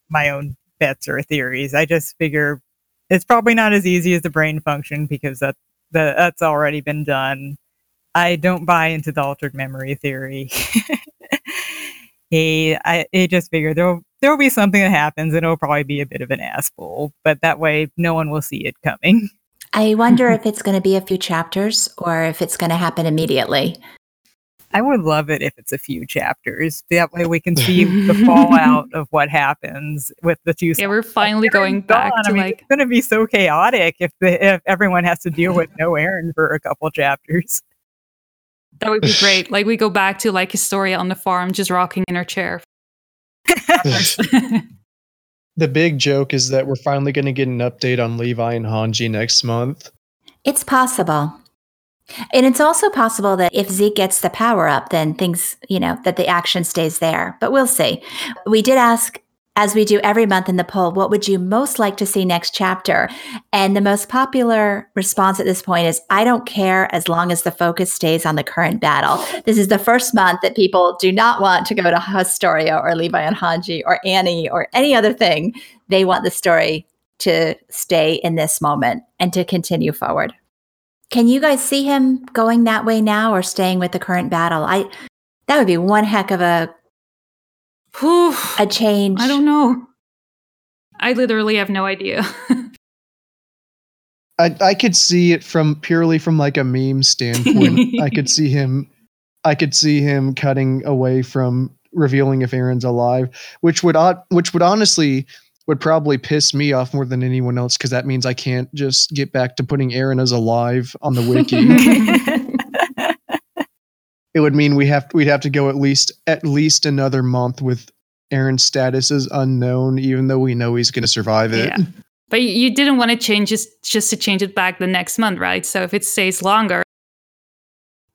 [SPEAKER 3] my own bets or theories. I just figure it's probably not as easy as the brain function because that, that that's already been done. I don't buy into the altered memory theory. he, I, just figured there'll there'll be something that happens and it'll probably be a bit of an asshole, but that way no one will see it coming.
[SPEAKER 1] I wonder if it's going to be a few chapters or if it's going to happen immediately.
[SPEAKER 3] I would love it if it's a few chapters. That way we can see the fallout of what happens with the two.
[SPEAKER 2] yeah, we're finally going back
[SPEAKER 3] gone.
[SPEAKER 2] to
[SPEAKER 3] I mean,
[SPEAKER 2] like
[SPEAKER 3] it's going to be so chaotic if the, if everyone has to deal with no Eren for a couple chapters.
[SPEAKER 2] that would be great. Like we go back to like Historia on the farm, just rocking in her chair.
[SPEAKER 4] the big joke is that we're finally going to get an update on Levi and Hanji next month.
[SPEAKER 1] It's possible. And it's also possible that if Zeke gets the power up, then things, you know, that the action stays there. But we'll see. We did ask, as we do every month in the poll, what would you most like to see next chapter? And the most popular response at this point is I don't care as long as the focus stays on the current battle. This is the first month that people do not want to go to Historia or Levi and Hanji or Annie or any other thing. They want the story to stay in this moment and to continue forward. Can you guys see him going that way now or staying with the current battle? I that would be one heck of a
[SPEAKER 2] Whew.
[SPEAKER 1] a change.
[SPEAKER 2] I don't know. I literally have no idea.
[SPEAKER 4] I I could see it from purely from like a meme standpoint. I could see him I could see him cutting away from revealing if Eren's alive, which would o- which would honestly would probably piss me off more than anyone else because that means I can't just get back to putting Eren as alive on the wiki. it would mean we have we'd have to go at least at least another month with Eren's status is unknown, even though we know he's going to survive it.
[SPEAKER 2] Yeah. but you- you didn't want to change just just to change it back the next month, right? So if it stays longer,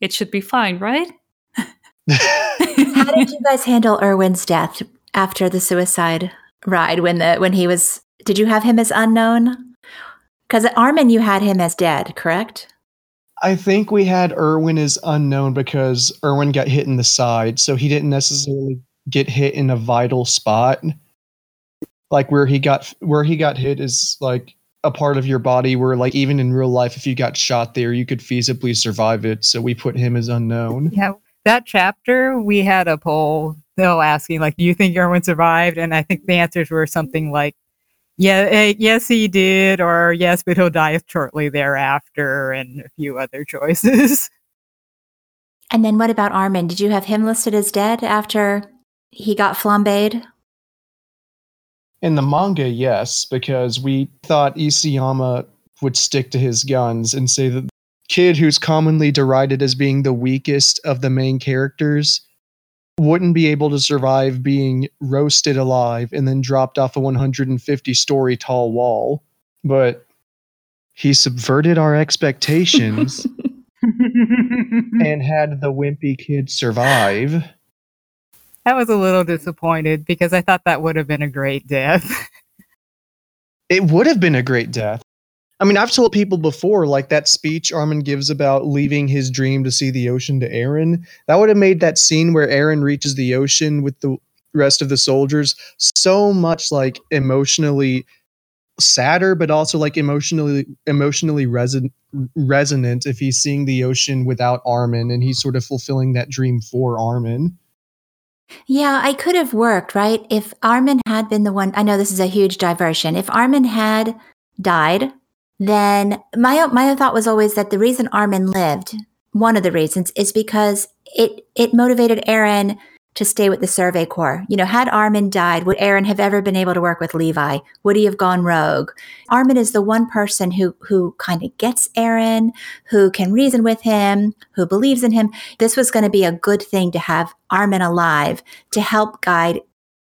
[SPEAKER 2] it should be fine, right?
[SPEAKER 1] How did you guys handle Erwin's death after the suicide ride when the when he was did you have him as unknown? Because at Armin you had him as dead, correct?
[SPEAKER 4] I think we had Erwin as unknown because Erwin got hit in the side, so he didn't necessarily get hit in a vital spot. Like where he got where he got hit is like a part of your body where like even in real life if you got shot there you could feasibly survive it. So we put him as unknown.
[SPEAKER 3] Yeah, that chapter we had a poll still asking like, "Do you think Erwin survived?" And I think the answers were something like, "Yeah, eh, yes, he did," or "Yes, but he'll die shortly thereafter," and a few other choices.
[SPEAKER 1] And then what about Armin? Did you have him listed as dead after he got flambéed?
[SPEAKER 4] In the manga, yes, because we thought Isayama would stick to his guns and say that the kid who's commonly derided as being the weakest of the main characters wouldn't be able to survive being roasted alive and then dropped off a 150 story tall wall. But he subverted our expectations and had the wimpy kid survive.
[SPEAKER 3] I was a little disappointed because I thought that would have been a great death.
[SPEAKER 4] It would have been a great death. I mean, I've told people before, like that speech Armin gives about leaving his dream to see the ocean to Eren. That would have made that scene where Eren reaches the ocean with the rest of the soldiers so much like emotionally sadder, but also like emotionally emotionally reson- resonant if he's seeing the ocean without Armin and he's sort of fulfilling that dream for Armin.
[SPEAKER 1] Yeah, I could have worked, right? If Armin had been the one, I know this is a huge diversion. If Armin had died, then my my thought was always that the reason Armin lived, one of the reasons, is because it it motivated Eren to stay with the Survey Corps. You know, had Armin died, would Eren have ever been able to work with Levi? Would he have gone rogue? Armin is the one person who who kind of gets Eren, who can reason with him, who believes in him. This was going to be a good thing to have Armin alive to help guide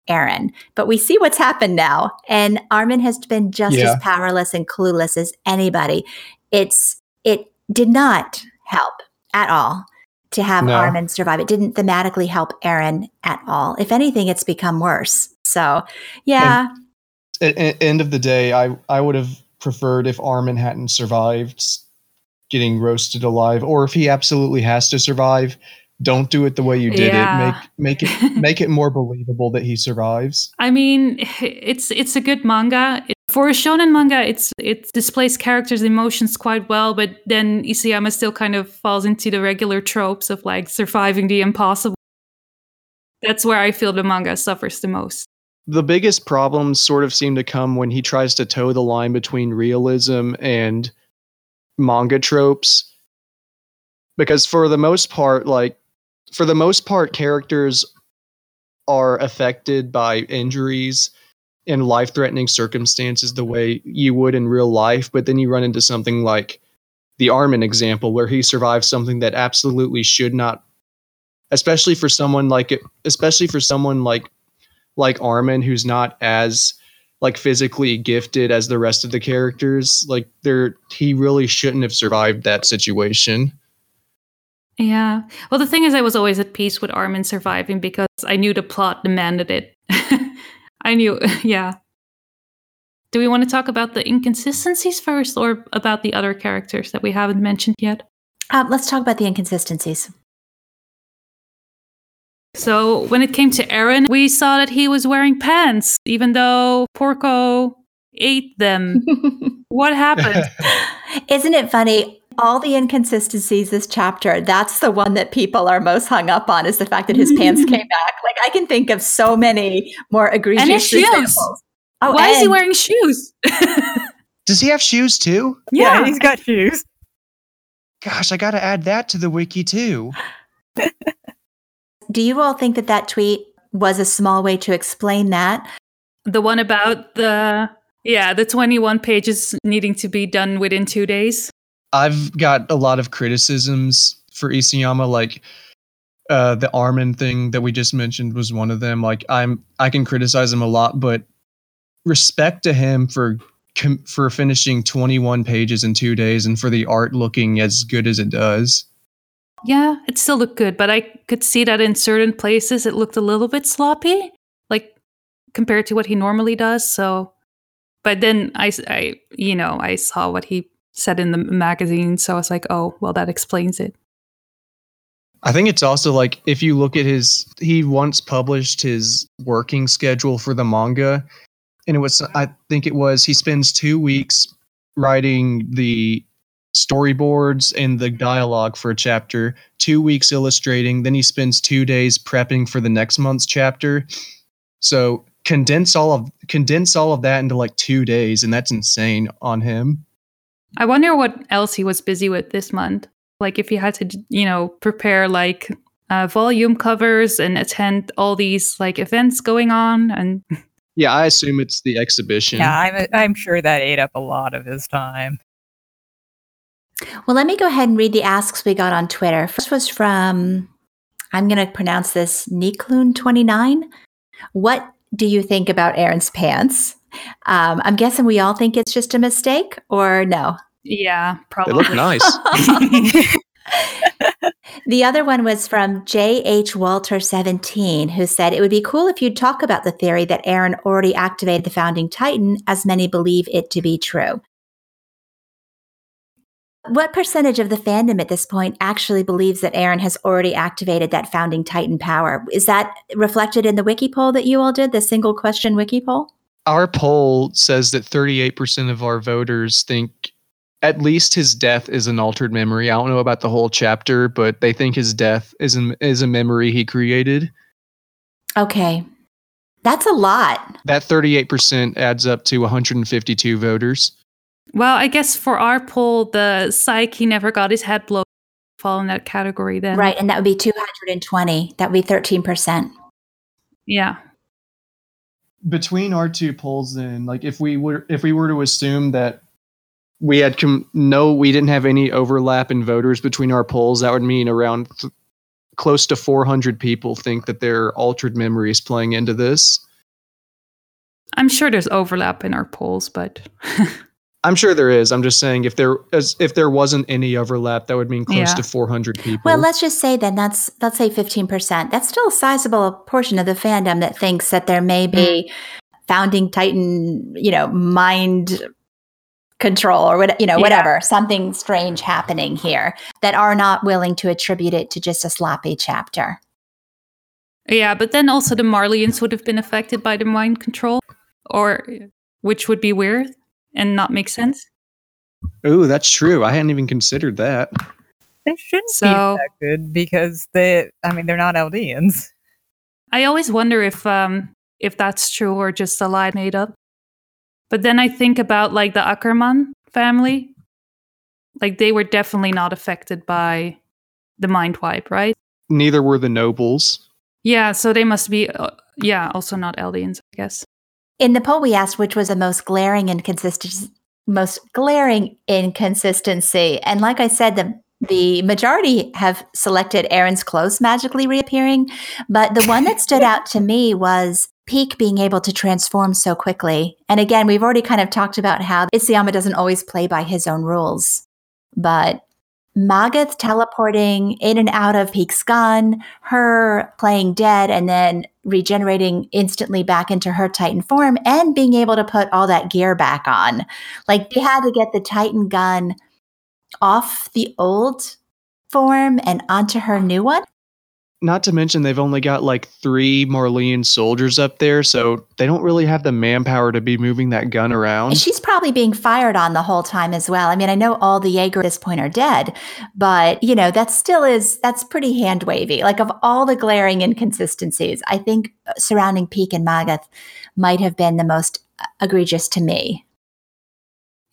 [SPEAKER 1] Eren. But we see what's happened now, and Armin has been just
[SPEAKER 4] Yeah.
[SPEAKER 1] as powerless and clueless as anybody. It's it did not help at all to have
[SPEAKER 4] No.
[SPEAKER 1] Armin survive. It didn't thematically help Eren at all. If anything, it's become worse. So, yeah.
[SPEAKER 4] At, at end of the day, I I would have preferred if Armin hadn't survived getting roasted alive, or if he absolutely has to survive, don't do it the way you did
[SPEAKER 2] Yeah.
[SPEAKER 4] it. Make make it make it more believable that he survives.
[SPEAKER 2] I mean, it's it's a good manga. It- For a shonen manga, it's it displays characters' emotions quite well, but then Isayama still kind of falls into the regular tropes of like surviving the impossible. That's where I feel the manga suffers the most.
[SPEAKER 4] The biggest problems sort of seem to come when he tries to toe the line between realism and manga tropes. Because for the most part, like for the most part, characters are affected by injuries and life threatening circumstances the way you would in real life. But then you run into something like the Armin example, where he survives something that absolutely should not, especially for someone like it, especially for someone like like Armin, who's not as like physically gifted as the rest of the characters. Like they're he really shouldn't have survived that situation.
[SPEAKER 2] Yeah. Well, the thing is, I was always at peace with Armin surviving because I knew the plot demanded it. I knew, yeah. Do we want to talk about the inconsistencies first or about the other characters that we haven't mentioned yet?
[SPEAKER 1] Um, let's talk about the inconsistencies.
[SPEAKER 2] So, when it came to Eren, we saw that he was wearing pants, even though Porco ate them. what happened?
[SPEAKER 1] Isn't it funny? All the inconsistencies this chapter, that's the one that people are most hung up on is the fact that his pants came back. Like I can think of so many more egregious
[SPEAKER 2] his shoes.
[SPEAKER 1] examples. Oh,
[SPEAKER 2] Why is he wearing shoes?
[SPEAKER 4] Does he have shoes too?
[SPEAKER 3] Yeah, he's got shoes.
[SPEAKER 4] Gosh, I got to add that to the wiki too.
[SPEAKER 1] Do you all think that that tweet was a small way to explain that?
[SPEAKER 2] the one about the yeah, the 21 pages needing to be done within 2 days.
[SPEAKER 4] I've got a lot of criticisms for Isayama, like uh, the Armin thing that we just mentioned was one of them. Like I'm, I can criticize him a lot, but respect to him for com- for finishing 21 pages in two days and for the art looking as good as it does.
[SPEAKER 2] Yeah, it still looked good, but I could see that in certain places it looked a little bit sloppy, like compared to what he normally does. So, but then I, I you know, I saw what he said in the magazine, so I was like, oh, well, that explains it.
[SPEAKER 4] I think it's also like if you look at his, he once published his working schedule for the manga, and it was, I think it was, he spends two weeks writing the storyboards and the dialogue for a chapter, two weeks illustrating, then he spends two days prepping for the next month's chapter. So condense all of condense all of that into like two days, and that's insane on him.
[SPEAKER 2] I wonder what else he was busy with this month. Like if he had to, you know, prepare like uh, volume covers and attend all these like events going on, and
[SPEAKER 4] Yeah, I assume it's the exhibition.
[SPEAKER 3] Yeah, I'm I'm sure that ate up a lot of his time.
[SPEAKER 1] Well, let me go ahead and read the asks we got on Twitter. First was from, I'm going to pronounce this Nikloon29. What do you think about Eren's pants? Um, I'm guessing we all think it's just a mistake, or no?
[SPEAKER 2] yeah, probably.
[SPEAKER 4] They
[SPEAKER 2] probably.
[SPEAKER 4] look nice.
[SPEAKER 1] The other one was from J.H. Walter17, who said, It would be cool if you'd talk about the theory that Eren already activated the founding Titan, as many believe it to be true. What percentage of the fandom at this point actually believes that Eren has already activated that founding Titan power? Is that reflected in the wiki poll that you all did, the single question wiki poll?
[SPEAKER 4] Our poll says that 38% of our voters think at least his death is an altered memory. I don't know about the whole chapter, but they think his death is an, is a memory he created.
[SPEAKER 1] Okay. That's a lot.
[SPEAKER 4] That 38% adds up to 152 voters.
[SPEAKER 2] Well, I guess for our poll, the psych he never got his head blown fall in that category then.
[SPEAKER 1] Right. And that would be 220. That would be 13%.
[SPEAKER 2] Yeah.
[SPEAKER 4] Between our two polls then, like if we were if we were to assume that we had com- no we didn't have any overlap in voters between our polls, that would mean around th- close to 400 people think that their altered memories playing into this.
[SPEAKER 2] I'm sure there's overlap in our polls, but
[SPEAKER 4] I'm sure there is. I'm just saying if there as if there wasn't any overlap, that would mean close
[SPEAKER 2] Yeah.
[SPEAKER 4] to 400 people.
[SPEAKER 1] Well, let's just say then that's let's say 15%. That's still a sizable portion of the fandom that thinks that there may be mm. founding titan, you know, mind control or what, you know,
[SPEAKER 2] Yeah.
[SPEAKER 1] whatever, something strange happening here that are not willing to attribute it to just a sloppy chapter.
[SPEAKER 2] Yeah, but then also the Marleyans would have been affected by the mind control, or which would be weird and not make sense.
[SPEAKER 4] Oh, that's true. I hadn't even considered that.
[SPEAKER 3] They shouldn't
[SPEAKER 2] So-
[SPEAKER 3] be affected because they, I mean, they're not Eldians.
[SPEAKER 2] I always wonder if um if that's true or just a lie made up. But then I think about like the Ackerman family. Like they were definitely not affected by the mind wipe, right?
[SPEAKER 4] Neither were the nobles.
[SPEAKER 2] Yeah, so they must be uh, yeah, also not Eldians, I guess.
[SPEAKER 1] In the poll we asked which was the most glaring inconsistency most glaring inconsistency. And like I said, the the majority have selected Eren's clothes magically reappearing, but the one that stood out to me was Pieck being able to transform so quickly. And again, we've already kind of talked about how Isayama doesn't always play by his own rules. But Magath teleporting in and out of Pieck's gun, her playing dead and then regenerating instantly back into her Titan form, and being able to put all that gear back on. Like they had to get the Titan gun off the old form and onto her new one.
[SPEAKER 4] Not to mention they've only got like three Marleyan soldiers up there, so they don't really have the manpower to be moving that gun around.
[SPEAKER 1] And she's probably being fired on the whole time as well. I mean, I know all the Jaeger at this point are dead, but you know, that still is that's pretty hand wavy. Like of all the glaring inconsistencies, I think uh, surrounding Pieck and Magath might have been the most uh, egregious to me.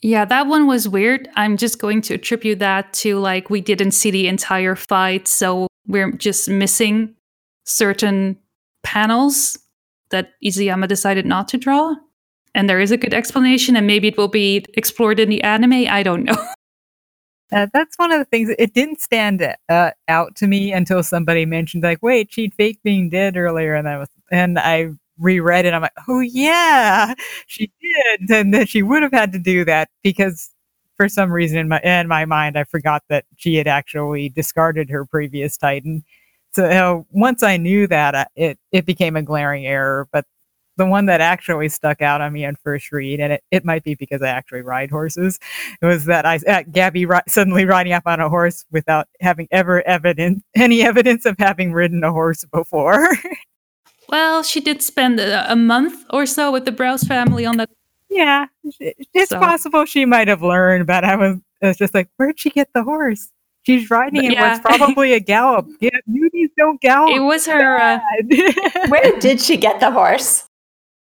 [SPEAKER 2] Yeah, that one was weird. I'm just going to attribute that to like we didn't see the entire fight, so we're just missing certain panels that Isayama decided not to draw. And there is a good explanation, and maybe it will be explored in the anime. I don't know.
[SPEAKER 3] Uh, that's one of the things. It didn't stand uh, out to me until somebody mentioned, like, "Wait, she'd fake being dead earlier," and I was, and I reread it. I'm like, "Oh yeah, she did," and that she would have had to do that because for some reason in my in my mind, I forgot that she had actually discarded her previous Titan. So uh, once I knew that, it it became a glaring error. But the one that actually stuck out on me on first read, and it, it might be because I actually ride horses, was that I uh, Gabi ri- suddenly riding up on a horse without having ever evidence any evidence of having ridden a horse before.
[SPEAKER 2] well, she did spend a, a month or so with the Braus family on that.
[SPEAKER 3] Yeah, it's
[SPEAKER 2] So-
[SPEAKER 3] possible she might have learned, but I was, I was just like, where'd she get the horse? She's riding it.
[SPEAKER 2] Yeah.
[SPEAKER 3] It's probably a gallop. Yeah, beauties don't gallop.
[SPEAKER 2] It was her. Uh,
[SPEAKER 1] Where did she get the horse?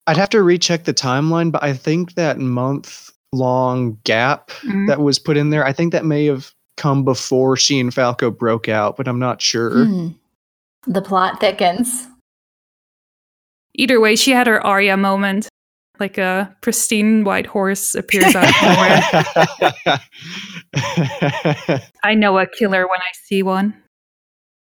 [SPEAKER 4] I'd have to recheck the timeline, but I think that month long gap
[SPEAKER 2] mm,
[SPEAKER 4] that was put in there, I think that may have come before she and Falco broke out, but I'm not sure.
[SPEAKER 1] Hmm. The plot thickens.
[SPEAKER 2] either way, she had her Arya moment. Like a pristine white horse appears out of nowhere. I know a killer when I see one.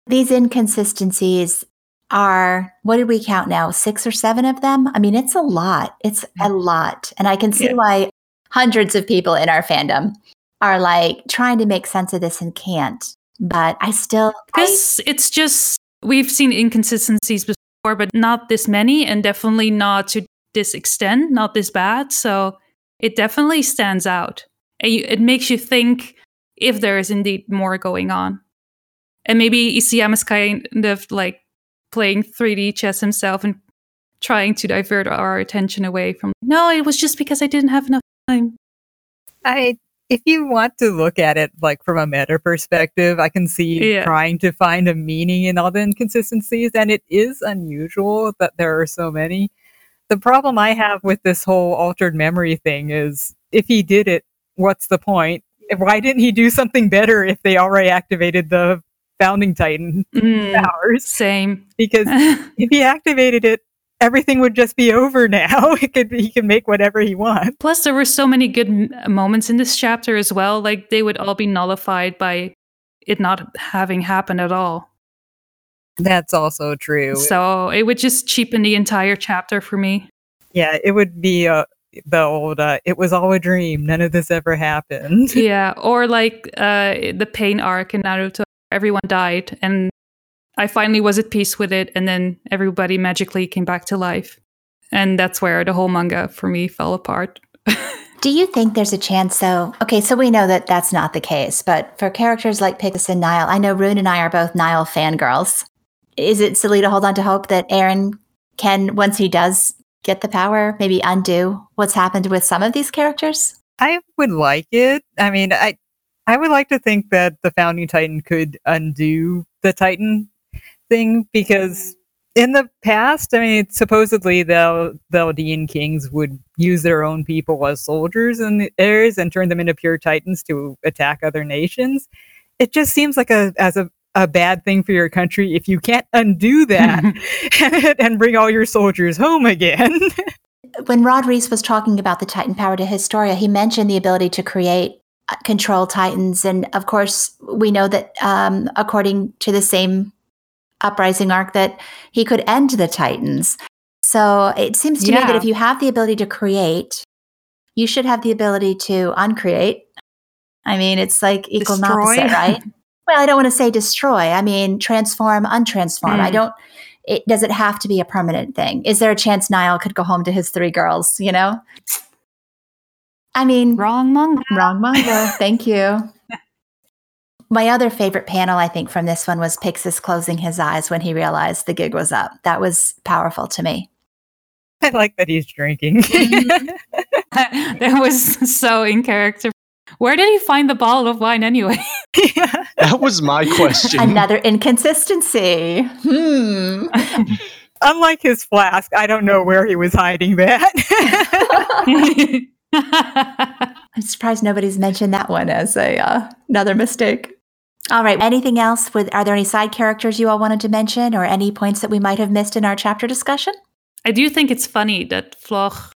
[SPEAKER 1] These inconsistencies are what did we count now? Six or seven of them? I mean, it's a lot. It's a mm. lot. And I can see
[SPEAKER 2] Yeah.
[SPEAKER 1] why hundreds of people in our fandom are like trying to make sense of this and can't. But I still I-
[SPEAKER 2] Because it's just we've seen inconsistencies before, but not this many, and definitely not to this extent, not this bad. So it definitely stands out, it makes you think if there is indeed more going on, and maybe ECM is kind of like playing 3D chess himself and trying to divert our attention away from. No, it was just because I didn't have enough time.
[SPEAKER 3] I if you want to look at it like from a meta perspective, I can see
[SPEAKER 2] Yeah.
[SPEAKER 3] trying to find a meaning in all the inconsistencies, and it is unusual that there are so many. The problem I have with this whole altered memory thing is if he did it, what's the point? Why didn't he do something better if they already activated the founding titan
[SPEAKER 2] Mm,
[SPEAKER 3] powers?
[SPEAKER 2] same.
[SPEAKER 3] Because if he activated it, everything would just be over now. It could he can make whatever he wants.
[SPEAKER 2] Plus, there were so many good m- moments in this chapter as well. Like they would all be nullified by it not having happened at all.
[SPEAKER 3] That's also true.
[SPEAKER 2] So it would just cheapen the entire chapter for me.
[SPEAKER 3] yeah, it would be uh the old uh, "It was all a dream. None of this ever happened."
[SPEAKER 2] yeah, or like uh, the pain arc in Naruto. Everyone died, and I finally was at peace with it, and then everybody magically came back to life, and that's where the whole manga for me fell apart.
[SPEAKER 1] Do you think there's a chance, though? Okay, so we know that that's not the case, but for characters like Pixis and Nile, I know Rune and I are both Nile fangirls. Is it silly to hold on to hope that Eren can, once he does get the power, maybe undo what's happened with some of these characters?
[SPEAKER 3] I would like it. I mean, I I would like to think that the founding Titan could undo the Titan thing because in the past, I mean, supposedly the the kings would use their own people as soldiers and the areas and turn them into pure titans to attack other nations. It just seems like a as a a bad thing for your country if you can't undo that and bring all your soldiers home again.
[SPEAKER 1] when Rod Reiss was talking about the Titan power to Historia, he mentioned the ability to create uh, control Titans, and of course, we know that um, according to the same uprising arc that he could end the Titans. So it seems to me that if you have the ability to create, you should have the ability to uncreate. I mean, it's like equal and
[SPEAKER 2] Destroy.
[SPEAKER 1] opposite, right? Well, I don't want to say destroy. I mean, transform, untransform. I
[SPEAKER 2] Mm.
[SPEAKER 1] don't. It does it have to be a permanent thing? Is there a chance Nile could go home to his three girls? You know. I mean,
[SPEAKER 2] Wrong manga.
[SPEAKER 1] Wrong manga. Thank you. My other favorite panel, I think, from this one was Pixis closing his eyes when he realized the gig was up. That was powerful to me.
[SPEAKER 3] I like that he's drinking.
[SPEAKER 2] that was so in character. Where did he find the bottle of wine anyway?
[SPEAKER 3] yeah.
[SPEAKER 4] That was my question.
[SPEAKER 1] Another inconsistency. Hmm.
[SPEAKER 3] Unlike his flask, I don't know where he was hiding that.
[SPEAKER 1] I'm surprised nobody's mentioned that one as a uh, another mistake. All right. Anything else? With are there any side characters you all wanted to mention, or any points that we might have missed in our chapter discussion?
[SPEAKER 2] I do think it's funny that Floch,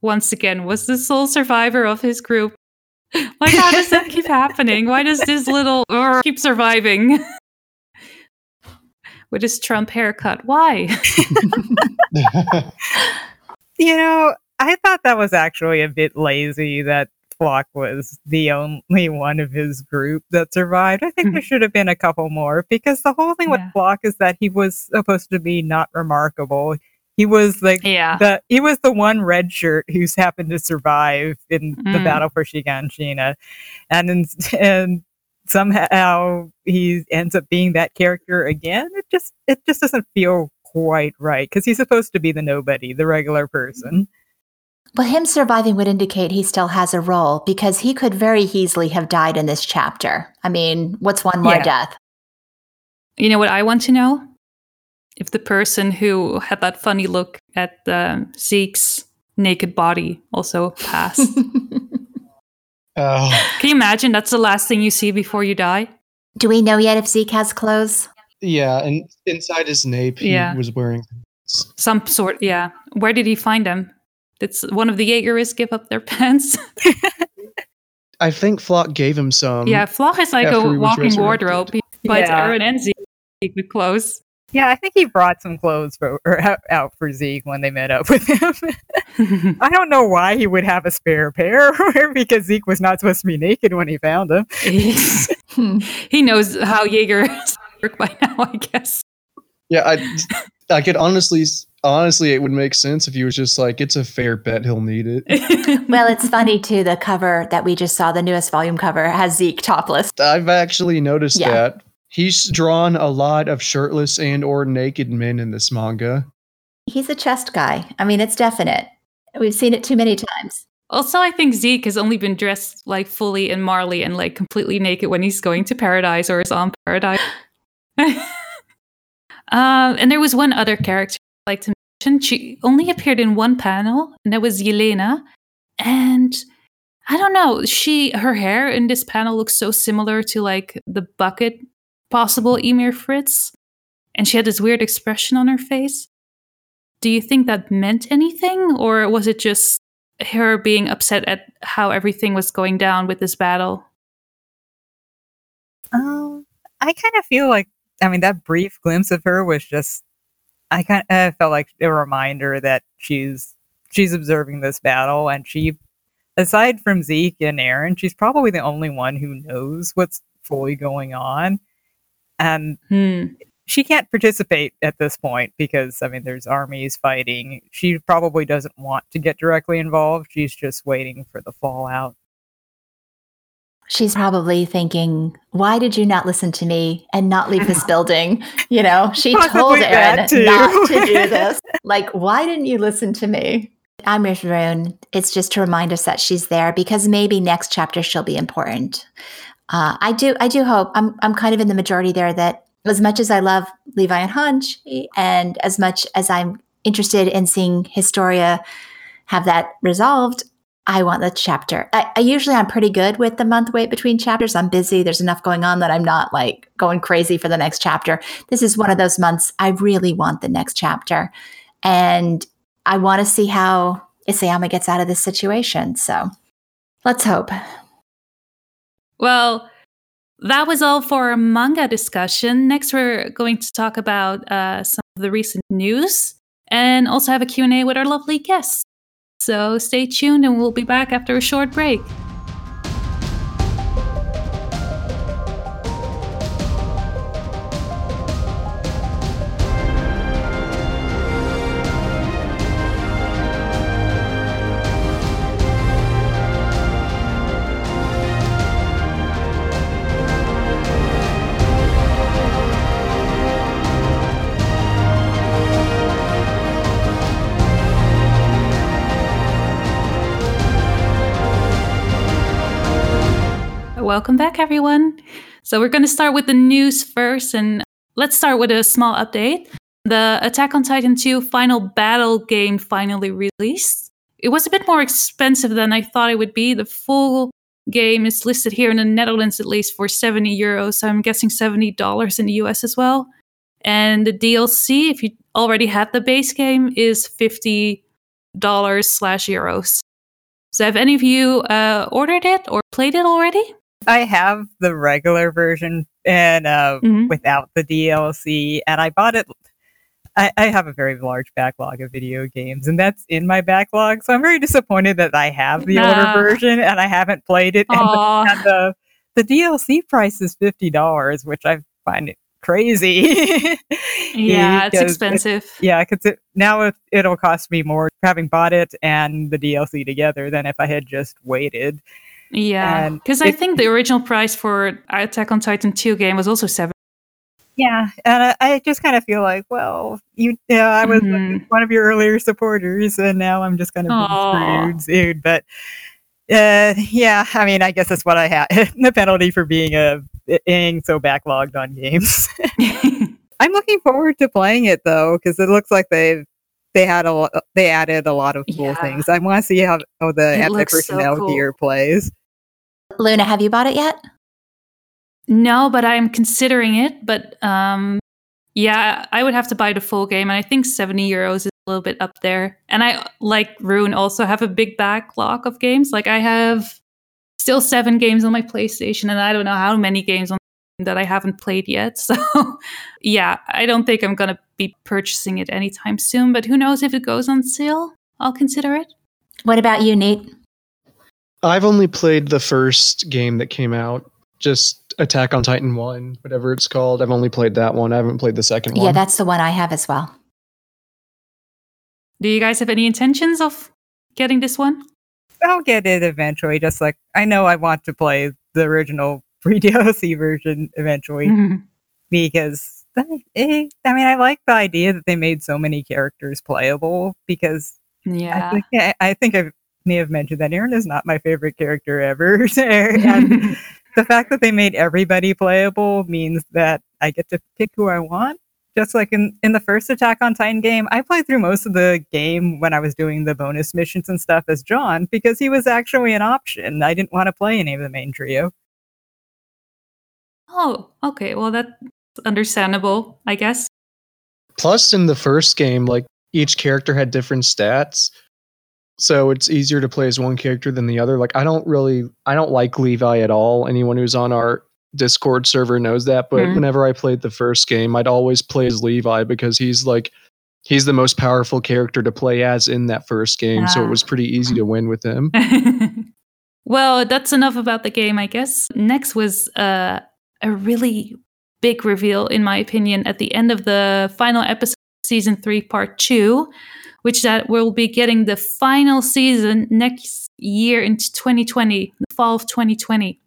[SPEAKER 2] once again, was the sole survivor of his group. Like, how does that keep happening? Why does this little or keep surviving? With his Trump haircut. Why?
[SPEAKER 3] you know, I thought that was actually a bit lazy that Floch was the only one of his group that survived. I think hmm. there should have been a couple more because the whole thing
[SPEAKER 2] Yeah.
[SPEAKER 3] with Floch is that he was supposed to be not remarkable. He was like
[SPEAKER 2] Yeah.
[SPEAKER 3] the he was the one red shirt who's happened to survive in the
[SPEAKER 2] Mm.
[SPEAKER 3] battle for Shiganshina, and in, and somehow he ends up being that character again. It just it just doesn't feel quite right because he's supposed to be the nobody, the regular person.
[SPEAKER 1] Well, him surviving would indicate he still has a role because he could very easily have died in this chapter. I mean, what's one more
[SPEAKER 3] Yeah.
[SPEAKER 1] death?
[SPEAKER 2] You know what I want to know? If the person who had that funny look at um, Zeke's naked body also passed.
[SPEAKER 4] Oh,
[SPEAKER 2] Can you imagine that's the last thing you see before you die?
[SPEAKER 1] Do we know yet if Zeke has clothes?
[SPEAKER 4] yeah, and inside his nape, he
[SPEAKER 2] Yeah.
[SPEAKER 4] was wearing.
[SPEAKER 2] Some sort, yeah. Where did he find them? Did one of the Jaegerists give up their pants?
[SPEAKER 4] I think Floch gave him some.
[SPEAKER 2] yeah, Floch is like a walking wardrobe. He provides
[SPEAKER 3] Yeah.
[SPEAKER 2] Eren and Zeke with clothes.
[SPEAKER 3] Yeah, I think he brought some clothes for or out, out for Zeke when they met up with him. I don't know why he would have a spare pair because Zeke was not supposed to be naked when he found him.
[SPEAKER 2] He knows how Jaegers work by now, I guess.
[SPEAKER 4] Yeah, I, I could honestly, honestly, it would make sense if he was just like, it's a fair bet he'll need it.
[SPEAKER 1] Well, it's funny too. The cover that we just saw, the newest volume cover, has Zeke topless.
[SPEAKER 4] I've actually noticed
[SPEAKER 1] Yeah.
[SPEAKER 4] that he's drawn a lot of shirtless and or naked men in this manga.
[SPEAKER 1] He's a chest guy. I mean, it's definite. We've seen it too many times.
[SPEAKER 2] Also, I think Zeke has only been dressed like fully in Marley and like completely naked when he's going to paradise or is on paradise. um, and there was one other character I'd like to mention. She only appeared in one panel, and that was Yelena. And I don't know, she her hair in this panel looks so similar to like the bucket possible Ymir Fritz. And she had this weird expression on her face. Do you think that meant anything, or was it just her being upset at how everything was going down with this battle.
[SPEAKER 3] Um, I kind of feel like, I mean, that brief glimpse of her was just, I kind of felt like a reminder that she's she's observing this battle, and she, aside from Zeke and Eren, she's probably the only one who knows what's fully going on, and
[SPEAKER 2] Hmm.
[SPEAKER 3] she can't participate at this point because I mean there's armies fighting. She probably doesn't want to get directly involved. She's just waiting for the fallout.
[SPEAKER 1] She's probably thinking, why did you not listen to me and not leave this building? You know, she told
[SPEAKER 3] Possibly Eren
[SPEAKER 1] not to do this. Like, why didn't you listen to me? I'm with Rune. It's just to remind us that she's there because maybe next chapter she'll be important. Uh, I do, I do hope. I'm, I'm kind of in the majority there that as much as I love Levi and Hanji, and as much as I'm interested in seeing Historia have that resolved, I want the chapter. I, I usually I'm pretty good with the month wait between chapters. I'm busy. There's enough going on that I'm not like going crazy for the next chapter. This is one of those months I really want the next chapter. And I want to see how Isayama gets out of this situation. So let's hope.
[SPEAKER 2] Well, that was all for our manga discussion. Next, we're going to talk about uh, some of the recent news and also have a Q&A with our lovely guests. So stay tuned and we'll be back after a short break. Welcome back, everyone. So, we're going to start with the news first, and let's start with a small update. The Attack on Titan 2 Final Battle game finally released. It was a bit more expensive than I thought it would be. The full game is listed here in the Netherlands at least for 70 euros. So, I'm guessing $70 in the US as well. And the DLC, if you already had the base game, is $50 slash euros. So, have any of you uh, ordered it or played it already?
[SPEAKER 3] I have the regular version and uh,
[SPEAKER 2] Mhm.
[SPEAKER 3] without the DLC, and I bought it. I, I have a very large backlog of video games, and that's in my backlog. So I'm very disappointed that I have the older version and I haven't played it. And, the, the the DLC price is fifty dollars, which I find it crazy.
[SPEAKER 2] Yeah, it's expensive.
[SPEAKER 3] yeah, because it, now it, it'll cost me more having bought it and the DLC together than if I had just waited.
[SPEAKER 2] Yeah, because I think the original price for Attack on Titan 2 game was also seven.
[SPEAKER 3] Yeah, and I, I just kind of feel like, well, you, know, I was
[SPEAKER 2] Mhm.
[SPEAKER 3] one of your earlier supporters, and now I'm just kind of screwed, dude. But uh, yeah, I mean, I guess that's what I had. the penalty for being a being so backlogged on games. I'm looking forward to playing it though, because it looks like they've they had a lot, they added a lot of cool
[SPEAKER 2] Yeah.
[SPEAKER 3] things. I want to see how, how the
[SPEAKER 2] It
[SPEAKER 3] anti
[SPEAKER 2] looks so
[SPEAKER 3] personnel
[SPEAKER 2] cool.
[SPEAKER 3] gear plays.
[SPEAKER 1] Luna, have you bought it yet?
[SPEAKER 2] no, but I'm considering it. But um, yeah, I would have to buy the full game, and I think 70 euros is a little bit up there. And I, like Rune, also have a big backlog of games. Like I have still seven games on my PlayStation, and I don't know how many games on that I haven't played yet. So yeah, I don't think I'm gonna be purchasing it anytime soon. But who knows if it goes on sale? I'll consider it.
[SPEAKER 1] What about you, Nate?
[SPEAKER 4] I've only played the first game that came out, just Attack on Titan 1, whatever it's called. I've only played that one. I haven't played the second one.
[SPEAKER 1] Yeah, that's the one I have as well.
[SPEAKER 2] Do you guys have any intentions of getting this one?
[SPEAKER 3] I'll get it eventually. Just like I know I want to play the original free DLC version eventually
[SPEAKER 2] Mhm.
[SPEAKER 3] because eh, I mean I like the idea that they made so many characters playable because I
[SPEAKER 2] Yeah.
[SPEAKER 3] think I, I think I may have mentioned that Eren is not my favorite character ever, and the fact that they made everybody playable means that I get to pick who I want. Just like in, in the first Attack on Titan game, I played through most of the game when I was doing the bonus missions and stuff as Jean because he was actually an option. I didn't want to play any of the main trio.
[SPEAKER 2] oh, okay. Well, that's understandable, I guess.
[SPEAKER 4] Plus, in the first game, like each character had different stats. So it's easier to play as one character than the other. Like I don't really I don't like Levi at all. Anyone who's on our Discord server knows that. But
[SPEAKER 2] Mhm.
[SPEAKER 4] whenever I played the first game, I'd always play as Levi because he's like He's the most powerful character to play as in that first game, so it
[SPEAKER 2] Ah.
[SPEAKER 4] was pretty easy to win with him.
[SPEAKER 2] well, that's enough about the game, I guess. Next was uh, a really big reveal, in my opinion, at the end of the final episode, season three, part two, which that we'll be getting the final season next year in 2020, the fall of 2020.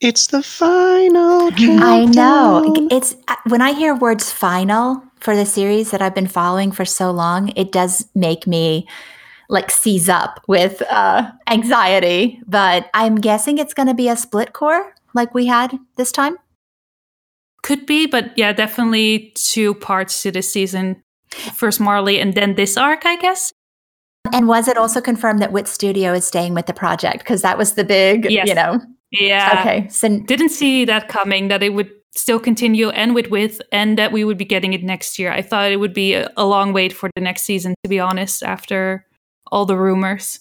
[SPEAKER 4] It's the final.
[SPEAKER 1] I know. It's uh, when I hear words final for the series that I've been following for so long, it does make me like seize up with uh, anxiety. But I'm guessing it's going to be a split cour like we had this time.
[SPEAKER 2] Could be, but yeah, definitely two parts to this season. First Marley and then this arc, I guess.
[SPEAKER 1] And was it also confirmed that Wit Studio is staying with the project? Because that was the big,
[SPEAKER 2] Yes.
[SPEAKER 1] you know.
[SPEAKER 2] Yeah.
[SPEAKER 1] Okay. So
[SPEAKER 2] Didn't see that coming that it would still continue and with with and that we would be getting it next year. I thought it would be a, a long wait for the next season to be honest after all the rumors.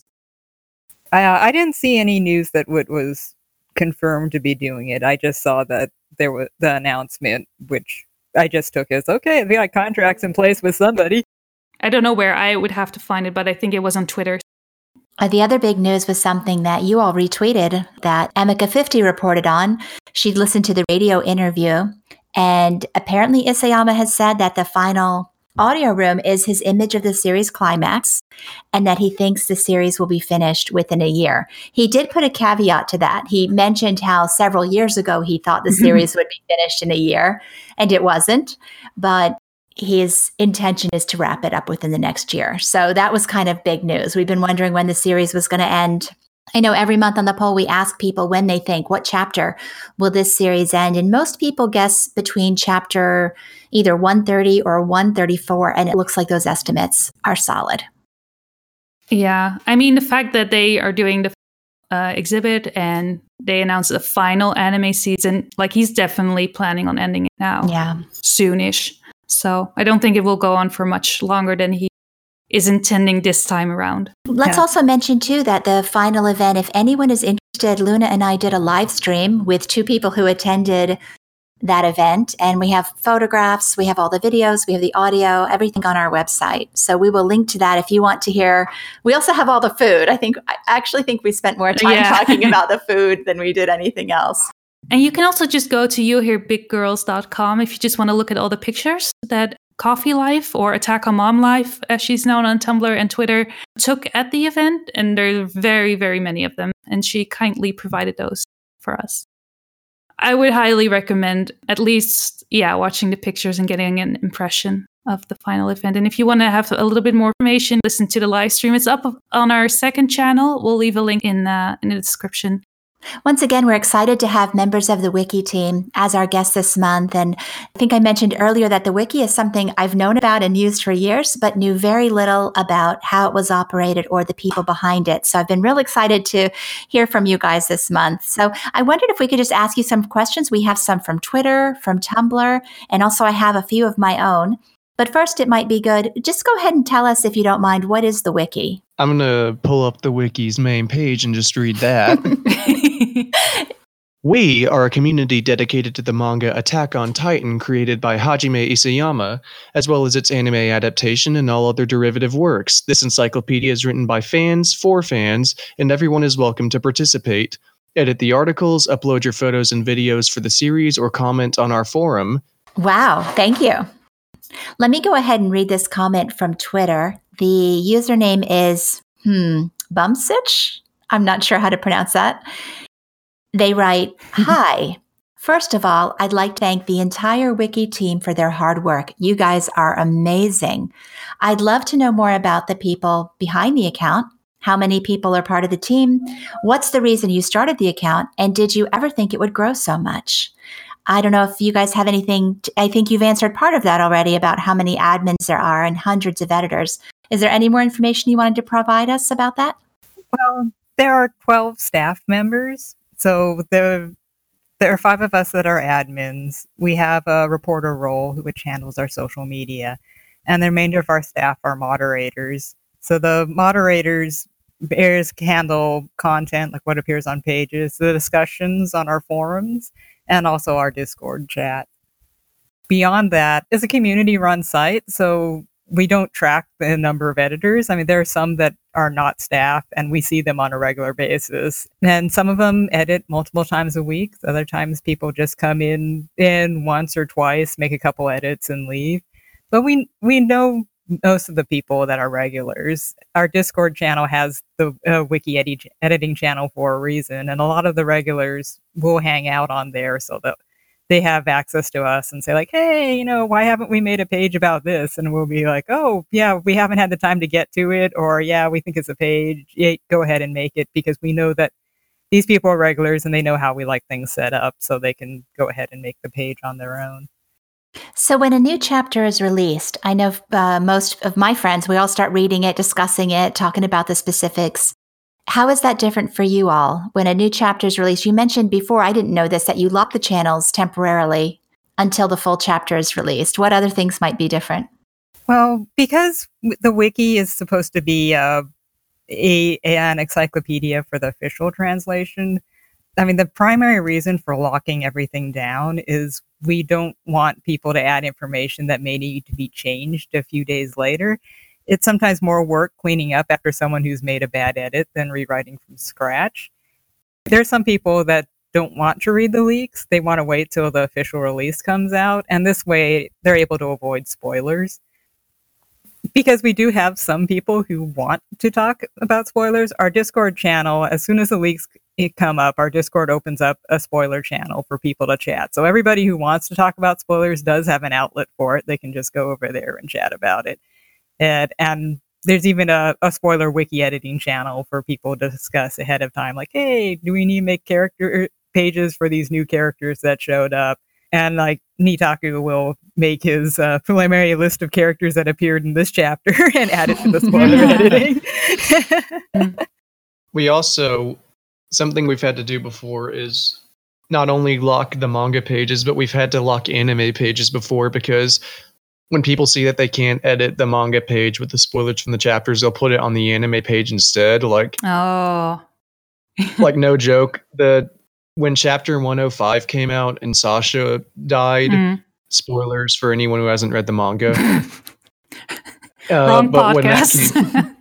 [SPEAKER 3] I, uh, I didn't see any news that Wit was confirmed to be doing it. I just saw that there was the announcement, which I just took as okay. We got contracts in place with somebody.
[SPEAKER 2] I don't know where I would have to find it, but I think it was on Twitter.
[SPEAKER 1] The other big news was something that you all retweeted that Emika50 reported on. She'd listened to the radio interview, and apparently Isayama has said that the final audio room is his image of the series climax and that he thinks the series will be finished within a year. He did put a caveat to that. He mentioned how several years ago he thought the mm-hmm. series would be finished in a year, and it wasn't. But his intention is to wrap it up within the next year. So that was kind of big news. We've been wondering when the series was going to end. I know every month on the poll, we ask people when they think, what chapter will this series end? And most people guess between chapter either 130 or 134. And it looks like those estimates are solid.
[SPEAKER 2] Yeah. I mean the fact that they are doing the uh, exhibit and they announced the final anime season, like he's definitely planning on ending it now.
[SPEAKER 1] Yeah.
[SPEAKER 2] soonish. So I don't think it will go on for much longer than he is intending this time around.
[SPEAKER 1] Let's
[SPEAKER 3] Yeah.
[SPEAKER 1] also mention, too, that the final event, if anyone is interested, Luna and I did a live stream with two people who attended that event. And we have photographs, we have all the videos, we have the audio, everything on our website. So we will link to that if you want to hear. We also have all the food. I think, I actually think we spent more time
[SPEAKER 2] Yeah.
[SPEAKER 1] talking about the food than we did anything else.
[SPEAKER 2] And you can also just go to youherebiggirls.com if you just want to look at all the pictures that Coffee Life or Attack on Mom Life, as she's known on Tumblr and Twitter, took at the event. And there are very, very many of them. And she kindly provided those for us. I would highly recommend at least, yeah, watching the pictures and getting an impression of the final event. And if you want to have a little bit more information, listen to the live stream. It's up on our second channel. We'll leave a link in uh, in the description.
[SPEAKER 1] Once again, we're excited to have members of the Wiki team as our guests this month. And I think I mentioned earlier that the Wiki is something I've known about and used for years, but knew very little about how it was operated or the people behind it. So I've been real excited to hear from you guys this month. So I wondered if we could just ask you some questions. We have some from Twitter, from Tumblr, and also I have a few of my own. But first, it might be good. Just go ahead and tell us, if you don't mind, what is the Wiki?
[SPEAKER 4] I'm gonna pull up the wiki's main page and just read that. we are a community dedicated to the manga Attack on Titan created by Hajime Isayama, as well as its anime adaptation and all other derivative works. This encyclopedia is written by fans for fans, and everyone is welcome to participate. Edit the articles, upload your photos and videos for the series, or comment on our forum.
[SPEAKER 1] Wow, thank you. Let me go ahead and read this comment from Twitter. The username is hmm, Bumsich. I'm not sure how to pronounce that. They write, Hi. First of all, I'd like to thank the entire Wiki team for their hard work. You guys are amazing. I'd love to know more about the people behind the account. How many people are part of the team? What's the reason you started the account? And did you ever think it would grow so much? I don't know if you guys have anything. I think you've answered part of that already about how many admins there are and hundreds of editors. Is there any more information you wanted to provide us about that?
[SPEAKER 3] Well, there are 12 staff members. So there, there are five of us that are admins. We have a reporter role, which handles our social media. And the remainder of our staff are moderators. So the moderators bears handle content like what appears on pages, the discussions on our forums, and also our Discord chat. Beyond that, it's a community run site. So we don't track the number of editors. I mean, there are some that are not staff and we see them on a regular basis. And some of them edit multiple times a week. Other times people just come in in once or twice, make a couple edits and leave. But we we know most of the people that are regulars. Our Discord channel has the uh, wiki edi- editing channel for a reason, and a lot of the regulars will hang out on there so that they have access to us and say like, "Hey, you know, why haven't we made a page about this?" And we'll be like, "Oh, yeah, we haven't had the time to get to it," or "Yeah, we think it's a page. Yeah, go ahead and make it," because we know that these people are regulars and they know how we like things set up, so they can go ahead and make the page on their own.
[SPEAKER 1] So, when a new chapter is released, I know uh, most of my friends, we all start reading it, discussing it, talking about the specifics. How is that different for you all when a new chapter is released? You mentioned before, I didn't know this, that you lock the channels temporarily until the full chapter is released. What other things might be different?
[SPEAKER 3] Well, because the wiki is supposed to be uh, a, an encyclopedia for the official translation, I mean, the primary reason for locking everything down is we don't want people to add information that may need to be changed a few days later. It's sometimes more work cleaning up after someone who's made a bad edit than rewriting from scratch. There's some people that don't want to read the leaks. They want to wait till the official release comes out. And this way, they're able to avoid spoilers. Because we do have some people who want to talk about spoilers. Our Discord channel, as soon as the leaks come up, our Discord opens up a spoiler channel for people to chat. So everybody who wants to talk about spoilers does have an outlet for it. They can just go over there and chat about it. And, and there's even a, a spoiler wiki editing channel for people to discuss ahead of time, like, hey, do we need to make character pages for these new characters that showed up? And like Nitaku will make his uh, preliminary list of characters that appeared in this chapter and add it to the spoiler editing.
[SPEAKER 4] we also something we've had to do before is not only lock the manga pages, but we've had to lock anime pages before because when people see that they can't edit the manga page with the spoilers from the chapters, they'll put it on the anime page instead. Like,
[SPEAKER 2] oh,
[SPEAKER 4] like no joke. The when chapter 105 came out and Sasha died,
[SPEAKER 2] Mm.
[SPEAKER 4] spoilers for anyone who hasn't read the manga.
[SPEAKER 2] Wrong
[SPEAKER 4] but when that
[SPEAKER 2] podcast.
[SPEAKER 4] came-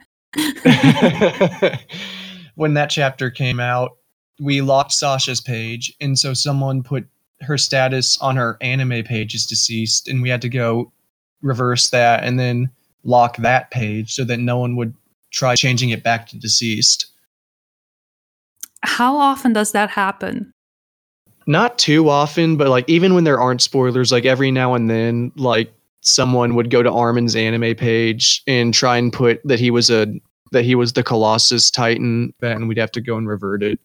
[SPEAKER 4] when that chapter came out, we locked Sasha's page, and so someone put her status on her anime page is deceased, and we had to go reverse that and then lock that page so that no one would try changing it back to deceased.
[SPEAKER 2] How often does that happen?
[SPEAKER 4] Not too often, but like even when there aren't spoilers, like every now and then, like someone would go to Armin's anime page and try and put that he was a that he was the Colossus Titan, and we'd have to go and revert it.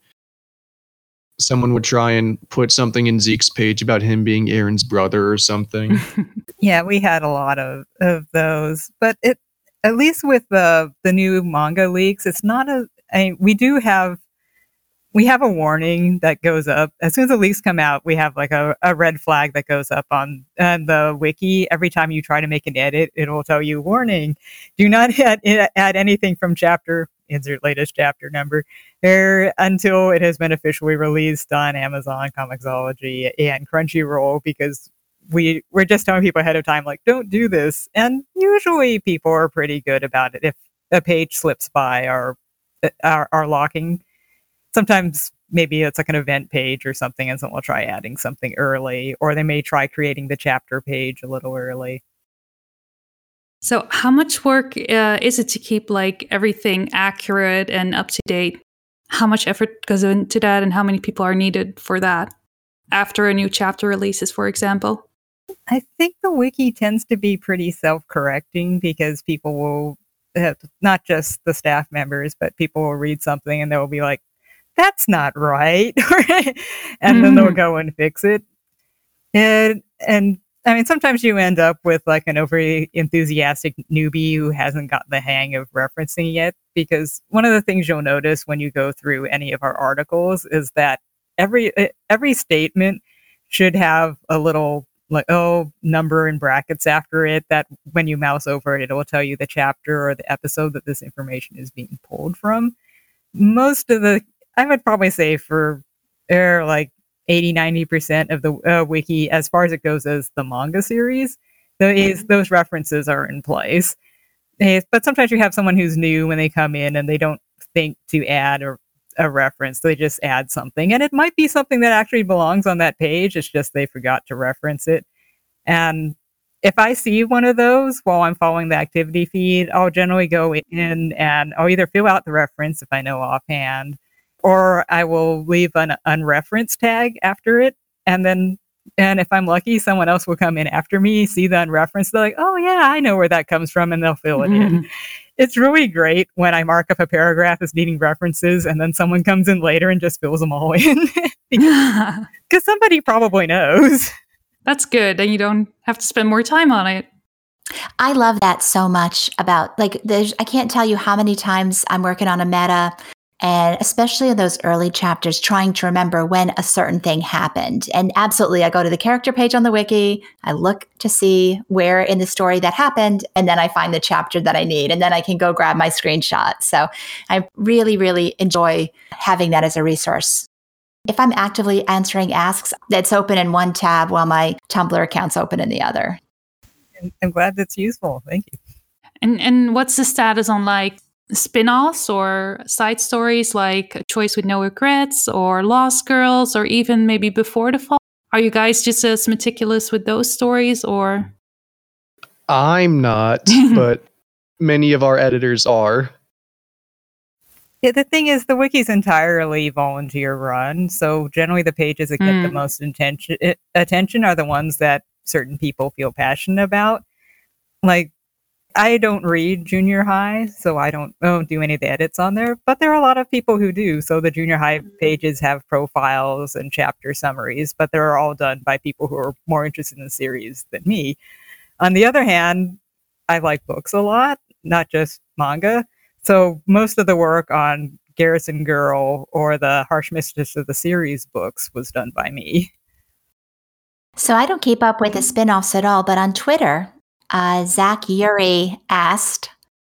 [SPEAKER 4] Someone would try and put something in Zeke's page about him being Eren's brother or something.
[SPEAKER 3] yeah, we had a lot of, of those, but it at least with the the new manga leaks, it's not a. I, we do have we have a warning that goes up as soon as the leaks come out. We have like a, a red flag that goes up on, on the wiki every time you try to make an edit. It will tell you warning: do not add, add anything from chapter insert latest chapter number there until it has been officially released on Amazon, Comixology, and Crunchyroll because we we're just telling people ahead of time like don't do this and usually people are pretty good about it if a page slips by our our, uh, our locking sometimes maybe it's like an event page or something and someone will try adding something early or they may try creating the chapter page a little early
[SPEAKER 2] So, how much work uh, is it to keep like everything accurate and up to date? How much effort goes into that, and how many people are needed for that after a new chapter releases, for example?
[SPEAKER 3] I think the wiki tends to be pretty self-correcting because people will uh, not just the staff members, but people will read something and they'll be like, "That's not right," and then they'll mm. go and fix it. And and I mean, sometimes you end up with like an overly enthusiastic newbie who hasn't got the hang of referencing yet. Because one of the things you'll notice when you go through any of our articles is that every every statement should have a little like oh number in brackets after it that when you mouse over it it will tell you the chapter or the episode that this information is being pulled from most of the i would probably say for er, like 80 90% of the uh, wiki as far as it goes as the manga series those those references are in place. But sometimes you have someone who's new when they come in and they don't think to add a, a reference. They just add something, and it might be something that actually belongs on that page. It's just they forgot to reference it. And if I see one of those while I'm following the activity feed, I'll generally go in and I'll either fill out the reference if I know offhand, or I will leave an unreferenced tag after it. And then, and if I'm lucky, someone else will come in after me, see the unreferenced. They're like, oh, yeah, I know where that comes from. And they'll fill it in. Mm-hmm. It's really great when I mark up a paragraph as needing references and then someone comes in later and just fills them all in. Because somebody probably knows.
[SPEAKER 2] That's good. And you don't have to spend more time on it.
[SPEAKER 1] I love that so much about like there's I can't tell you how many times I'm working on a meta and especially in those early chapters trying to remember when a certain thing happened. And absolutely I go to the character page on the wiki, I look to see where in the story that happened and then I find the chapter that I need and then I can go grab my screenshot. So I really really enjoy having that as a resource. If I'm actively answering asks, that's open in one tab while my Tumblr account's open in the other.
[SPEAKER 3] And I'm glad that's useful. Thank you.
[SPEAKER 2] And and what's the status on like spin-offs or side stories like Choice with No Regrets or Lost Girls or even maybe Before the Fall? Are you guys just as meticulous with those stories or
[SPEAKER 4] I'm not, but many of our editors are.
[SPEAKER 3] Yeah, the thing is, the wiki's entirely volunteer run. So generally, the pages that get the
[SPEAKER 2] Mm.
[SPEAKER 3] most intention, eh, attention are the ones that certain people feel passionate about. Like, I don't read junior high, so I don't, I don't do any of the edits on there. But there are a lot of people who do. So the junior high mm-hmm. pages have profiles and chapter summaries, but they're all done by people who are more interested in the series than me. On the other hand, I like books a lot, not just manga. So most of the work on Garrison Girl or the Harsh Mistress of the City books was done by me.
[SPEAKER 1] So I don't keep up with the spin-offs at all, but on Twitter, uh, Zach Yuri asked,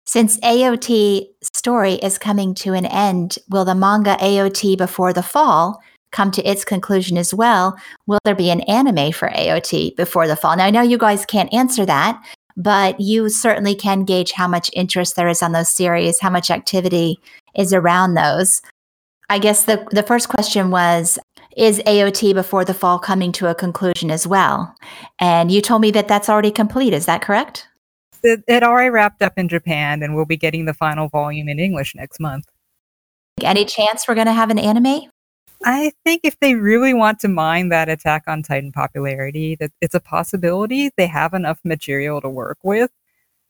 [SPEAKER 1] since AOT story is coming to an end, will the manga AOT before the fall come to its conclusion as well? Will there be an anime for AOT before the fall? Now I know you guys can't answer that, but you certainly can gauge how much interest there is on those series, how much activity is around those. I guess the the first question was is AOT before the fall coming to a conclusion as well? And you told me that that's already complete. Is that correct?
[SPEAKER 3] It, it already wrapped up in Japan, and we'll be getting the final volume in English next month.
[SPEAKER 1] Any chance we're going to have an anime?
[SPEAKER 3] I think if they really want to mine that Attack on Titan popularity, that it's a possibility. They have enough material to work with.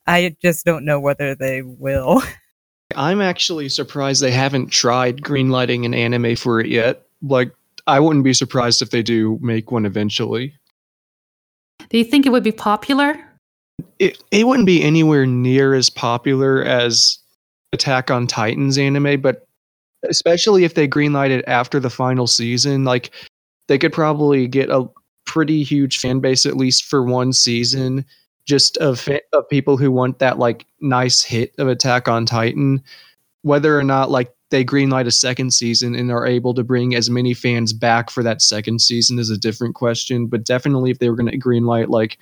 [SPEAKER 3] I just don't know whether they will.
[SPEAKER 4] I'm actually surprised they haven't tried greenlighting an anime for it yet. Like, I wouldn't be surprised if they do make one eventually.
[SPEAKER 2] do you think it would be popular?
[SPEAKER 4] It it wouldn't be anywhere near as popular as Attack on Titans anime, but especially if they greenlight it after the final season, like they could probably get a pretty huge fan base at least for one season just of of people who want that like nice hit of Attack on Titan whether or not like they greenlight a second season and are able to bring as many fans back for that second season is a different question but definitely if they were going to greenlight like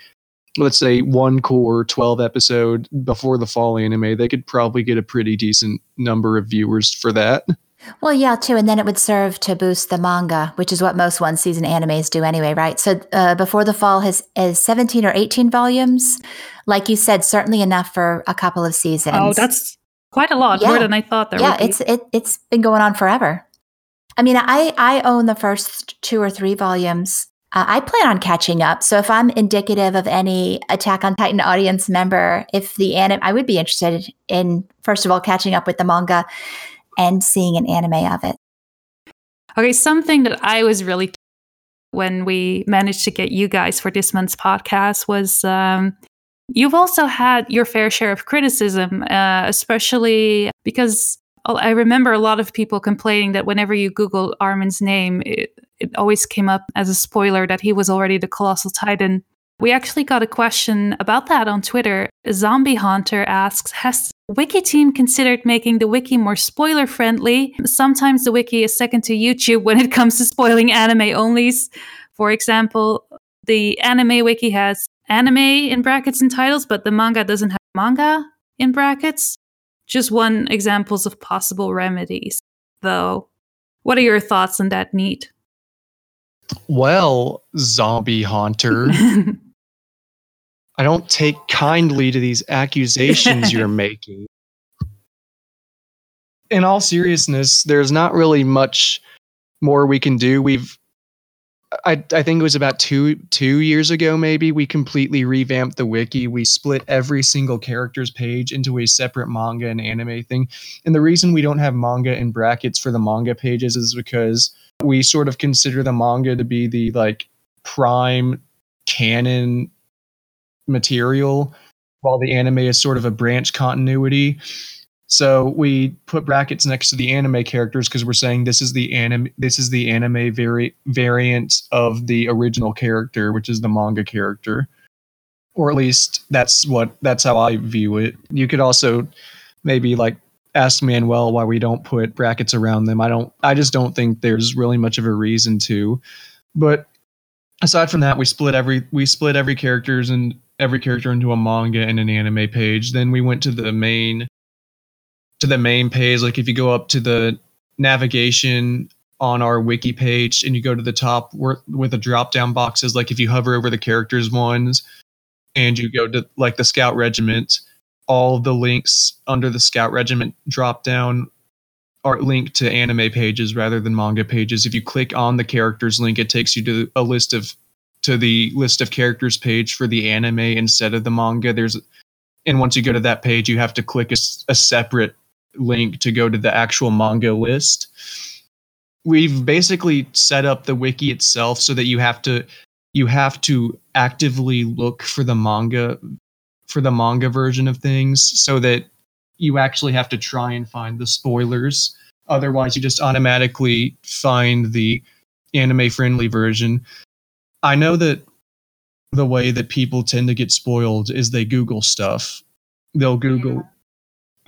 [SPEAKER 4] let's say one cour 12 episode before the fall anime they could probably get a pretty decent number of viewers for that
[SPEAKER 1] Well, yeah, too. And then it would serve to boost the manga, which is what most one season animes do anyway, right? So uh, Before the Fall has is 17 or 18 volumes. Like you said, certainly enough for a couple of seasons.
[SPEAKER 2] Oh, that's quite a lot more than I thought there
[SPEAKER 1] yeah,
[SPEAKER 2] would be.
[SPEAKER 1] it's it, it's been going on forever. I mean, I I own the first two or three volumes. Uh, I plan on catching up. So if I'm indicative of any Attack on Titan audience member, if the anime, I would be interested in first of all catching up with the manga and seeing an anime of it.
[SPEAKER 2] Okay, something that I was really when we managed to get you guys for this month's podcast was um, you've also had your fair share of criticism, uh, especially because oh, I remember a lot of people complaining that whenever you Google Armin's name, it, it always came up as a spoiler that he was already the Colossal Titan. We actually got a question about that on Twitter. Zombie Hunter asks Has Wiki team considered making the wiki more spoiler friendly? Sometimes the wiki is second to YouTube when it comes to spoiling anime onlys. For example, the anime wiki has anime in brackets and titles, but the manga doesn't have manga in brackets. Just one examples of possible remedies, though. What are your thoughts on that need?
[SPEAKER 4] Well, zombie haunter, I don't take kindly to these accusations you're making. In all seriousness, there's not really much more we can do. We've I, I think it was about two two years ago maybe we completely revamped the wiki. We split every single character's page into a separate manga and anime thing. And the reason we don't have manga in brackets for the manga pages is because we sort of consider the manga to be the like prime canon material while the anime is sort of a branch continuity so we put brackets next to the anime characters because we're saying this is the anime this is the anime vari- variant of the original character, which is the manga character. Or at least that's what that's how I view it. You could also maybe like ask Manuel why we don't put brackets around them. I don't I just don't think there's really much of a reason to. But aside from that, we split every we split every characters and every character into a manga and an anime page. Then we went to the main to the main page, like if you go up to the navigation on our wiki page and you go to the top where, with the drop down boxes, like if you hover over the characters ones and you go to like the scout regiment, all the links under the scout regiment drop down are linked to anime pages rather than manga pages. If you click on the characters link, it takes you to a list of to the list of characters page for the anime instead of the manga. There's and once you go to that page, you have to click a, a separate link to go to the actual manga list. We've basically set up the wiki itself so that you have to you have to actively look for the manga for the manga version of things so that you actually have to try and find the spoilers. Otherwise, you just automatically find the anime friendly version. I know that the way that people tend to get spoiled is they Google stuff. They'll Google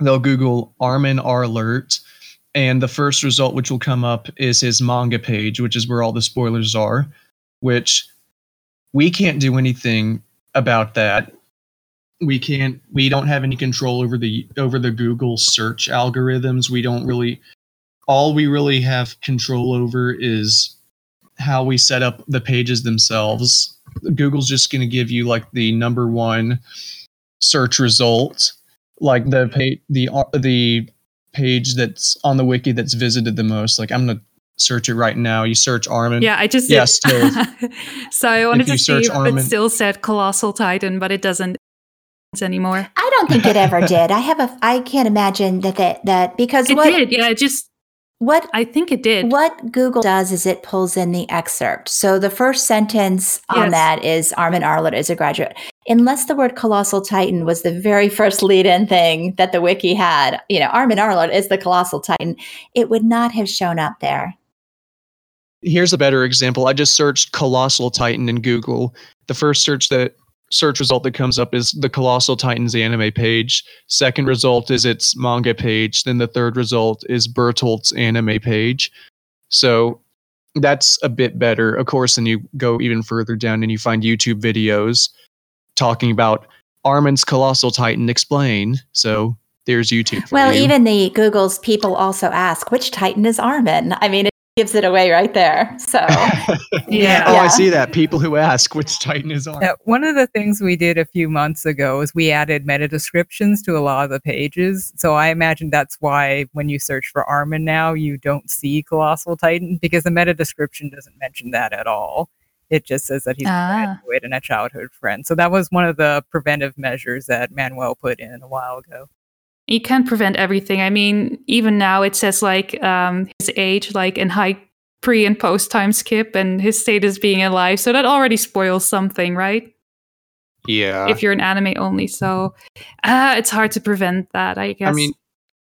[SPEAKER 4] they'll Google Armin R. Arlert, and the first result which will come up is his manga page, which is where all the spoilers are, which we can't do anything about that. We can't we don't have any control over the over the Google search algorithms. We don't really all we really have control over is how we set up the pages themselves. Google's just going to give you like the number one search result like the page the uh, the page that's on the wiki that's visited the most. Like I'm gonna search it right now. You search Armin.
[SPEAKER 2] Yeah, I just
[SPEAKER 4] yes.
[SPEAKER 2] so I wanted
[SPEAKER 4] you
[SPEAKER 2] to see if
[SPEAKER 4] Armin-
[SPEAKER 2] it still said Colossal Titan, but it doesn't anymore.
[SPEAKER 1] I don't think it ever did. I have a. I can't imagine that that that because
[SPEAKER 2] It
[SPEAKER 1] what
[SPEAKER 2] did, yeah. It just
[SPEAKER 1] what
[SPEAKER 2] I think it did.
[SPEAKER 1] what Google does is it pulls in the excerpt. So the first sentence on that is Armin Arlert is a graduate. Unless the word colossal titan was the very first lead-in thing that the wiki had, you know, Armin Arlert is the colossal titan, it would not have shown up there.
[SPEAKER 4] Here's a better example. I just searched Colossal Titan in Google. The first search that search result that comes up is the Colossal Titans anime page. Second result is its manga page. Then the third result is Bertolt's anime page. So that's a bit better. Of course, and you go even further down and you find YouTube videos talking about Armin's Colossal Titan Explain. So there's YouTube. for
[SPEAKER 1] Well,
[SPEAKER 4] you.
[SPEAKER 1] even the Google's people also ask which titan is Armin. I mean, it gives it away right there. So
[SPEAKER 2] yeah.
[SPEAKER 4] Oh, I see that. People who ask which Titan is Armin.
[SPEAKER 3] Now, one of the things we did a few months ago is we added meta descriptions to a lot of the pages. So I imagine that's why when you search for Armin now, you don't see Colossal Titan because the meta description doesn't mention that at all. It just says that he's
[SPEAKER 2] Ah.
[SPEAKER 3] a graduate and a childhood friend. So that was one of the preventive measures that Manuel put in a while ago.
[SPEAKER 2] you can't prevent everything. I mean, even now it says like um, his age, like in high pre and post time skip, and his status being alive. So that already spoils something, right?
[SPEAKER 4] Yeah.
[SPEAKER 2] if you're an anime only. So uh, it's hard to prevent that, I guess.
[SPEAKER 4] I mean,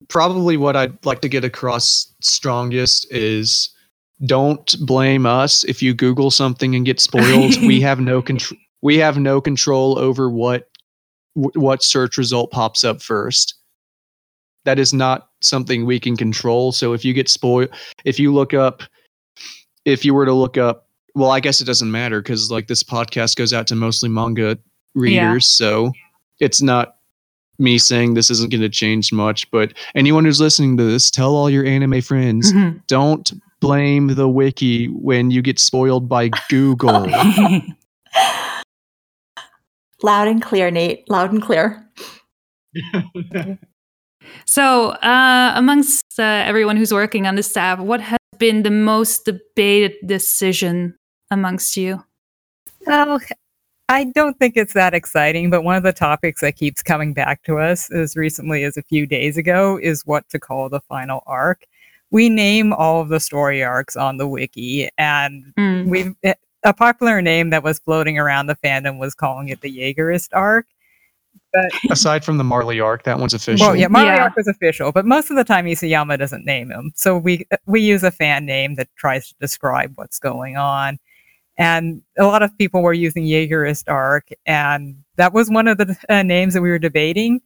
[SPEAKER 4] probably what I'd like to get across strongest is don't blame us if you Google something and get spoiled. we have no control. We have no control over what what search result pops up first. That is not something we can control. So if you get spoiled, if you look up, if you were to look up, well, I guess it doesn't matter because like this podcast goes out to mostly manga readers. So it's not me saying this isn't going to change much. But anyone who's listening to this, tell all your anime friends
[SPEAKER 2] Mhm.
[SPEAKER 4] don't blame the wiki when you get spoiled by Google.
[SPEAKER 1] Loud and clear, Nate. Loud and clear.
[SPEAKER 2] So, uh, amongst uh, everyone who's working on the staff, what has been the most debated decision amongst you?
[SPEAKER 3] Well, I don't think it's that exciting, but one of the topics that keeps coming back to us as recently as a few days ago is what to call the final arc. We name all of the story arcs on the wiki, and
[SPEAKER 2] Mm.
[SPEAKER 3] we've eh, a popular name that was floating around the fandom was calling it the Jaegerist arc.
[SPEAKER 4] But Aside from the Marley arc, that one's official.
[SPEAKER 3] Well, yeah, Marley
[SPEAKER 2] Yeah.
[SPEAKER 3] arc was official, but most of the time Isayama doesn't name him. So we we use a fan name that tries to describe what's going on. And a lot of people were using Jaegerist arc, and that was one of the uh, names that we were debating.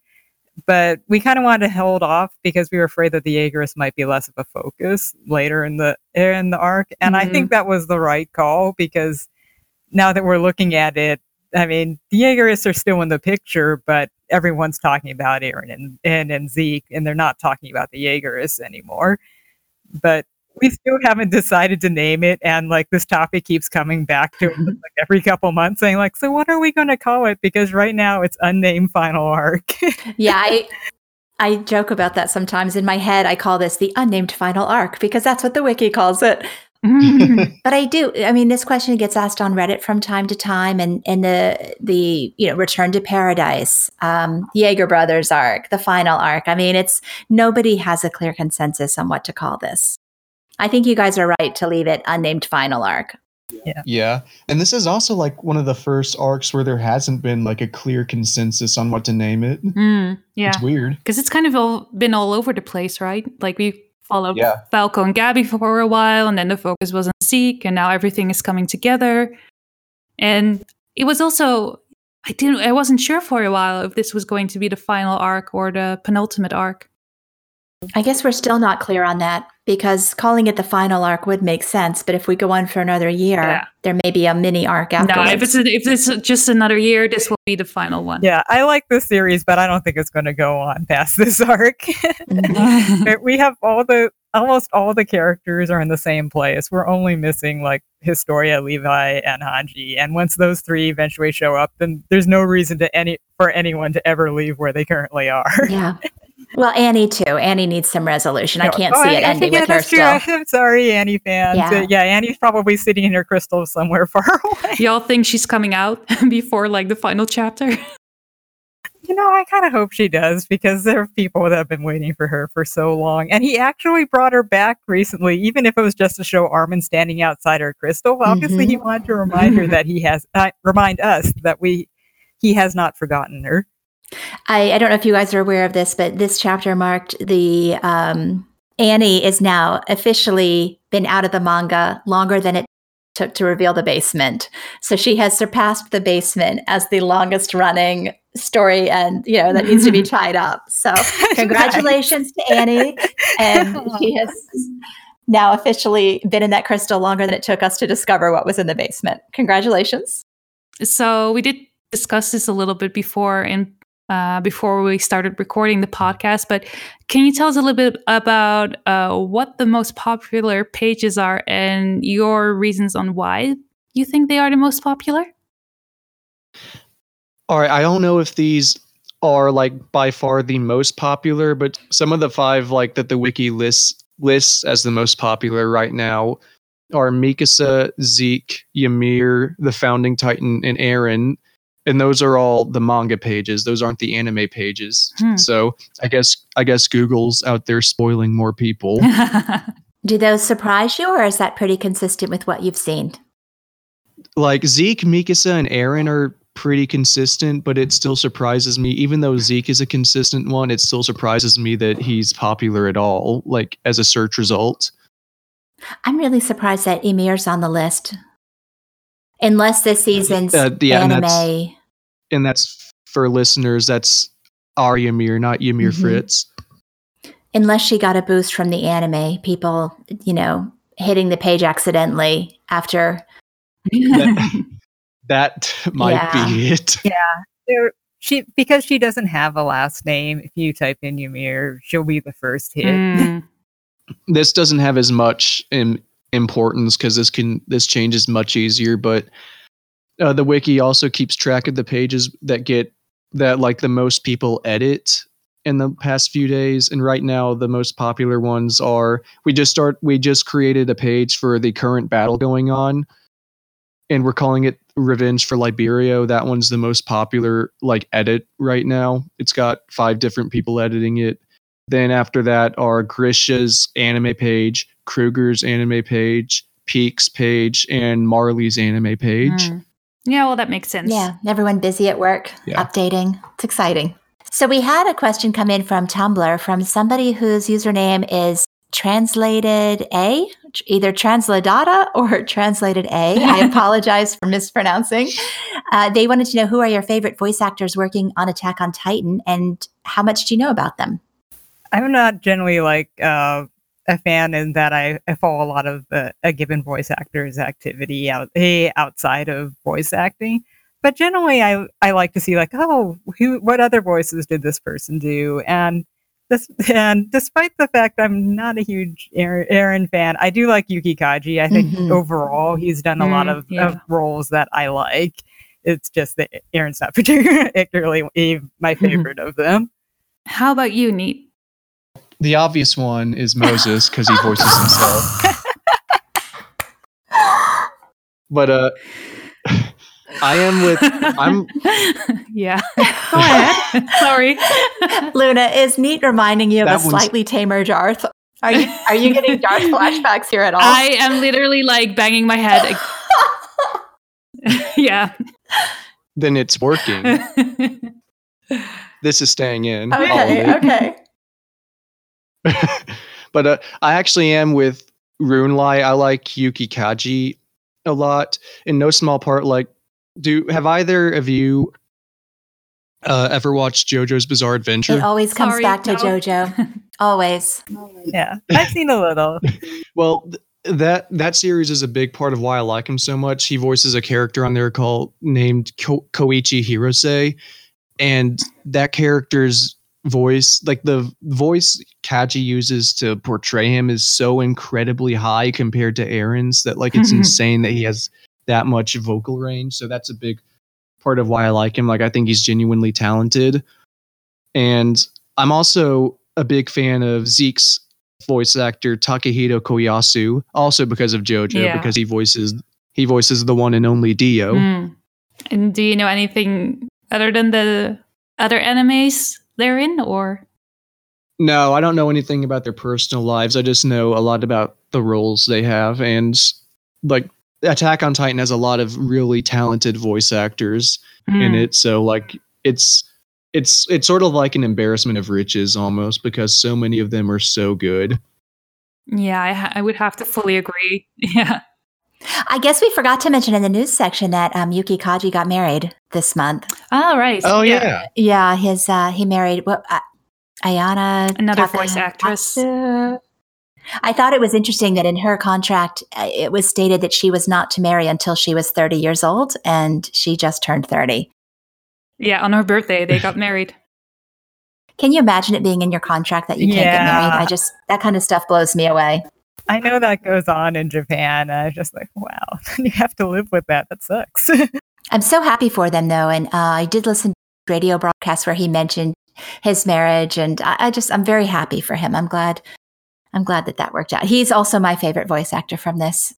[SPEAKER 3] But we kind of wanted to hold off because we were afraid that the Jaegerist might be less of a focus later in the in the arc. And I think mm-hmm. that was the right call because now that we're looking at it, I mean, the Jaegerists are still in the picture, but everyone's talking about Eren and, and, and Zeke, and they're not talking about the Jaegerists anymore. But we still haven't decided to name it, and like this topic keeps coming back to it like every couple months, saying like, "So what are we going to call it?" Because right now it's unnamed final arc.
[SPEAKER 1] Yeah, I I joke about that sometimes in my head. I call this the unnamed final arc because that's what the wiki calls it. But I do. I mean, this question gets asked on Reddit from time to time, and and the the you know Return to Paradise, um, Jaeger Brothers arc, the final arc. I mean, it's nobody has a clear consensus on what to call this. I think you guys are right to leave it unnamed final arc.
[SPEAKER 4] Yeah. And this is also like one of the first arcs where there hasn't been like a clear consensus on what to name it.
[SPEAKER 2] Mm, yeah,
[SPEAKER 4] It's weird.
[SPEAKER 2] because it's kind of all been all over the place, right? Like we followed
[SPEAKER 4] Yeah.
[SPEAKER 2] Falco and Gabi for a while, and then the focus was on Zeke, and now everything is coming together. And it was also I didn't I wasn't sure for a while if this was going to be the final arc or the penultimate arc.
[SPEAKER 1] I guess we're still not clear on that because calling it the final arc would make sense. But if we go on for another year,
[SPEAKER 2] Yeah.
[SPEAKER 1] there may be a mini arc afterwards.
[SPEAKER 2] No, if it's if it's just another year, this will be the final one.
[SPEAKER 3] yeah, I like this series, but I don't think it's going to go on past this arc. We have all the almost all the characters are in the same place. We're only missing like Historia, Levi, and Hanji. And once those three eventually show up, then there's no reason to any for anyone to ever leave where they currently are.
[SPEAKER 1] yeah. Well, Annie too. Annie needs some resolution. I can't
[SPEAKER 3] Oh,
[SPEAKER 1] see it
[SPEAKER 3] I
[SPEAKER 1] ending
[SPEAKER 3] think,
[SPEAKER 1] with
[SPEAKER 3] yeah,
[SPEAKER 1] her
[SPEAKER 3] true.
[SPEAKER 1] still.
[SPEAKER 3] I'm sorry, Annie fans.
[SPEAKER 1] Yeah.
[SPEAKER 3] Uh, yeah, Annie's probably sitting in her crystal somewhere far away.
[SPEAKER 2] Y'all think she's coming out before like the final chapter?
[SPEAKER 3] You know, I kind of hope she does because there are people that have been waiting for her for so long. And he actually brought her back recently, even if it was just to show Armin standing outside her crystal. Obviously, he wanted to remind her that he has, uh, remind us that we, he has not forgotten her.
[SPEAKER 1] I, I don't know if you guys are aware of this, but this chapter marked the um, Annie is now officially been out of the manga longer than it took to reveal the basement. So she has surpassed the basement as the longest running story and you know that needs to be tied up. So congratulations to Annie. And she has now officially been in that crystal longer than it took us to discover what was in the basement. Congratulations.
[SPEAKER 2] so we did discuss this a little bit before in uh, before we started recording the podcast but can you tell us a little bit about uh, what the most popular pages are and your reasons on why you think they are the most popular
[SPEAKER 4] All right, I don't know if these are like by far the most popular, but some of the five like that the wiki lists lists as the most popular right now are Mikasa, Zeke, Ymir, the founding titan, and Eren. And those are all the manga pages. Those aren't the anime pages.
[SPEAKER 2] Hmm.
[SPEAKER 4] So I guess I guess Google's out there spoiling more people.
[SPEAKER 1] Do those surprise you, or is that pretty consistent with what you've seen?
[SPEAKER 4] like Zeke, Mikasa, and Eren are pretty consistent, but it still surprises me. Even though Zeke is a consistent one, it still surprises me that he's popular at all, like as a search result.
[SPEAKER 1] I'm really surprised that Ymir's on the list. Unless this season's
[SPEAKER 4] Uh, yeah, and that's-
[SPEAKER 1] anime.
[SPEAKER 4] And that's for listeners, that's our Ymir, not Ymir
[SPEAKER 1] Mhm.
[SPEAKER 4] Fritz.
[SPEAKER 1] Unless she got a boost from the anime, people, you know, hitting the page accidentally after.
[SPEAKER 4] That might
[SPEAKER 1] Yeah.
[SPEAKER 4] be it.
[SPEAKER 3] There, she because she doesn't have a last name. If you type in Ymir, she'll be the first hit.
[SPEAKER 2] Mm.
[SPEAKER 4] This doesn't have as much in importance because this can this change is much easier. But uh, the wiki also keeps track of the pages that get that like the most people edit in the past few days. And right now, the most popular ones are we just start we just created a page for the current battle going on, and we're calling it Revenge for Liberio. That one's the most popular like edit right now. It's got five different people editing it. Then after that are Grisha's anime page, Kruger's anime page, Pieck's page, and Marley's anime page.
[SPEAKER 2] Mm. Yeah, well, that makes sense.
[SPEAKER 1] Yeah, everyone busy at work,
[SPEAKER 4] Yeah.
[SPEAKER 1] updating. It's exciting. So we had a question come in from Tumblr from somebody whose username is translated A, either transladata or translated A. I apologize for mispronouncing. Uh, they wanted to know who are your favorite voice actors working on Attack on Titan and how much do you know about them?
[SPEAKER 3] I'm not generally like uh, a fan in that I, I follow a lot of the, a given voice actor's activity out eh, outside of voice acting. But generally, I I like to see like, oh, who, what other voices did this person do? And this, and despite the fact I'm not a huge Eren, fan, I do like Yuki Kaji. I think
[SPEAKER 1] Mhm.
[SPEAKER 3] overall he's done a lot
[SPEAKER 2] Mm,
[SPEAKER 3] of,
[SPEAKER 2] yeah.
[SPEAKER 3] of roles that I like. It's just that Eren's not particularly my favorite of them.
[SPEAKER 2] How about you, Neat?
[SPEAKER 4] The obvious one is Moses because he voices himself. But uh, I am with I'm
[SPEAKER 2] yeah. Go ahead. Sorry.
[SPEAKER 1] Luna, is Neat reminding you of
[SPEAKER 4] That
[SPEAKER 1] a slightly tamer Darth? Are you, are you getting Darth flashbacks here at all?
[SPEAKER 2] I am literally like banging my head. yeah.
[SPEAKER 4] then it's working. This is staying in.
[SPEAKER 1] okay, okay.
[SPEAKER 4] but uh, I actually am with Runelai. I like Yuki Kaji a lot, in no small part. Like, do have either of you uh, ever watched JoJo's Bizarre Adventure?
[SPEAKER 1] It always comes
[SPEAKER 2] Sorry,
[SPEAKER 1] back to. JoJo. Always.
[SPEAKER 3] Yeah, I've seen a little.
[SPEAKER 4] Well, th- that that series is a big part of why I like him so much. He voices a character on there called named Ko- Koichi Hirose, and that character's voice, like the voice Kaji uses to portray him, is so incredibly high compared to Eren's that like it's insane that he has that much vocal range. So that's a big part of why I like him. Like I think he's genuinely talented, and I'm also a big fan of Zeke's voice actor Takehito Koyasu, also because of JoJo,
[SPEAKER 2] Yeah.
[SPEAKER 4] because he voices he voices the one and only Dio.
[SPEAKER 2] Mm. And do you know anything other than the other animes they're in, or?
[SPEAKER 4] No, I don't know anything about their personal lives. I just know a lot about the roles they have, and like Attack on Titan has a lot of really talented voice actors in
[SPEAKER 2] Mm.
[SPEAKER 4] it. So like it's it's it's sort of like an embarrassment of riches almost because so many of them are so good.
[SPEAKER 2] Yeah, I, ha- I would have to fully agree. Yeah.
[SPEAKER 1] I guess we forgot to mention in the news section that um, Yuki Kaji got married this month.
[SPEAKER 2] Oh, All right.
[SPEAKER 4] Oh yeah.
[SPEAKER 1] Yeah, his uh, he married what uh, Ayana,
[SPEAKER 2] Another voice
[SPEAKER 1] Taketatsu.
[SPEAKER 2] actress.
[SPEAKER 1] I thought it was interesting that in her contract uh, it was stated that she was not to marry until she was 30 years old, and she just turned 30.
[SPEAKER 2] Yeah, on her birthday they got married.
[SPEAKER 1] Can you imagine it being in your contract that you can't get married? I just that kind of stuff blows me away.
[SPEAKER 3] I know that goes on in Japan. I was just like, wow, you have to live with that. That sucks.
[SPEAKER 1] I'm so happy for them though, and uh, I did listen to radio broadcast where he mentioned his marriage, and I, I just I'm very happy for him. I'm glad I'm glad that that worked out. He's also my favorite voice actor from this.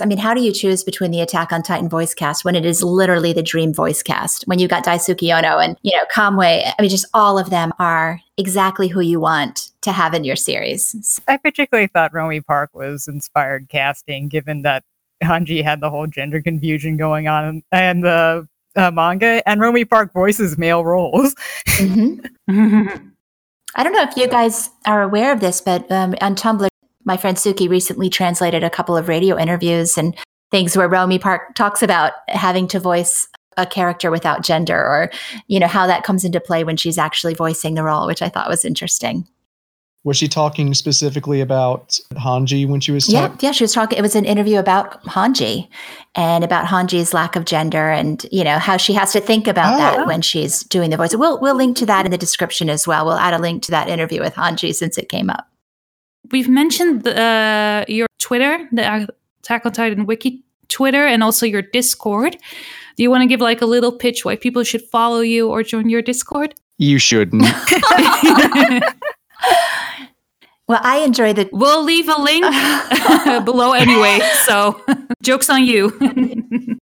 [SPEAKER 1] I mean, how do you choose between the Attack on Titan voice cast when it is literally the dream voice cast? When you got Daisuke Ono and you know Kamui, I mean, just all of them are exactly who you want to have in your series.
[SPEAKER 3] I particularly thought Romi Park was inspired casting, given that Hanji had the whole gender confusion going on and the uh, manga, and Romi Park voices male roles.
[SPEAKER 1] Mhm. I don't know if you guys are aware of this, but um, on Tumblr, my friend Suki recently translated a couple of radio interviews and things where Romi Park talks about having to voice a character without gender or, you know, how that comes into play when she's actually voicing the role, which I thought was interesting.
[SPEAKER 4] Was she talking specifically about Hanji when she was
[SPEAKER 1] Yeah,
[SPEAKER 4] talking?
[SPEAKER 1] yeah, she was talking. It was an interview about Hanji and about Hanji's lack of gender, and you know how she has to think about
[SPEAKER 4] Oh.
[SPEAKER 1] that when she's doing the voice. We'll we'll link to that in the description as well. We'll add a link to that interview with Hanji since it came up.
[SPEAKER 2] We've mentioned uh, your Twitter, the Attack on Titan Wiki Twitter, and also your Discord. Do you want to give like a little pitch why people should follow you or join your Discord?
[SPEAKER 4] You shouldn't.
[SPEAKER 1] Well, I enjoy the.
[SPEAKER 2] we'll leave a link below anyway. So, joke's on you.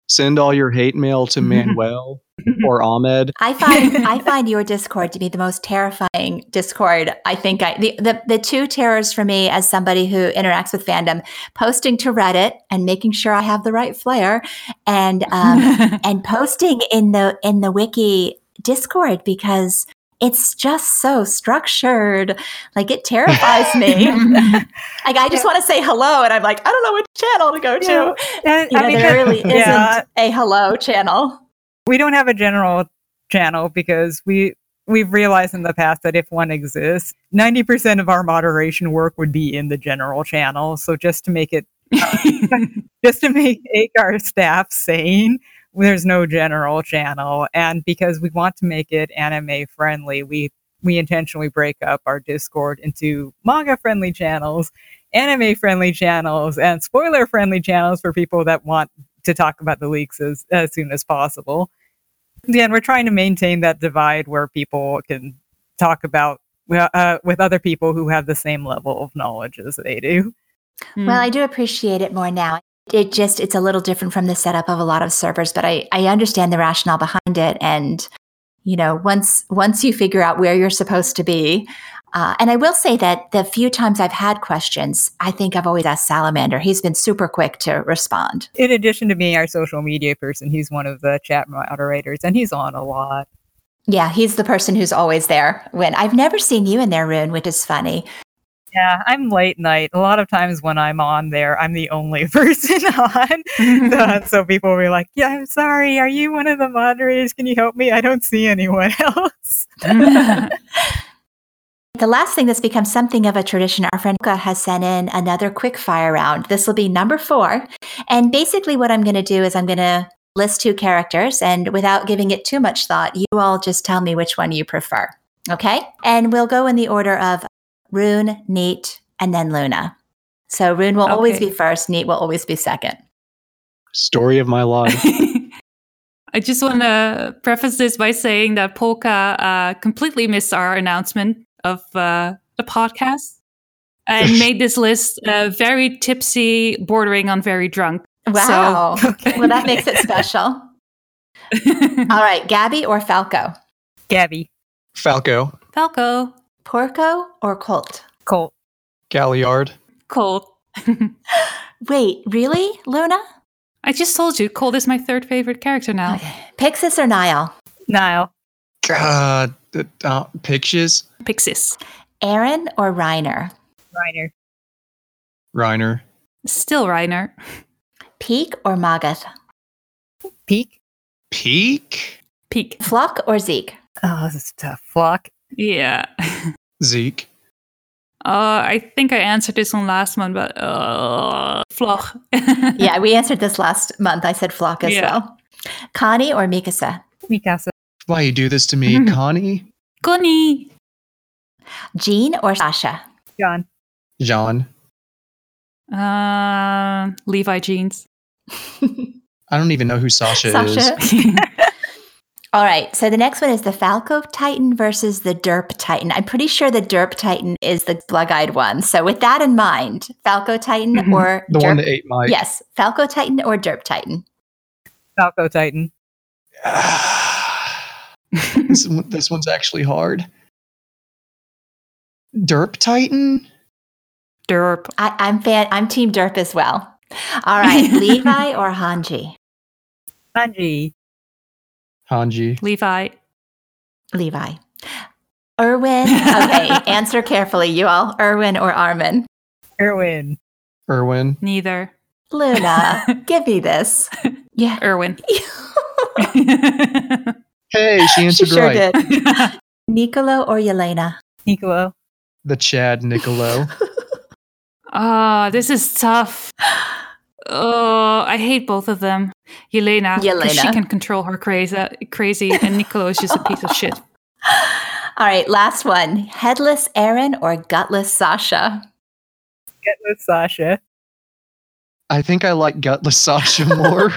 [SPEAKER 4] Send all your hate mail to Manuel or Ahmed.
[SPEAKER 1] I find I find your Discord to be the most terrifying Discord. I think I the, the the two terrors for me as somebody who interacts with fandom, posting to Reddit and making sure I have the right flair, and um, and posting in the in the wiki Discord because it's just so structured. Like it terrifies me. like I just want to say hello, and I'm like, I don't know which channel to go to.
[SPEAKER 3] Yeah,
[SPEAKER 1] You know,
[SPEAKER 3] I mean,
[SPEAKER 1] there really isn't a hello channel.
[SPEAKER 3] We don't have a general channel because we we've realized in the past that if one exists, ninety percent of our moderation work would be in the general channel. So just to make it, just to make our staff sane, there's no general channel, and because we want to make it anime friendly, we we intentionally break up our Discord into manga friendly channels, anime friendly channels, and spoiler friendly channels for people that want to talk about the leaks as, as soon as possible. Again, we're trying to maintain that divide where people can talk about uh, with other people who have the same level of knowledge as they do.
[SPEAKER 1] Well, I do appreciate it more now. It just it's a little different from the setup of a lot of servers, but I I understand the rationale behind it and you know, once once you figure out where you're supposed to be, uh, and I will say that the few times I've had questions, I think I've always asked Salamander. He's been super quick to respond.
[SPEAKER 3] In addition to being our social media person, he's one of the chat moderators and he's on a lot.
[SPEAKER 1] Yeah, he's the person who's always there. When I've never seen you in there, Rune, which is funny.
[SPEAKER 3] Yeah, I'm late night. A lot of times when I'm on there, I'm the only person on. so, so people will be like, Yeah, I'm sorry. Are you one of the moderators? Can you help me? I don't see anyone else.
[SPEAKER 1] The last thing that's become something of a tradition, our friend Luca has sent in another quick fire round. This will be number four. And basically, what I'm going to do is I'm going to list two characters, and without giving it too much thought, you all just tell me which one you prefer. Okay? And we'll go in the order of Rune, Neat, and then Luna. So Rune will always be first, Neat will always be second.
[SPEAKER 4] Story of my life.
[SPEAKER 2] I just want to preface this by saying that Polka uh, completely missed our announcement of uh, the podcast and made this list uh, very tipsy, bordering on very drunk.
[SPEAKER 1] Wow. well, that makes it special. All right, Gabi or Falco?
[SPEAKER 3] Gabi,
[SPEAKER 4] Falco,
[SPEAKER 2] Falco,
[SPEAKER 1] Porco or Colt?
[SPEAKER 3] Colt,
[SPEAKER 4] Galliard.
[SPEAKER 2] Colt.
[SPEAKER 1] Wait, really, Luna?
[SPEAKER 2] I just told you, Colt is my third favorite character now.
[SPEAKER 1] Pixis or Nile?
[SPEAKER 3] Nile,
[SPEAKER 4] God, the uh, pictures.
[SPEAKER 2] Pixis.
[SPEAKER 1] Eren or Reiner?
[SPEAKER 3] Reiner,
[SPEAKER 4] Reiner.
[SPEAKER 2] Still Reiner.
[SPEAKER 1] Pieck or Magath?
[SPEAKER 3] Pieck.
[SPEAKER 4] Pieck.
[SPEAKER 2] Pieck.
[SPEAKER 1] Floch or Zeke?
[SPEAKER 3] Oh, this is tough. Floch.
[SPEAKER 2] Yeah.
[SPEAKER 4] Zeke.
[SPEAKER 2] Uh, I think I answered this one last month, but uh, Floch.
[SPEAKER 1] Yeah, we answered this last month. I said Floch as
[SPEAKER 2] Yeah.
[SPEAKER 1] well. Connie or Mikasa?
[SPEAKER 3] Mikasa.
[SPEAKER 4] Why you do this to me, Connie?
[SPEAKER 2] Connie.
[SPEAKER 1] Jean or Sasha?
[SPEAKER 3] John.
[SPEAKER 4] John.
[SPEAKER 2] Uh, Levi jeans.
[SPEAKER 4] I don't even know who Sasha,
[SPEAKER 1] Sasha.
[SPEAKER 4] is.
[SPEAKER 1] All right. So the next one is the Falco Titan versus the Derp Titan. I'm pretty sure the Derp Titan is the blug eyed one. So with that in mind, Falco Titan
[SPEAKER 2] Mhm.
[SPEAKER 1] or
[SPEAKER 4] The
[SPEAKER 1] Derp?
[SPEAKER 4] one that ate my.
[SPEAKER 1] yes, Falco Titan or Derp Titan?
[SPEAKER 3] Falco Titan.
[SPEAKER 4] this, one- this one's actually hard. Derp Titan?
[SPEAKER 2] Derp.
[SPEAKER 1] I, I'm fan. I'm Team Derp as well. All right, Levi or Hanji?
[SPEAKER 3] Hanji.
[SPEAKER 4] Hanji.
[SPEAKER 2] Levi.
[SPEAKER 1] Levi. Erwin. Okay, answer carefully, you all. Erwin or Armin?
[SPEAKER 3] Erwin.
[SPEAKER 4] Erwin.
[SPEAKER 2] Neither.
[SPEAKER 1] Luna, give me this. Yeah.
[SPEAKER 2] Erwin.
[SPEAKER 4] Hey, she answered
[SPEAKER 1] she
[SPEAKER 4] answered
[SPEAKER 1] sure
[SPEAKER 4] right.
[SPEAKER 1] did. Niccolo or Yelena?
[SPEAKER 3] Niccolo.
[SPEAKER 4] the Chad Niccolo.
[SPEAKER 2] Ah, this is tough. Oh, I hate both of them. Yelena, 'cause she can control her crazy, crazy, and Niccolo is just a piece of shit.
[SPEAKER 1] All right, last one. Headless Eren or gutless Sasha?
[SPEAKER 3] Gutless Sasha.
[SPEAKER 4] I think I like Gutless Sasha more.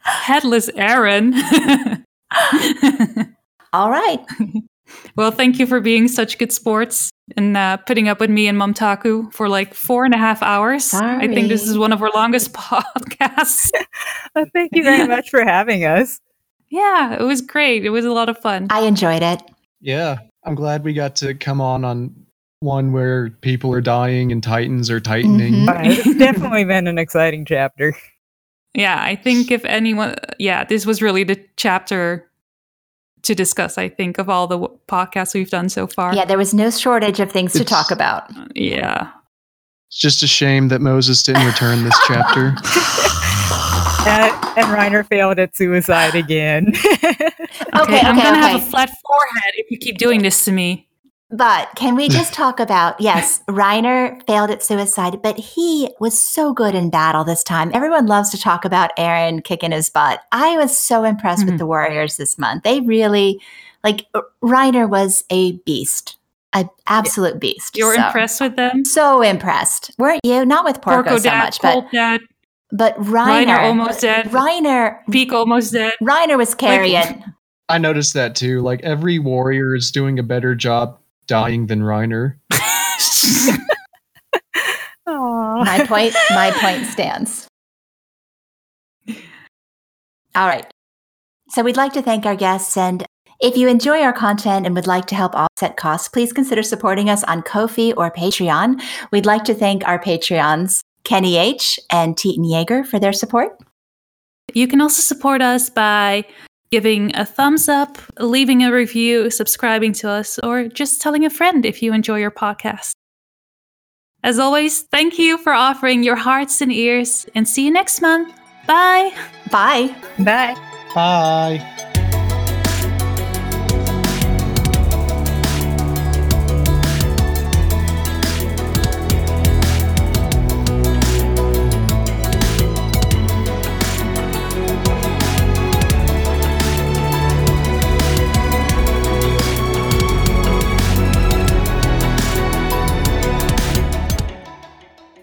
[SPEAKER 2] Headless Eren.
[SPEAKER 1] All right.
[SPEAKER 2] well, thank you for being such good sports and uh, putting up with me and Momtaku for like four and a half hours. I think this is one of our longest podcasts.
[SPEAKER 3] Well, thank you very much for having us.
[SPEAKER 2] yeah, it was great. It was a lot of fun.
[SPEAKER 1] I enjoyed it.
[SPEAKER 4] yeah, I'm glad we got to come on on one where people are dying and titans are tightening.
[SPEAKER 1] Mhm.
[SPEAKER 3] Uh, It's definitely been an exciting chapter.
[SPEAKER 2] Yeah, I think if anyone, yeah, this was really the chapter to discuss, I think, of all the w- podcasts we've done so far.
[SPEAKER 1] Yeah, there was no shortage of things to talk about.
[SPEAKER 2] Yeah.
[SPEAKER 4] It's just a shame that Moses didn't return this chapter.
[SPEAKER 3] Uh, and Reiner failed at suicide again.
[SPEAKER 1] Okay,
[SPEAKER 2] I'm gonna
[SPEAKER 1] okay.
[SPEAKER 2] have a flat forehead if you keep doing this to me.
[SPEAKER 1] But can we just talk about yes, Reiner failed at suicide, but he was so good in battle this time. Everyone loves to talk about Eren kicking his butt. I was so impressed with
[SPEAKER 2] Mhm.
[SPEAKER 1] the Warriors this month. They really like Reiner was a beast, an absolute beast.
[SPEAKER 2] You're
[SPEAKER 1] So-
[SPEAKER 2] impressed with them?
[SPEAKER 1] So impressed, weren't you? Not with Porco,
[SPEAKER 2] Porco
[SPEAKER 1] so
[SPEAKER 2] dad,
[SPEAKER 1] much, but
[SPEAKER 2] dad,
[SPEAKER 1] but Reiner,
[SPEAKER 2] Reiner almost dead.
[SPEAKER 1] Reiner,
[SPEAKER 2] Pieck almost dead.
[SPEAKER 1] Reiner was carrying.
[SPEAKER 4] I noticed that too. Like every warrior is doing a better job dying than Reiner.
[SPEAKER 1] My point my point stands. All right. So we'd like to thank our guests and if you enjoy our content and would like to help offset costs please consider supporting us on kofi or patreon. We'd like to thank our patreons kenny h and teton yeager for their support.
[SPEAKER 2] You can also support us by giving a thumbs up, leaving a review, subscribing to us, or just telling a friend if you enjoy your podcast. As always, thank you for offering your hearts and ears, and see you next month. Bye.
[SPEAKER 1] bye
[SPEAKER 3] Bye.
[SPEAKER 4] Bye.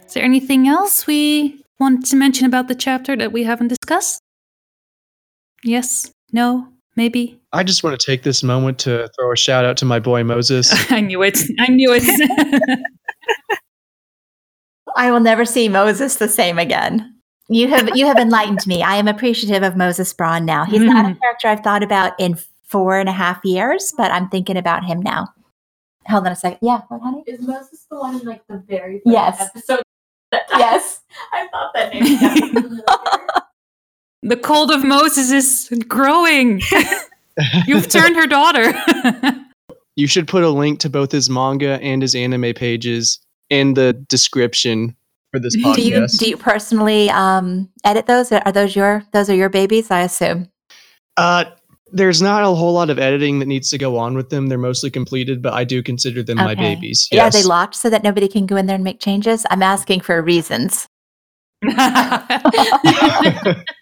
[SPEAKER 2] Is there anything else we want to mention about the chapter that we haven't discussed? Yes? No? Maybe?
[SPEAKER 4] I just want to take this moment to throw a shout out to my boy Moses.
[SPEAKER 2] I knew it. I knew it.
[SPEAKER 1] i will never see moses the same again you have you have enlightened me i am appreciative of moses braun now he's not a mm-hmm. character i've thought about in four and a half years but i'm thinking about him now hold on a second yeah what honey
[SPEAKER 5] Is Moses the one in like the very first
[SPEAKER 1] Yes.
[SPEAKER 5] episode?
[SPEAKER 1] Yes
[SPEAKER 5] I thought that name
[SPEAKER 2] the cold of Moses is growing. You've turned her daughter.
[SPEAKER 4] you should put a link to both his manga and his anime pages in the description for this podcast.
[SPEAKER 1] do you do you personally um edit those are those your those are your babies i assume
[SPEAKER 4] Uh, there's not a whole lot of editing that needs to go on with them. They're mostly completed, but I do consider them my
[SPEAKER 1] Okay.
[SPEAKER 4] babies.
[SPEAKER 1] yeah are they locked so that nobody can go in there and make changes i'm asking for reasons